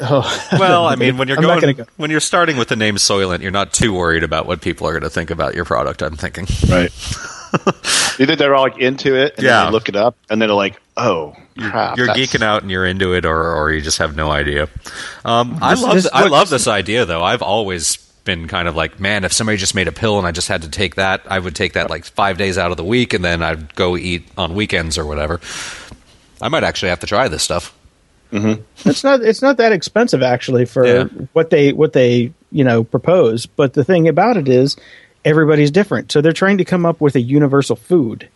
[SPEAKER 3] Oh,
[SPEAKER 2] Well, I mean, when you're
[SPEAKER 3] I'm
[SPEAKER 2] going
[SPEAKER 3] go.
[SPEAKER 2] when you're starting with the name Soylent, you're not too worried about what people are going to think about your product. I'm thinking.
[SPEAKER 4] Right. Either they're all like into it and
[SPEAKER 2] Yeah.
[SPEAKER 4] then they look it up and then they're like, oh, crap.
[SPEAKER 2] you're
[SPEAKER 4] that's-
[SPEAKER 2] geeking out and you're into it, or or you just have no idea. Um, I love
[SPEAKER 3] this-
[SPEAKER 2] I love this idea though. I've always been kind of like, man, if somebody just made a pill and I just had to take that, I would take that like five days out of the week, and then I'd go eat on weekends or whatever. I might actually have to try this stuff. Mm-hmm.
[SPEAKER 3] it's not it's not that expensive actually for
[SPEAKER 2] Yeah.
[SPEAKER 3] what they what they you know propose. But the thing about it is everybody's different. So they're trying to come up with a universal food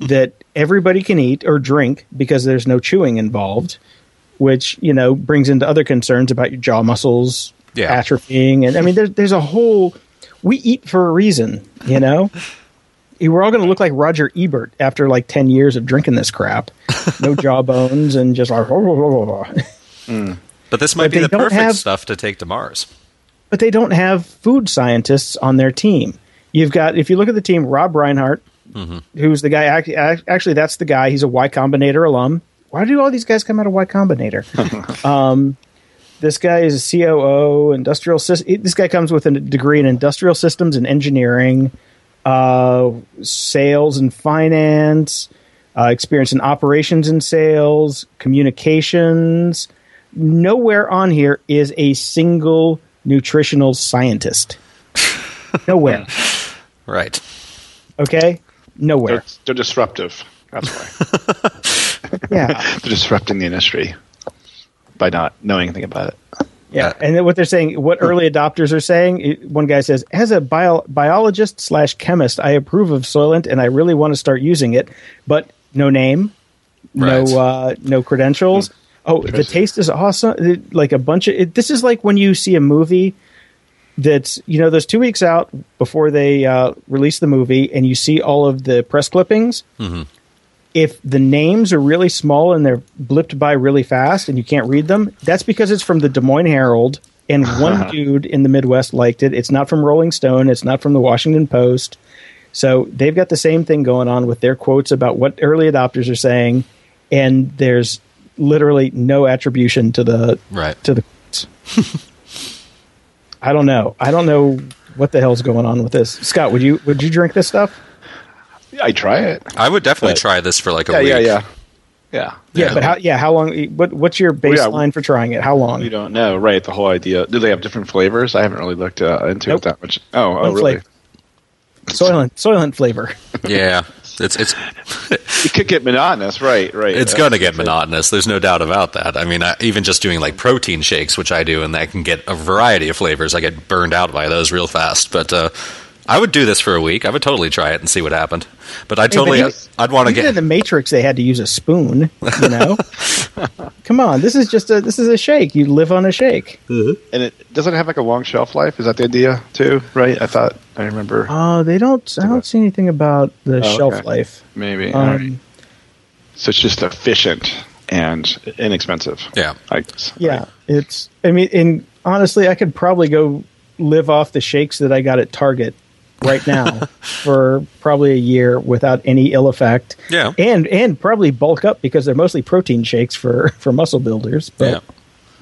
[SPEAKER 3] that everybody can eat or drink because there's no chewing involved which you know brings into other concerns about your jaw muscles
[SPEAKER 2] Yeah.
[SPEAKER 3] atrophying. And i mean there's there's a whole we eat for a reason you know we're all going to look like Roger Ebert after like 10 years of drinking this crap. No jawbones and just like,
[SPEAKER 2] But this might
[SPEAKER 3] But
[SPEAKER 2] be the perfect
[SPEAKER 3] have-
[SPEAKER 2] stuff to take to Mars.
[SPEAKER 3] but they don't have food scientists on their team. You've got, if you look at the team, Rob Rhinehart, who's the guy, act- act- actually, that's the guy. He's a Y Combinator alum. Why do all these guys come out of Y Combinator? um, this guy is a COO, industrial sys- This guy comes with a degree in industrial systems and engineering, uh, sales and finance, uh, experience in operations and sales, communications. Nowhere on here is a single nutritional scientist. Nowhere.
[SPEAKER 2] Right.
[SPEAKER 3] Okay? Nowhere.
[SPEAKER 4] They're, they're disruptive. That's why.
[SPEAKER 3] Yeah.
[SPEAKER 4] they're disrupting the industry by not knowing anything about it.
[SPEAKER 3] Yeah, and then what they're saying, what early adopters are saying, one guy says, as a bio, biologist slash chemist, I approve of Soylent and I really want to start using it, but no name,
[SPEAKER 2] Right.
[SPEAKER 3] no uh, no credentials. Oh, the taste is awesome! Like a bunch of it, this is like when you see a movie that's you know there's two weeks out before they uh, release the movie, and you see all of the press clippings. If the names are really small and they're blipped by really fast and you can't read them, that's because it's from the Des Moines Herald and one dude in the Midwest liked it. It's not from Rolling Stone. It's not from the Washington Post. So they've got the same thing going on with their quotes about what early adopters are saying, and there's literally no attribution to the
[SPEAKER 2] Right.
[SPEAKER 3] to the quotes. I don't know. I don't know what the hell's going on with this. Scott, would you would you drink this stuff?
[SPEAKER 4] I try it.
[SPEAKER 2] I would definitely
[SPEAKER 4] But-
[SPEAKER 2] try this for like a
[SPEAKER 4] Yeah,
[SPEAKER 2] week.
[SPEAKER 4] yeah, yeah. Yeah.
[SPEAKER 3] Yeah, but how yeah, how long what what's your
[SPEAKER 4] Well, yeah,
[SPEAKER 3] baseline for trying it? How long?
[SPEAKER 4] You don't know, right? The whole idea. Do they have different flavors? I haven't really looked uh, into
[SPEAKER 3] Nope.
[SPEAKER 4] it that much. Oh, oh,
[SPEAKER 3] One
[SPEAKER 4] really?
[SPEAKER 3] flavor. Soylent Soylent flavor.
[SPEAKER 2] Yeah. It's it's
[SPEAKER 4] It could get monotonous, right? Right.
[SPEAKER 2] it's going to get monotonous. There's no doubt about that. I mean, I, even just doing like protein shakes, which I do, and I can get a variety of flavors. I get burned out by those real fast. But uh, I would do this for a week. I would totally try it and see what happened. But I totally,
[SPEAKER 3] but he-
[SPEAKER 2] I'd want to get.
[SPEAKER 3] in the Matrix, they had to use a spoon. You know, come on, this is just a this is a shake. You live on a shake.
[SPEAKER 4] And it doesn't have like a long shelf life. Is that the idea too? Right? I thought I remember.
[SPEAKER 3] Oh, they don't. I don't see anything about the
[SPEAKER 4] Oh,
[SPEAKER 3] shelf
[SPEAKER 4] okay.
[SPEAKER 3] life.
[SPEAKER 4] Maybe.
[SPEAKER 3] Um,
[SPEAKER 4] All right. So it's just efficient and inexpensive.
[SPEAKER 2] Yeah.
[SPEAKER 4] I guess.
[SPEAKER 3] Yeah, it's. I mean, and honestly, I could probably go live off the shakes that I got at Target right now for probably a year without any ill effect.
[SPEAKER 2] Yeah.
[SPEAKER 3] and and probably bulk up because they're mostly protein shakes for for muscle builders. But
[SPEAKER 2] Yeah.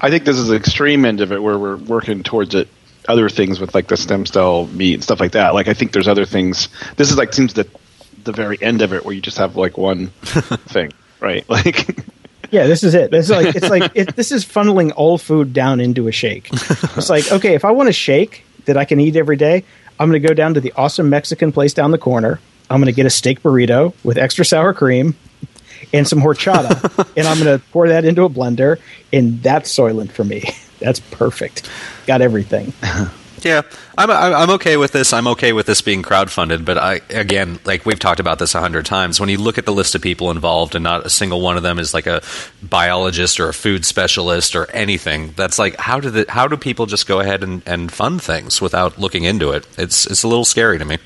[SPEAKER 4] I think this is the extreme end of it where we're working towards it. Other things with like the stem cell meat and stuff like that. Like I think there's other things. This is like seems the the very end of it where you just have like one thing, right? Like
[SPEAKER 3] Yeah, this is it. This is like it's like it, this is funneling all food down into a shake. It's like okay, if I want a shake that I can eat every day, I'm going to go down to the awesome Mexican place down the corner. I'm going to get a steak burrito with extra sour cream and some horchata, and I'm going to pour that into a blender, and that's Soylent for me. That's perfect. Got everything.
[SPEAKER 2] Yeah, I'm, I'm okay with this. I'm okay with this being crowdfunded, but I again, like we've talked about this a hundred times. When you look at the list of people involved, and not a single one of them is like a biologist or a food specialist or anything, that's like how do the, how do people just go ahead and, and fund things without looking into it? It's it's a little scary to me.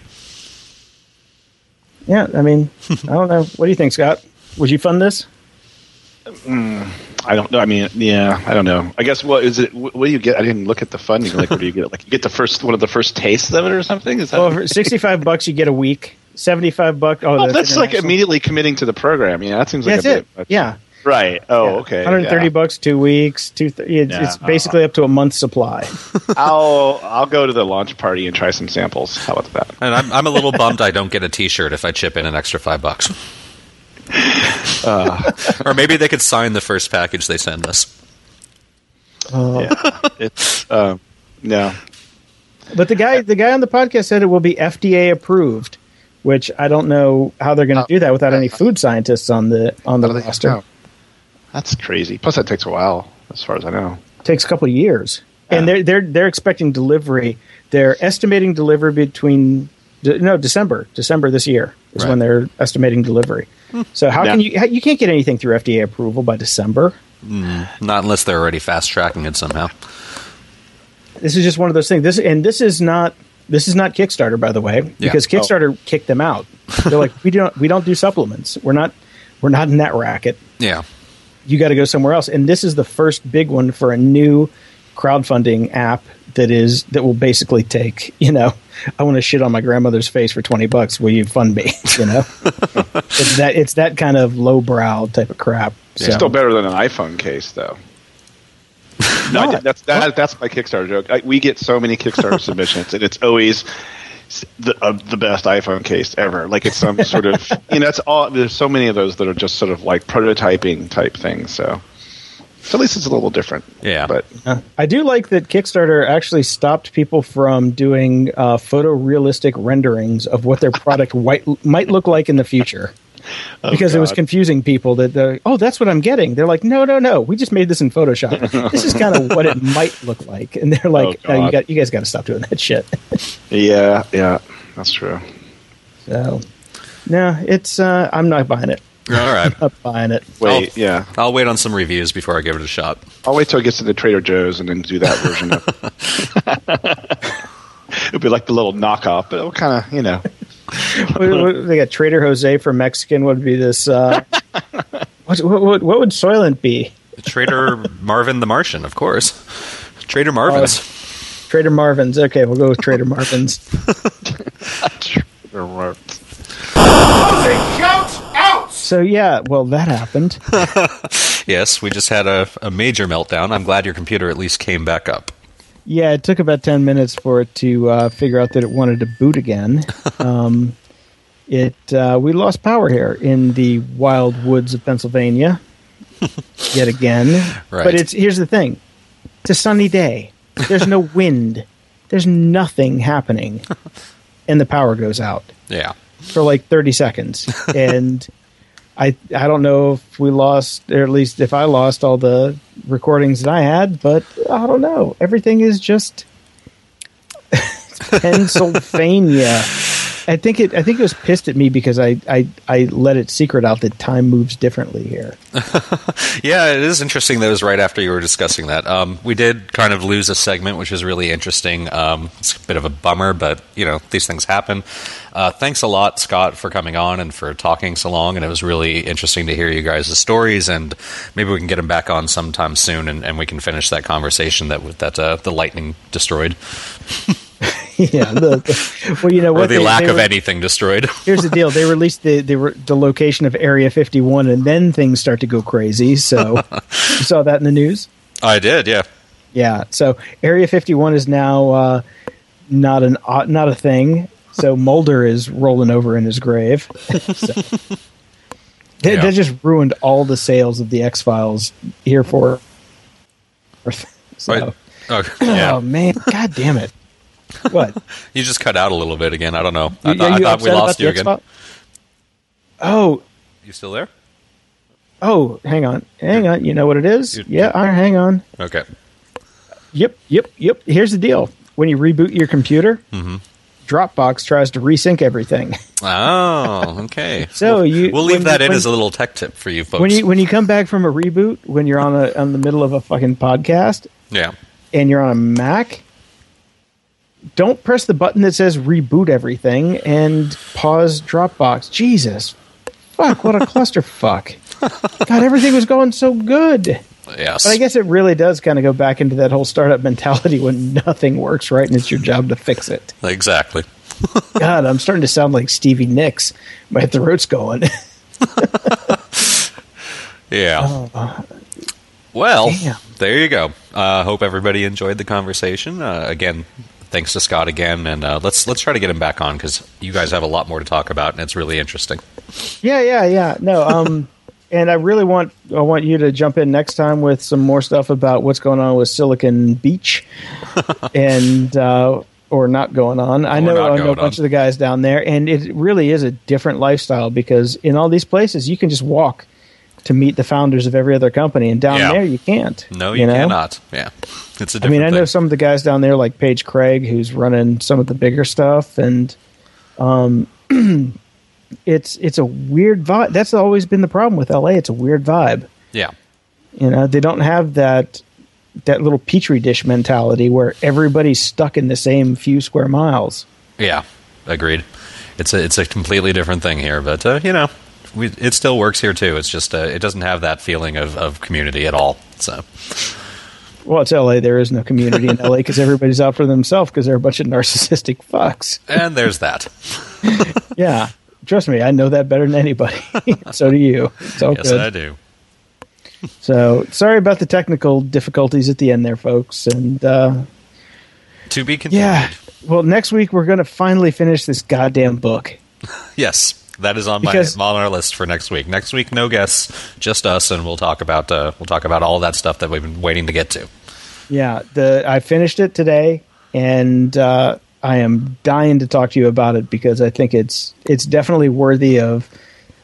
[SPEAKER 3] Yeah, I mean, I don't know. What do you think, Scott? Would you fund this?
[SPEAKER 4] Mm, I don't know. I mean, yeah, I don't know. I guess what is it? What do you get? I didn't look at the funding. Like, what do you get? Like, you get the first one of the first tastes of it or something? Is that?
[SPEAKER 3] Well, for 65 bucks, you get a week. 75 bucks. Oh,
[SPEAKER 4] Oh,
[SPEAKER 3] that's,
[SPEAKER 4] that's like immediately committing to the program. Yeah, that seems like
[SPEAKER 3] That's
[SPEAKER 4] a
[SPEAKER 3] it.
[SPEAKER 4] bit much.
[SPEAKER 3] Yeah.
[SPEAKER 4] Right. Oh,
[SPEAKER 3] Yeah.
[SPEAKER 4] okay.
[SPEAKER 3] 130
[SPEAKER 4] yeah.
[SPEAKER 3] bucks, two weeks, two. Th- it's,
[SPEAKER 4] Yeah.
[SPEAKER 3] it's basically up to a month's supply.
[SPEAKER 4] I'll I'll go to the launch party and try some samples. How about that?
[SPEAKER 2] And I'm I'm a little bummed I don't get a T-shirt if I chip in an extra five bucks. or maybe they could sign the first package they send us.
[SPEAKER 4] Yeah. it's um, no.
[SPEAKER 3] But the guy, the guy on the podcast said it will be FDA approved, which I don't know how they're going to do that without any food scientists on the on the
[SPEAKER 4] How they-
[SPEAKER 3] roster.
[SPEAKER 4] no. That's crazy. Plus, that takes a while, as far as I know.
[SPEAKER 3] takes a couple of years, and they're they're they're expecting delivery. They're estimating delivery between de- no December December this year is
[SPEAKER 2] Right.
[SPEAKER 3] when they're estimating delivery. So how
[SPEAKER 4] Yeah.
[SPEAKER 3] can you you can't get anything through FDA approval by December?
[SPEAKER 2] Mm, not unless they're already fast tracking it somehow.
[SPEAKER 3] This is just one of those things. This and this is not this is not Kickstarter, by the way, because
[SPEAKER 4] Oh.
[SPEAKER 3] Kickstarter kicked them out. They're like, we don't we don't do supplements. We're not we're not in that racket.
[SPEAKER 2] Yeah.
[SPEAKER 3] You got to go somewhere else. And this is the first big one for a new crowdfunding app that is that will basically take you know I want to shit on my grandmother's face for twenty bucks. Will you fund me? You know, it's that it's that kind of lowbrow type of crap. So.
[SPEAKER 4] Still better than an iPhone case, though. No, I that's that, that's my Kickstarter joke. I, we get so many Kickstarter submissions, and it's always the uh, the best iPhone case ever. Like it's some sort of you know, it's all. There's so many of those that are just sort of like prototyping type things. So, so at least it's a little different.
[SPEAKER 2] Yeah.
[SPEAKER 4] but
[SPEAKER 3] Uh, I do like that Kickstarter actually stopped people from doing uh, photorealistic renderings of what their product white, might look like in the future. because it was
[SPEAKER 4] Oh,
[SPEAKER 3] confusing people that they're, oh that's what I'm getting. They're like, no, no, no, we just made this in Photoshop. this is kind of what it might look like, and they're like,
[SPEAKER 4] Oh,
[SPEAKER 3] no, you got you guys got to stop doing that shit.
[SPEAKER 4] yeah, yeah, that's true.
[SPEAKER 3] so, no, it's uh, I'm not buying it.
[SPEAKER 2] All right.
[SPEAKER 3] I'm buying it.
[SPEAKER 4] Wait,
[SPEAKER 2] Oh.
[SPEAKER 4] yeah,
[SPEAKER 2] I'll wait on some reviews before I give it a shot.
[SPEAKER 4] I'll wait till it gets to the Trader Joe's and then do that version of. It'll be like the little knockoff, but it'll kind of you know.
[SPEAKER 3] what, what- they got Trader Jose for Mexican. What would be this? Uh, what, what, what, what would Soylent be?
[SPEAKER 2] Trader Marvin the Martian, of course. Trader Marvin's.
[SPEAKER 3] Trader Marvin's. Okay, we'll go with Trader Marvin's.
[SPEAKER 5] Shout out!
[SPEAKER 3] So yeah, well that happened.
[SPEAKER 2] yes, we just had a, a major meltdown. I'm glad your computer at least came back up.
[SPEAKER 3] Yeah, it took about ten minutes for it to uh, figure out that it wanted to boot again. Um, it uh, we lost power here in the wild woods of Pennsylvania yet again.
[SPEAKER 2] Right.
[SPEAKER 3] But it's here's the thing: it's a sunny day. There's no wind. There's nothing happening, and the power goes out.
[SPEAKER 2] Yeah.
[SPEAKER 3] for like 30 seconds and i i don't know if we lost or at least if i lost all the recordings that i had but i don't know. Everything is just pennsylvania i think it i think it was pissed at me because i i i let it secret out that time moves differently here
[SPEAKER 2] Yeah, it is interesting that it was right after you were discussing that. Um, we did kind of lose a segment, which is really interesting. Um, it's a bit of a bummer, but, you know, these things happen. Uh, thanks a lot, Scott, for coming on and for talking so long. And it was really interesting to hear you guys' stories. And maybe we can get them back on sometime soon and, and we can finish that conversation that, that uh, the lightning destroyed.
[SPEAKER 3] yeah the, the- well you know what
[SPEAKER 2] the
[SPEAKER 3] they-
[SPEAKER 2] lack
[SPEAKER 3] they
[SPEAKER 2] of
[SPEAKER 3] were-
[SPEAKER 2] anything destroyed.
[SPEAKER 3] here's the deal they released the, the the location of area 51 and then things start to go crazy so you saw that in the news
[SPEAKER 2] I did, yeah.
[SPEAKER 3] Yeah. So Area 51 is now uh, not an uh, not a thing. So Mulder is rolling over in his grave. so, they,
[SPEAKER 2] Yeah.
[SPEAKER 3] they just ruined all the sales of the X Files here for. So,
[SPEAKER 2] Right. Oh, yeah.
[SPEAKER 3] Oh man! God damn it! What?
[SPEAKER 2] You just cut out a little bit again. I don't know. I,
[SPEAKER 3] You-
[SPEAKER 2] I thought we lost you again.
[SPEAKER 3] Xbox? Oh,
[SPEAKER 2] You still there?
[SPEAKER 3] oh, hang on, hang on. You know what it is? Yeah, I hang on.
[SPEAKER 2] Okay.
[SPEAKER 3] Yep, yep, yep. Here's the deal: when you reboot your computer,
[SPEAKER 2] Mm-hmm.
[SPEAKER 3] Dropbox tries to resync everything.
[SPEAKER 2] Oh, okay.
[SPEAKER 3] So
[SPEAKER 2] we'll,
[SPEAKER 3] you-
[SPEAKER 2] we'll leave that
[SPEAKER 3] you-
[SPEAKER 2] in
[SPEAKER 3] when-
[SPEAKER 2] as a little tech tip for you folks.
[SPEAKER 3] when you when you come back from a reboot, when you're on a on the middle of a fucking podcast
[SPEAKER 2] yeah.
[SPEAKER 3] and you're on a Mac, don't press the button that says reboot everything and pause Dropbox. Jesus, fuck! What a clusterfuck! God, everything was going so good.
[SPEAKER 2] Yes.
[SPEAKER 3] But I guess it really does kind of go back into that whole startup mentality when nothing works right and it's your job to fix it.
[SPEAKER 2] exactly.
[SPEAKER 3] God, I'm starting to sound like Stevie Nicks. My throat's going.
[SPEAKER 2] Yeah. well,
[SPEAKER 3] Oh, Damn.
[SPEAKER 2] there you go. Uh, hope everybody enjoyed the conversation. Uh, again, thanks to Scott again, and uh, let's let's try to get him back on because you guys have a lot more to talk about, and it's really interesting.
[SPEAKER 3] yeah, yeah, yeah. No, um, and I really want I want you to jump in next time with some more stuff about what's going on with Silicon Beach, and uh, or not going on. I know I know a bunch
[SPEAKER 2] on.
[SPEAKER 3] of the guys down there, and it really is a different lifestyle because in all these places you can just walk to meet the founders of every other company, and down
[SPEAKER 2] Yeah.
[SPEAKER 3] there you can't.
[SPEAKER 2] No, you,
[SPEAKER 3] know?
[SPEAKER 2] cannot. Yeah, it's a
[SPEAKER 3] I
[SPEAKER 2] different I
[SPEAKER 3] mean, I know
[SPEAKER 2] thing.
[SPEAKER 3] some of the guys down there, like Paige Craig, who's running some of the bigger stuff, and um, it's it's a weird vibe. That's always been the problem with LA. It's a weird vibe.
[SPEAKER 2] yeah,
[SPEAKER 3] You know, they don't have that that little petri dish mentality where everybody's stuck in the same few square miles.
[SPEAKER 2] yeah, agreed. It's a it's a completely different thing here, but uh, you know, we, it still works here too. It's just uh, it doesn't have that feeling of, of community at all. So
[SPEAKER 3] Well, it's LA. There is no community in LA because everybody's out for themselves because they're a bunch of narcissistic fucks.
[SPEAKER 2] and there's that.
[SPEAKER 3] Yeah. Trust me, I know that better than anybody. so do you. It's all
[SPEAKER 2] yes,
[SPEAKER 3] good.
[SPEAKER 2] I do.
[SPEAKER 3] So sorry about the technical difficulties at the end there, folks. And uh,
[SPEAKER 2] To be continued.
[SPEAKER 3] yeah, well, next week we're going to finally finish this goddamn book.
[SPEAKER 2] Yes, that is on my on our list for next week. Next week, no guests, just us, and we'll talk about uh, we'll talk about all that stuff that we've been waiting to get to.
[SPEAKER 3] Yeah, the I finished it today, and uh, I am dying to talk to you about it because I think it's it's definitely worthy of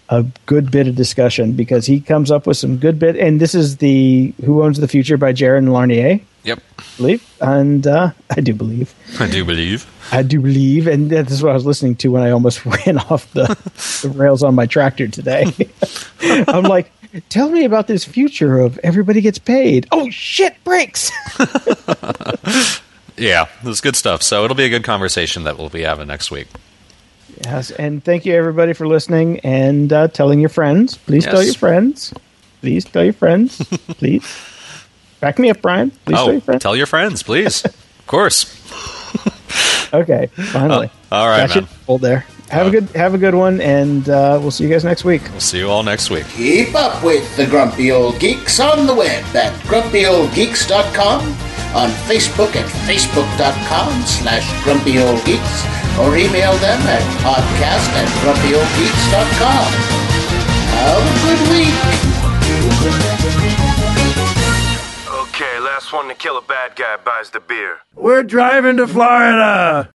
[SPEAKER 3] a good bit of discussion because he comes up with some good bit. And this is the Who Owns the Future by Jaron Lanier,
[SPEAKER 2] Yep,
[SPEAKER 3] believe, and uh, I do believe.
[SPEAKER 2] I do believe.
[SPEAKER 3] I do believe, and this is what I was listening to when I almost ran off the, the rails on my tractor today. I'm like, tell me about this future of everybody gets paid. Oh shit, brakes!
[SPEAKER 2] Yeah, this is good stuff. So it'll be a good conversation that we'll be having next week.
[SPEAKER 3] yes, and thank you everybody for listening and uh, telling your friends. Please tell your friends. Please tell your friends. Please back me up, Brian. Please tell
[SPEAKER 2] oh,
[SPEAKER 3] your friends.
[SPEAKER 2] tell your friends, please. of course.
[SPEAKER 3] okay, finally.
[SPEAKER 2] Oh, all right,
[SPEAKER 3] Got
[SPEAKER 2] man.
[SPEAKER 3] Hold there. Have a good have a good one, and uh, we'll see you guys next week.
[SPEAKER 2] We'll see you all next week.
[SPEAKER 1] Keep up with the Grumpy Old Geeks on the web at grumpyoldgeeks.com, on Facebook at facebook.com slash grumpyoldgeeks, or email them at podcast at grumpyoldgeeks.com. Have a good week.
[SPEAKER 6] Okay, last one to kill a bad guy buys the beer.
[SPEAKER 5] We're driving to Florida.